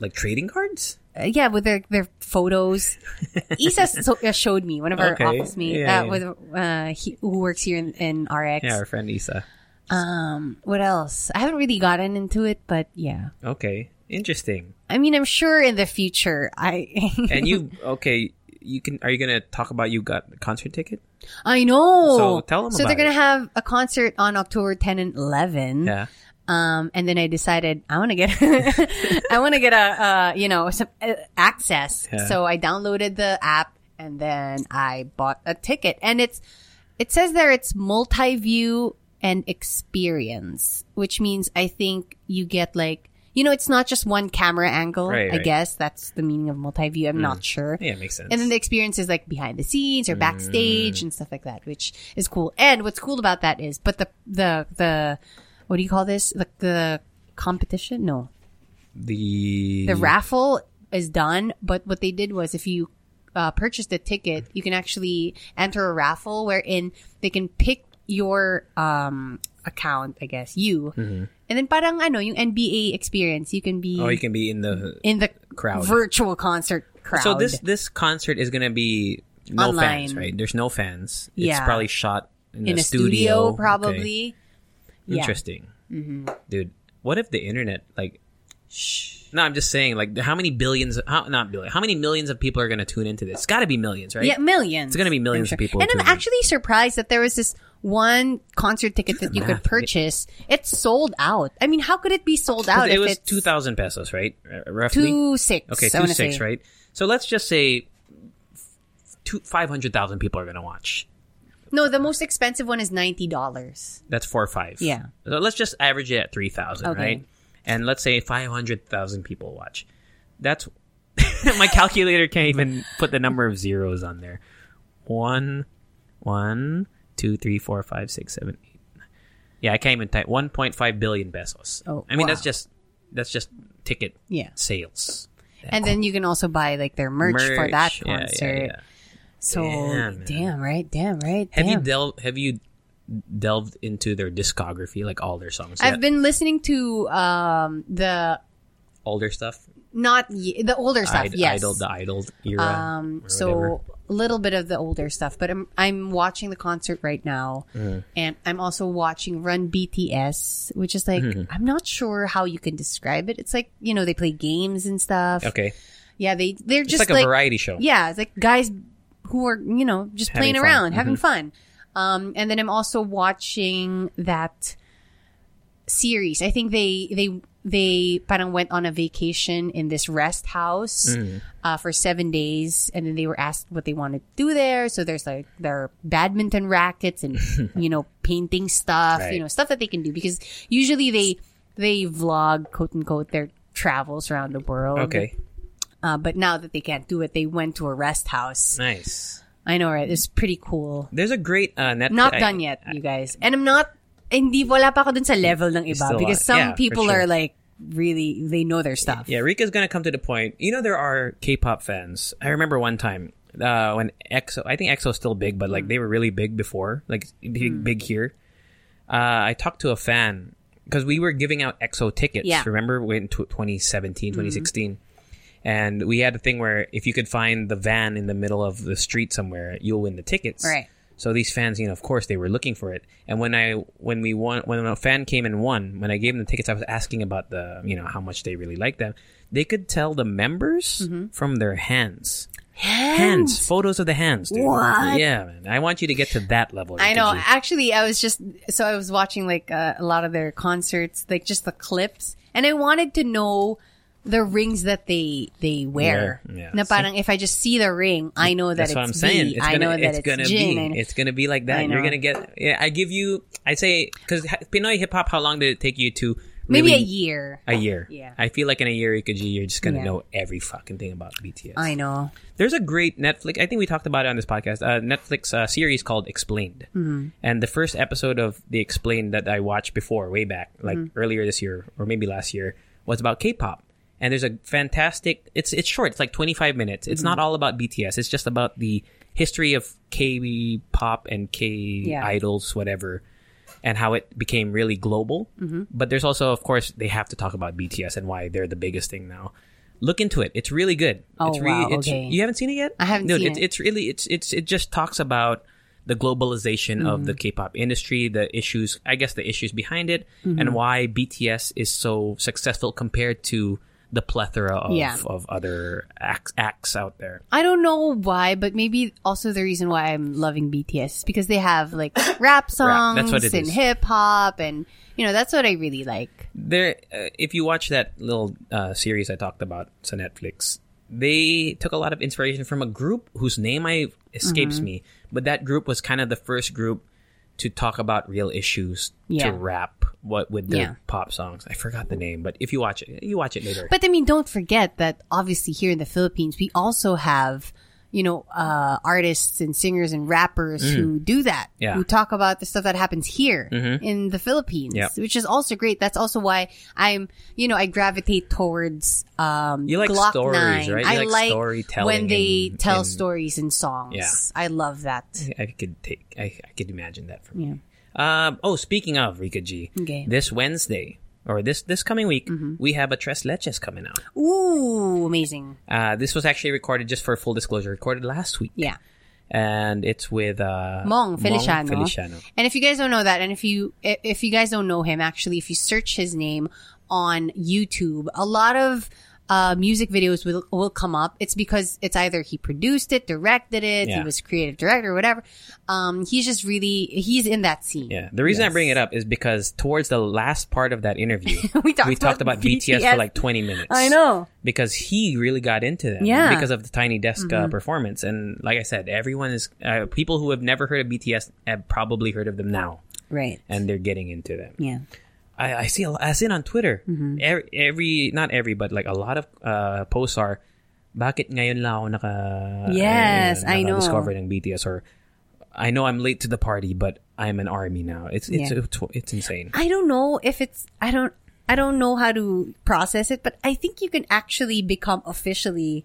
[SPEAKER 2] like trading cards.
[SPEAKER 1] Uh, yeah, with their their photos. Isa so, uh, showed me one of our
[SPEAKER 2] Okay.
[SPEAKER 1] office mates
[SPEAKER 2] Yeah,
[SPEAKER 1] uh,
[SPEAKER 2] yeah.
[SPEAKER 1] with uh, he, who works here in, in RX.
[SPEAKER 2] Yeah, our friend Isa.
[SPEAKER 1] Um, what else? I haven't really gotten into it, but yeah.
[SPEAKER 2] Okay, interesting.
[SPEAKER 1] I mean, I'm sure in the future, I.
[SPEAKER 2] And you okay? You can. Are you gonna talk about you got a concert ticket?
[SPEAKER 1] I know.
[SPEAKER 2] So tell 'em
[SPEAKER 1] So they're
[SPEAKER 2] about
[SPEAKER 1] gonna have a concert on October 10 and 11.
[SPEAKER 2] Yeah.
[SPEAKER 1] Um, and then I decided I want to get, I want to get a, uh, you know, some uh, access.
[SPEAKER 2] Yeah.
[SPEAKER 1] So I downloaded the app and then I bought a ticket and it's, it says there it's multi-view and experience, which means I think you get like, you know, it's not just one camera angle.
[SPEAKER 2] Right,
[SPEAKER 1] I
[SPEAKER 2] right.
[SPEAKER 1] guess that's the meaning of multi-view. I'm not sure.
[SPEAKER 2] Yeah, makes sense.
[SPEAKER 1] And then the experience is like behind the scenes or backstage and stuff like that, which is cool. And what's cool about that is, but the, the, the, what do you call this? Like the competition? No.
[SPEAKER 2] the
[SPEAKER 1] The raffle is done, but what they did was if you uh, purchase the ticket, you can actually enter a raffle wherein they can pick your um, account, I guess, you. And then parang ano, yung NBA experience, you can be
[SPEAKER 2] Oh, you can be in the.
[SPEAKER 1] in the
[SPEAKER 2] crowd.
[SPEAKER 1] virtual concert crowd.
[SPEAKER 2] So this this concert is gonna be no
[SPEAKER 1] Online.
[SPEAKER 2] fans, right? There's no fans.
[SPEAKER 1] Yeah.
[SPEAKER 2] It's probably shot in,
[SPEAKER 1] in
[SPEAKER 2] a,
[SPEAKER 1] a studio,
[SPEAKER 2] Okay.
[SPEAKER 1] Probably. Yeah.
[SPEAKER 2] Interesting, dude. What if the internet like? No, I'm just saying, like, how many billions? How not billion? How many millions of people are going to tune into this? It's got to be millions, right?
[SPEAKER 1] Yeah, millions.
[SPEAKER 2] It's gonna be millions
[SPEAKER 1] I'm
[SPEAKER 2] of people
[SPEAKER 1] And I'm
[SPEAKER 2] tuning in.
[SPEAKER 1] actually surprised that there was this one concert ticket that you could purchase. It's sold out. I mean, how could it be sold out
[SPEAKER 2] it was two thousand pesos, right? Uh, roughly.
[SPEAKER 1] two six?
[SPEAKER 2] okay, two six,
[SPEAKER 1] say.
[SPEAKER 2] right? So let's just say two five hundred thousand people are going to watch.
[SPEAKER 1] No, the most expensive one is ninety dollars.
[SPEAKER 2] That's four or five.
[SPEAKER 1] Yeah.
[SPEAKER 2] So let's just average it at three thousand,
[SPEAKER 1] Okay.
[SPEAKER 2] right? And let's say five hundred thousand people watch. That's my calculator can't even put the number of zeros on there. One, one, two, three, four, five, six, seven, eight. Yeah, I can't even type one point five billion pesos.
[SPEAKER 1] Oh,
[SPEAKER 2] I mean
[SPEAKER 1] wow.
[SPEAKER 2] that's just that's just ticket
[SPEAKER 1] Yeah,
[SPEAKER 2] sales.
[SPEAKER 1] and then you can also buy like their merch, for that
[SPEAKER 2] Yeah, yeah, yeah.
[SPEAKER 1] So
[SPEAKER 2] Damn,
[SPEAKER 1] damn, right, damn right.
[SPEAKER 2] Have you delved? Have you delved into their discography, like all their songs?
[SPEAKER 1] I've
[SPEAKER 2] yet?
[SPEAKER 1] been listening to um the
[SPEAKER 2] older stuff.
[SPEAKER 1] not y- the older stuff.
[SPEAKER 2] Id-
[SPEAKER 1] yes,
[SPEAKER 2] Idol, the idol era.
[SPEAKER 1] Um, so
[SPEAKER 2] whatever.
[SPEAKER 1] a little bit of the older stuff, but I'm I'm watching the concert right now,
[SPEAKER 2] Mm.
[SPEAKER 1] and I'm also watching Run BTS, which is like
[SPEAKER 2] Mm-hmm.
[SPEAKER 1] I'm not sure how you can describe it. It's like you know they play games and stuff.
[SPEAKER 2] okay,
[SPEAKER 1] Yeah, they they're
[SPEAKER 2] it's
[SPEAKER 1] just
[SPEAKER 2] like a variety show.
[SPEAKER 1] yeah, it's like guys who are you know just
[SPEAKER 2] Having
[SPEAKER 1] playing
[SPEAKER 2] fun. Mm-hmm.
[SPEAKER 1] around, having fun. Um, and then I'm also watching that series. I think they they they parang went on a vacation in this rest house
[SPEAKER 2] Mm.
[SPEAKER 1] uh, for seven days, and then they were asked what they wanted to do there. So there's like their badminton rackets and you know painting stuff,
[SPEAKER 2] Right.
[SPEAKER 1] you know stuff that they can do because usually they they vlog quote unquote their travels around the world.
[SPEAKER 2] Okay.
[SPEAKER 1] Uh, but now that they can't do it, they went to a rest house.
[SPEAKER 2] Nice.
[SPEAKER 1] I know, right? It's pretty cool.
[SPEAKER 2] There's a great uh, Netflix.
[SPEAKER 1] Not done yet, you guys. And I'm not, hindi, wala pa ako dun sa level ng iba. Because some
[SPEAKER 2] yeah,
[SPEAKER 1] people
[SPEAKER 2] sure.
[SPEAKER 1] are like, really, they know their stuff.
[SPEAKER 2] Yeah, Rika's gonna come to the point. You know, there are K-pop fans. I remember one time uh, when EXO. I think EXO's still big, but
[SPEAKER 1] Mm.
[SPEAKER 2] like they were really big before, like big, big here. Uh, I talked to a fan because we were giving out EXO tickets.
[SPEAKER 1] Yeah. Mm-hmm.
[SPEAKER 2] Remember when tw 2017, 2016, and we had a thing where if you could find the van in the middle of the street somewhere, you'll win the tickets.
[SPEAKER 1] Right.
[SPEAKER 2] So these fans, you know, of course, they were looking for it. And when I when we won, when a fan came and won, when I gave them the tickets, I was asking about the, you know, how much they really liked them. They could tell the members
[SPEAKER 1] Mm-hmm.
[SPEAKER 2] from their hands. Hands, photos of the hands. Dude.
[SPEAKER 1] What?
[SPEAKER 2] Yeah, man. I want you to get to that level.
[SPEAKER 1] I know. Actually, I was just so I was watching like uh, a lot of their concerts, like just the clips, and I wanted to know the rings that they they wear.
[SPEAKER 2] Yeah, yeah.
[SPEAKER 1] Na parang if I just see the ring, I know that
[SPEAKER 2] That's
[SPEAKER 1] it's
[SPEAKER 2] what I'm saying.
[SPEAKER 1] V.
[SPEAKER 2] It's gonna,
[SPEAKER 1] know that
[SPEAKER 2] it's,
[SPEAKER 1] it's,
[SPEAKER 2] gonna
[SPEAKER 1] Jin.
[SPEAKER 2] be. It's gonna be like that. You're gonna get. Yeah, I give you. I say because Pinoy hip hop. How long did it take you to?
[SPEAKER 1] Maybe a year.
[SPEAKER 2] A year.
[SPEAKER 1] Yeah.
[SPEAKER 2] I feel like in a year, G, you're just gonna
[SPEAKER 1] Yeah.
[SPEAKER 2] know every fucking thing about BTS.
[SPEAKER 1] I know.
[SPEAKER 2] There's a great Netflix. I think we talked about it on this podcast. A Netflix uh, series called Explained, mm-hmm. and the first episode of the Explained that I watched before, way back, like earlier this year or maybe last year, was about K-pop. And there's a fantastic. It's it's short. It's like 25 minutes. It's not all about BTS. It's just about the history of K-pop and K
[SPEAKER 1] Yeah.
[SPEAKER 2] idols, whatever, and how it became really global. Mm-hmm. But there's also, of course, they have to talk about BTS and why they're the biggest thing now. Look into it. It's really good.
[SPEAKER 1] Oh,
[SPEAKER 2] it's really,
[SPEAKER 1] wow,
[SPEAKER 2] it's,
[SPEAKER 1] okay.
[SPEAKER 2] You haven't seen it yet?
[SPEAKER 1] I haven't
[SPEAKER 2] Dude,
[SPEAKER 1] seen
[SPEAKER 2] it's,
[SPEAKER 1] it.
[SPEAKER 2] it's really it's it's it just talks about the globalization of
[SPEAKER 1] Mm-hmm.
[SPEAKER 2] the K-pop industry, the issues, I guess the issues behind it,
[SPEAKER 1] Mm-hmm.
[SPEAKER 2] and why BTS is so successful compared to the plethora of,
[SPEAKER 1] Yeah.
[SPEAKER 2] of other acts, acts out there.
[SPEAKER 1] I don't know why, but maybe also the reason why I'm loving BTS is because they have like rap songs
[SPEAKER 2] what
[SPEAKER 1] and hip hop, and you know that's what I really like.
[SPEAKER 2] There, uh, if you watch that little uh, series I talked about on Netflix, they took a lot of inspiration from a group whose name I escapes
[SPEAKER 1] Mm-hmm.
[SPEAKER 2] me, but that group was kind of the first group to talk about real issues
[SPEAKER 1] Yeah.
[SPEAKER 2] to rap what with their
[SPEAKER 1] Yeah.
[SPEAKER 2] pop songs. I forgot the name, but if you watch it, you watch it later.
[SPEAKER 1] But I mean, don't forget that obviously here in the Philippines, we also have, you know, uh, artists and singers and rappers who do that.
[SPEAKER 2] Mm. Yeah. Mm-hmm.
[SPEAKER 1] Who talk about the stuff that happens here in the Philippines,
[SPEAKER 2] Yeah.
[SPEAKER 1] which is also great. That's also why I'm, you know, I gravitate towards, um,
[SPEAKER 2] You like
[SPEAKER 1] Gloc
[SPEAKER 2] stories,
[SPEAKER 1] 9.
[SPEAKER 2] right? You
[SPEAKER 1] I
[SPEAKER 2] like storytelling
[SPEAKER 1] when they
[SPEAKER 2] in-
[SPEAKER 1] tell
[SPEAKER 2] in-
[SPEAKER 1] stories in songs.
[SPEAKER 2] Yeah.
[SPEAKER 1] I love that.
[SPEAKER 2] I could take, I, I could imagine that for me.
[SPEAKER 1] Yeah.
[SPEAKER 2] Um, oh, speaking of Rika G,
[SPEAKER 1] Okay.
[SPEAKER 2] this Wednesday or this this coming week, we have a Tres Leches coming out.
[SPEAKER 1] Ooh, amazing.
[SPEAKER 2] Uh, this was actually recorded just for full disclosure, recorded last week.
[SPEAKER 1] Yeah.
[SPEAKER 2] and it's with uh,
[SPEAKER 1] Mong Feliciano.
[SPEAKER 2] Feliciano.
[SPEAKER 1] And if you guys don't know that, and if you if you guys don't know him, actually, if you search his name on YouTube, a lot of uh, music videos will will come up. It's because it's either he produced it, directed it, he was creative director, whatever. Um, he's just really he's in that scene.
[SPEAKER 2] Yeah, the reason I bring it up is because towards the last part of that interview,
[SPEAKER 1] We talked about
[SPEAKER 2] about BTS, for like 20 minutes.
[SPEAKER 1] I know.
[SPEAKER 2] because he really got into them
[SPEAKER 1] Yeah. Mm-hmm.
[SPEAKER 2] because of the Tiny Desk uh, performance. And like I said, everyone is uh, people who have never heard of BTS have probably heard of them now,
[SPEAKER 1] Right.
[SPEAKER 2] and they're getting into them.
[SPEAKER 1] Yeah.
[SPEAKER 2] I, I see. I see it on Twitter.
[SPEAKER 1] Mm-hmm.
[SPEAKER 2] Every, every, not every, but like a lot of uh, posts are, bakit ngayon lang ako naka,
[SPEAKER 1] Yes, I know.
[SPEAKER 2] discover ng BTS or I know I'm late to the party, but I'm an army now. It's it's
[SPEAKER 1] Yeah.
[SPEAKER 2] it's, it's insane.
[SPEAKER 1] I don't know if it's I don't I don't know how to process it, but I think you can actually become officially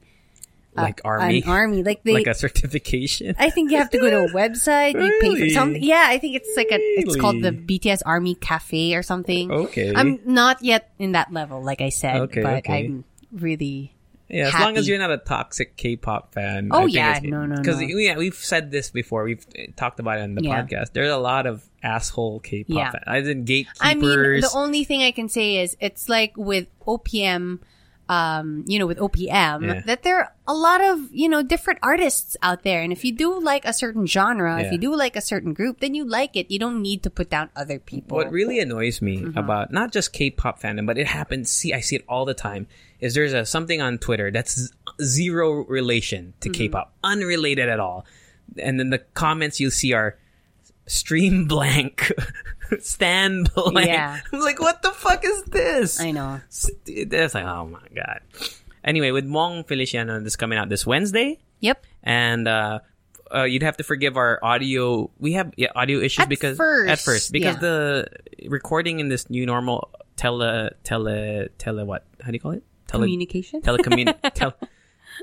[SPEAKER 2] like army,
[SPEAKER 1] an army. Like they
[SPEAKER 2] like a certification.
[SPEAKER 1] I think you have to go to a website. You pay for something. Yeah, I think it's like a. It's called the BTS Army Cafe or something.
[SPEAKER 2] Okay.
[SPEAKER 1] I'm not yet in that level, like I said,
[SPEAKER 2] Okay,
[SPEAKER 1] but
[SPEAKER 2] okay.
[SPEAKER 1] I'm really.
[SPEAKER 2] Yeah, as long as you're not a toxic K-pop fan.
[SPEAKER 1] Oh, yeah. No, no,
[SPEAKER 2] Because
[SPEAKER 1] no.
[SPEAKER 2] yeah, we've said this before. We've uh, talked about it on the
[SPEAKER 1] Yeah.
[SPEAKER 2] podcast. There's a lot of asshole K-pop
[SPEAKER 1] Yeah.
[SPEAKER 2] fans. As in gatekeepers.
[SPEAKER 1] I mean, the only thing I can say is it's like with OPM. Um, you know, with OPM,
[SPEAKER 2] Yeah.
[SPEAKER 1] that there are a lot of, you know, different artists out there. And if you do like a certain genre, if you do like a certain group, then you like it. You don't need to put down other people.
[SPEAKER 2] What really annoys me
[SPEAKER 1] Mm-hmm.
[SPEAKER 2] about not just K-pop fandom, but it happens. See, I see it all the time. Is there's a something on Twitter that's zero relation to
[SPEAKER 1] Mm-hmm.
[SPEAKER 2] K-pop, unrelated at all, and then the comments you see are stream blank, stand blank.
[SPEAKER 1] Yeah.
[SPEAKER 2] I'm like, what the fuck is this?
[SPEAKER 1] I know.
[SPEAKER 2] That's like, oh my god. Anyway, with Mong Feliciano, this coming out this Wednesday,
[SPEAKER 1] Yep.
[SPEAKER 2] and uh, uh, you'd have to forgive our audio. We have yeah, audio issues
[SPEAKER 1] At
[SPEAKER 2] because
[SPEAKER 1] first,
[SPEAKER 2] at first because
[SPEAKER 1] yeah.
[SPEAKER 2] the recording in this new normal tele tele tele what how do you call it tele
[SPEAKER 1] Communication?
[SPEAKER 2] telecommun tel,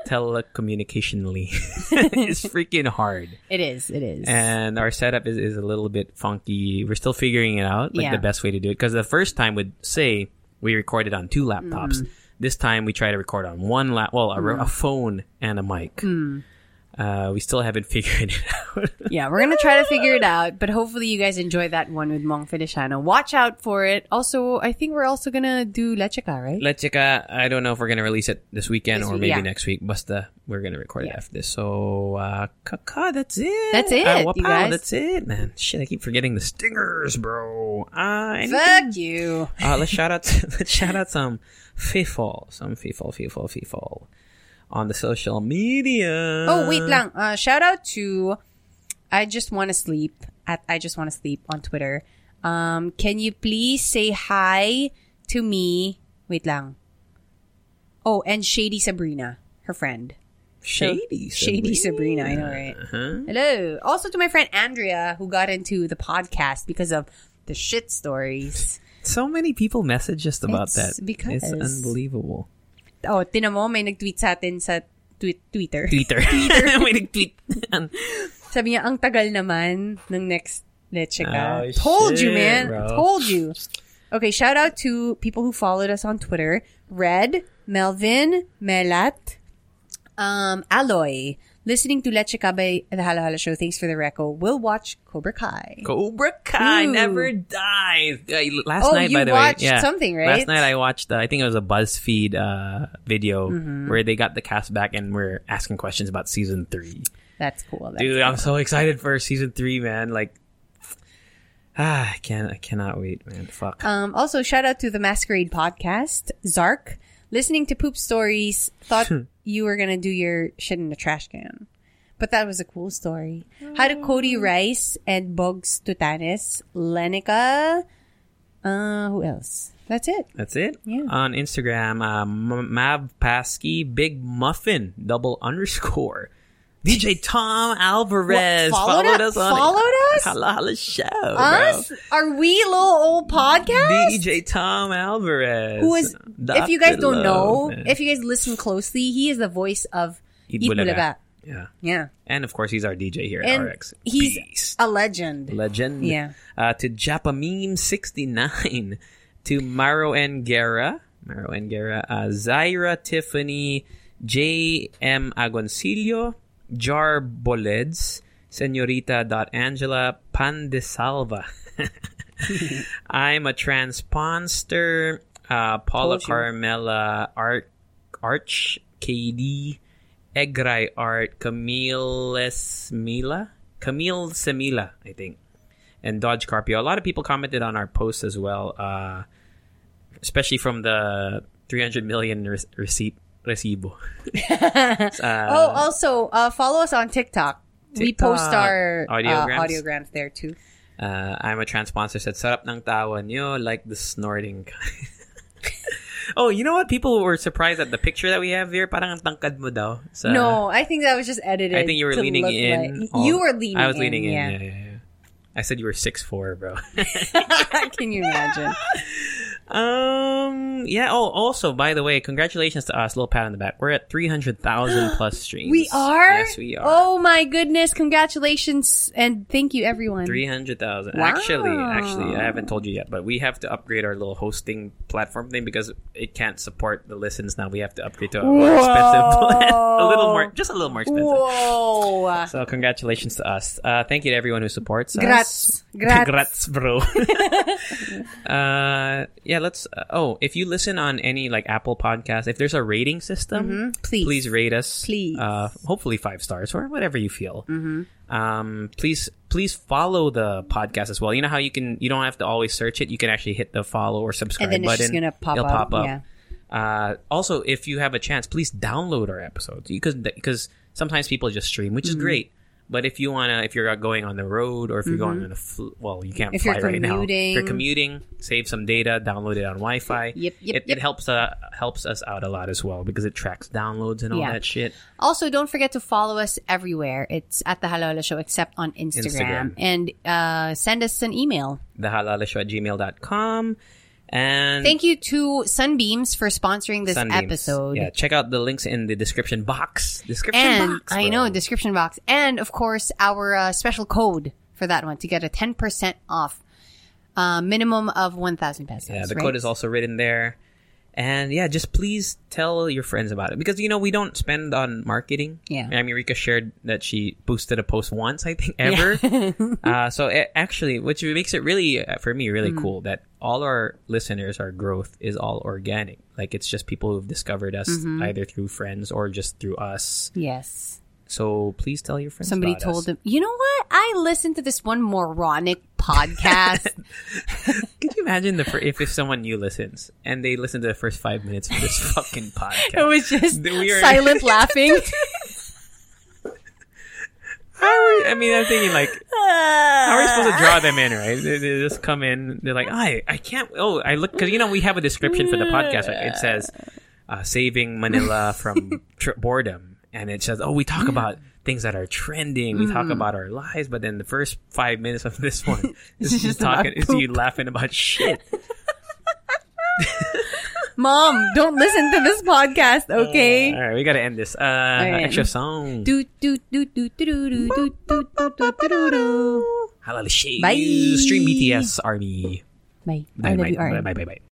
[SPEAKER 2] telecommunicationally it's freaking hard
[SPEAKER 1] It is. It is.
[SPEAKER 2] and our setup is, is a little bit funky we're still figuring it out like
[SPEAKER 1] Yeah.
[SPEAKER 2] the best way to do it because the first time would say we recorded on two laptops
[SPEAKER 1] Mm.
[SPEAKER 2] this time we try to record on one lap well a, a phone and a mic
[SPEAKER 1] Mm.
[SPEAKER 2] Uh, we still haven't figured it out
[SPEAKER 1] yeah, we're gonna try to figure it out, but hopefully you guys enjoy that one with Mong Feliciano. Watch out for it. Also, I think we're also gonna do Leche Ka, right?
[SPEAKER 2] Leche Ka, I don't know if we're gonna release it this weekend
[SPEAKER 1] This
[SPEAKER 2] or
[SPEAKER 1] week,
[SPEAKER 2] maybe
[SPEAKER 1] yeah.
[SPEAKER 2] next week. Basta, we're gonna record it after this. So, uh, kaka, that's it.
[SPEAKER 1] That's it,
[SPEAKER 2] Uh,
[SPEAKER 1] you guys.
[SPEAKER 2] That's it, man. Shit, I keep forgetting the stingers, bro. Uh.
[SPEAKER 1] Fuck you.
[SPEAKER 2] Uh, let's shout out, let's shout out some FIFA, some FIFA, FIFA, FIFA on the social media.
[SPEAKER 1] Oh, wait lang. Uh, shout out to I Just Want to Sleep at I Just Want to Sleep on Twitter. Um, can you please say hi to me? Wait lang. Oh, and Shady Sabrina, her friend.
[SPEAKER 2] Shady,
[SPEAKER 1] Shady Sabrina, I know, right?
[SPEAKER 2] Uh-huh.
[SPEAKER 1] Hello. Also to my friend Andrea, who got into the podcast because of the shit stories.
[SPEAKER 2] So many people message us about
[SPEAKER 1] It's
[SPEAKER 2] that.
[SPEAKER 1] because-
[SPEAKER 2] it's unbelievable.
[SPEAKER 1] Oh, tinan mo, may nag-tweet sa atin sa tweet, Twitter.
[SPEAKER 2] Twitter. May nag-tweet.
[SPEAKER 1] Sabi niya, ang tagal naman ng next Leche ka.
[SPEAKER 2] Oh,
[SPEAKER 1] Told you,
[SPEAKER 2] shit,
[SPEAKER 1] man.
[SPEAKER 2] bro.
[SPEAKER 1] Told you. Okay, shout out to people who followed us on Twitter. Red, Melvin, Melat, um, Aloy. Listening to Leche Ka by The Halo Halo Show. Thanks for the reco. We'll watch Cobra Kai.
[SPEAKER 2] Cobra Kai
[SPEAKER 1] Ooh.
[SPEAKER 2] never dies. Last
[SPEAKER 1] Oh,
[SPEAKER 2] night, by the way, yeah.
[SPEAKER 1] something, right?
[SPEAKER 2] Last night I watched. Uh, I think it was a BuzzFeed uh, video
[SPEAKER 1] Mm-hmm.
[SPEAKER 2] where they got the cast back and we're asking questions about season three.
[SPEAKER 1] That's cool. That's
[SPEAKER 2] Dude, I'm so excited for season three, man. Like, ah, I can't. I cannot wait, man. Fuck.
[SPEAKER 1] Um, also, shout out to the Masquerade podcast, Zark. Listening to poop stories, thought you were gonna do your shit in the trash can. But that was a cool story. How to Cody Rice and Bugs Tutanes, Lenica, uh, who else? That's it.
[SPEAKER 2] That's it.
[SPEAKER 1] Yeah.
[SPEAKER 2] On Instagram, uh, M- Mav Pasky, Big Muffin, double underscore. DJ Tom Alvarez
[SPEAKER 1] What, followed
[SPEAKER 2] followed
[SPEAKER 1] us-
[SPEAKER 2] on
[SPEAKER 1] followed us?
[SPEAKER 2] Halo Halo Show. bro.
[SPEAKER 1] Us? Are we little old podcast?
[SPEAKER 2] DJ Tom Alvarez.
[SPEAKER 1] Who is, if you guys don't know,
[SPEAKER 2] Love,
[SPEAKER 1] if you guys listen closely, he is the voice of
[SPEAKER 2] Eat
[SPEAKER 1] Eat
[SPEAKER 2] Bulaga.
[SPEAKER 1] Bulaga.
[SPEAKER 2] Yeah.
[SPEAKER 1] Yeah.
[SPEAKER 2] And of course, he's our DJ here at
[SPEAKER 1] And
[SPEAKER 2] RX.
[SPEAKER 1] he's
[SPEAKER 2] Beast.
[SPEAKER 1] a legend.
[SPEAKER 2] legend.
[SPEAKER 1] Yeah.
[SPEAKER 2] Uh, to Japameme69. To Maro and Maro and Guerra. Uh, Zaira Tiffany. J.M. Agoncillo. Jar Boleds. Senorita.Angela Pandesalva. I'm a transponster. Uh, Paula Carmela Art, Arch KD. Egrai Art, Camille Semila, Camille Semila, I think, and Dodge Carpio. A lot of people commented on our posts as well, uh, especially from the 300 million re- receipt recibo.
[SPEAKER 1] oh, also, uh, follow us on TikTok. We post our
[SPEAKER 2] Audiograms?
[SPEAKER 1] Uh, audiograms there too.
[SPEAKER 2] Uh, I'm a transponsor said, sarap ng tawa nyo, like the snorting oh, you know what? People were surprised at the picture that we have here. Parang ang tangkad mo daw. Sa-
[SPEAKER 1] no, I think that was just edited.
[SPEAKER 2] I think you were leaning in.
[SPEAKER 1] like-
[SPEAKER 2] all-
[SPEAKER 1] you were leaning.
[SPEAKER 2] I was leaning in.
[SPEAKER 1] Yeah.
[SPEAKER 2] Yeah, yeah, yeah. I said you were six four, bro.
[SPEAKER 1] Can you imagine?
[SPEAKER 2] Um. Yeah. Oh. Also, by the way, congratulations to us. Little pat on the back. We're at three hundred thousand plus streams.
[SPEAKER 1] We are.
[SPEAKER 2] Yes, we are.
[SPEAKER 1] Oh my goodness! Congratulations and thank you, everyone.
[SPEAKER 2] Three hundred thousand.
[SPEAKER 1] Wow.
[SPEAKER 2] Actually, actually, I haven't told you yet, but we have to upgrade our little hosting platform thing because it can't support the listens now. We have to upgrade to a more expensive plan. a little more, just a little more expensive.
[SPEAKER 1] Whoa!
[SPEAKER 2] So congratulations to us. Uh, thank you to everyone who supports us.
[SPEAKER 1] Grats. Grats.
[SPEAKER 2] Grats, bro. uh, yeah, yeah, let's. Uh, oh, if you listen on any like Apple podcast, if there's a rating system,
[SPEAKER 1] Please.
[SPEAKER 2] please rate us.
[SPEAKER 1] Please.
[SPEAKER 2] uh, hopefully five stars or whatever you feel. Um, please, please follow the podcast as well. You know how you can, you don't have to always search it. You can actually hit the follow or subscribe
[SPEAKER 1] And then it's
[SPEAKER 2] button.
[SPEAKER 1] just gonna pop
[SPEAKER 2] It'll
[SPEAKER 1] up,
[SPEAKER 2] pop up.
[SPEAKER 1] yeah.
[SPEAKER 2] Uh, also, if you have a chance, please download our episodes because because sometimes people just stream, which is
[SPEAKER 1] Mm-hmm.
[SPEAKER 2] great. But if you wanna, if you're going on the road or if you're going on a, fl- well, you can't
[SPEAKER 1] Mm-hmm. If
[SPEAKER 2] fly right now. If you're
[SPEAKER 1] commuting.
[SPEAKER 2] save some data, download it on Wi-Fi.
[SPEAKER 1] Yep, yep,
[SPEAKER 2] it,
[SPEAKER 1] yep.
[SPEAKER 2] it helps uh helps us out a lot as well because it tracks downloads and all
[SPEAKER 1] Yeah.
[SPEAKER 2] that shit.
[SPEAKER 1] Also, don't forget to follow us everywhere. It's at the Halo Halo Show, except on Instagram.
[SPEAKER 2] Instagram.
[SPEAKER 1] And uh, send us an email.
[SPEAKER 2] thehalohaloshow at gmail.com. And
[SPEAKER 1] Thank you to Sunbeams for sponsoring this
[SPEAKER 2] Sunbeams.
[SPEAKER 1] episode.
[SPEAKER 2] Yeah, check out the links in the description box. Description
[SPEAKER 1] and
[SPEAKER 2] box.
[SPEAKER 1] I know description box, and of course our uh, special code for that one to get a ten percent off, uh, minimum of one thousand pesos.
[SPEAKER 2] Yeah, the
[SPEAKER 1] right?
[SPEAKER 2] code is also written there. And yeah, just please tell your friends about it because you know we don't spend on marketing.
[SPEAKER 1] Yeah.
[SPEAKER 2] I mean, Rika shared that she boosted a post once, I think, ever. uh, so it, actually, which makes it really uh, for me really
[SPEAKER 1] Mm.
[SPEAKER 2] cool that all our listeners, our growth is all organic. Like it's just people who've discovered us
[SPEAKER 1] Mm-hmm.
[SPEAKER 2] either through friends or just through us.
[SPEAKER 1] Yes.
[SPEAKER 2] So please tell your friends.
[SPEAKER 1] Somebody told
[SPEAKER 2] us.
[SPEAKER 1] them, you know what? I listened to this one moronic podcast.
[SPEAKER 2] Could you imagine the fir- if if someone new listens and they listen to the first five minutes of this fucking podcast?
[SPEAKER 1] it was just
[SPEAKER 2] We are-
[SPEAKER 1] silent laughing.
[SPEAKER 2] How are, I mean, I'm thinking like, how are we supposed to draw them in, right? They, they just come in. They're like, I, I can't. Oh, I look because you know we have a description for the podcast. Right? It says, uh, "Saving Manila from tr- boredom," and it says, "Oh, we talk about things that are trending. We
[SPEAKER 1] Mm.
[SPEAKER 2] talk about our lives." But then the first five minutes of this one is just
[SPEAKER 1] just
[SPEAKER 2] talking. Is you laughing about shit.
[SPEAKER 1] Mom, don't listen to this podcast, okay?
[SPEAKER 2] All right, we gotta end this. Uh,
[SPEAKER 1] right.
[SPEAKER 2] extra song.
[SPEAKER 1] Do do do do do do do do do do do do do.
[SPEAKER 2] Halal.
[SPEAKER 1] Bye.
[SPEAKER 2] Stream BTS Army.
[SPEAKER 1] Bye.
[SPEAKER 2] Bye bye
[SPEAKER 1] RWR.
[SPEAKER 2] bye bye bye.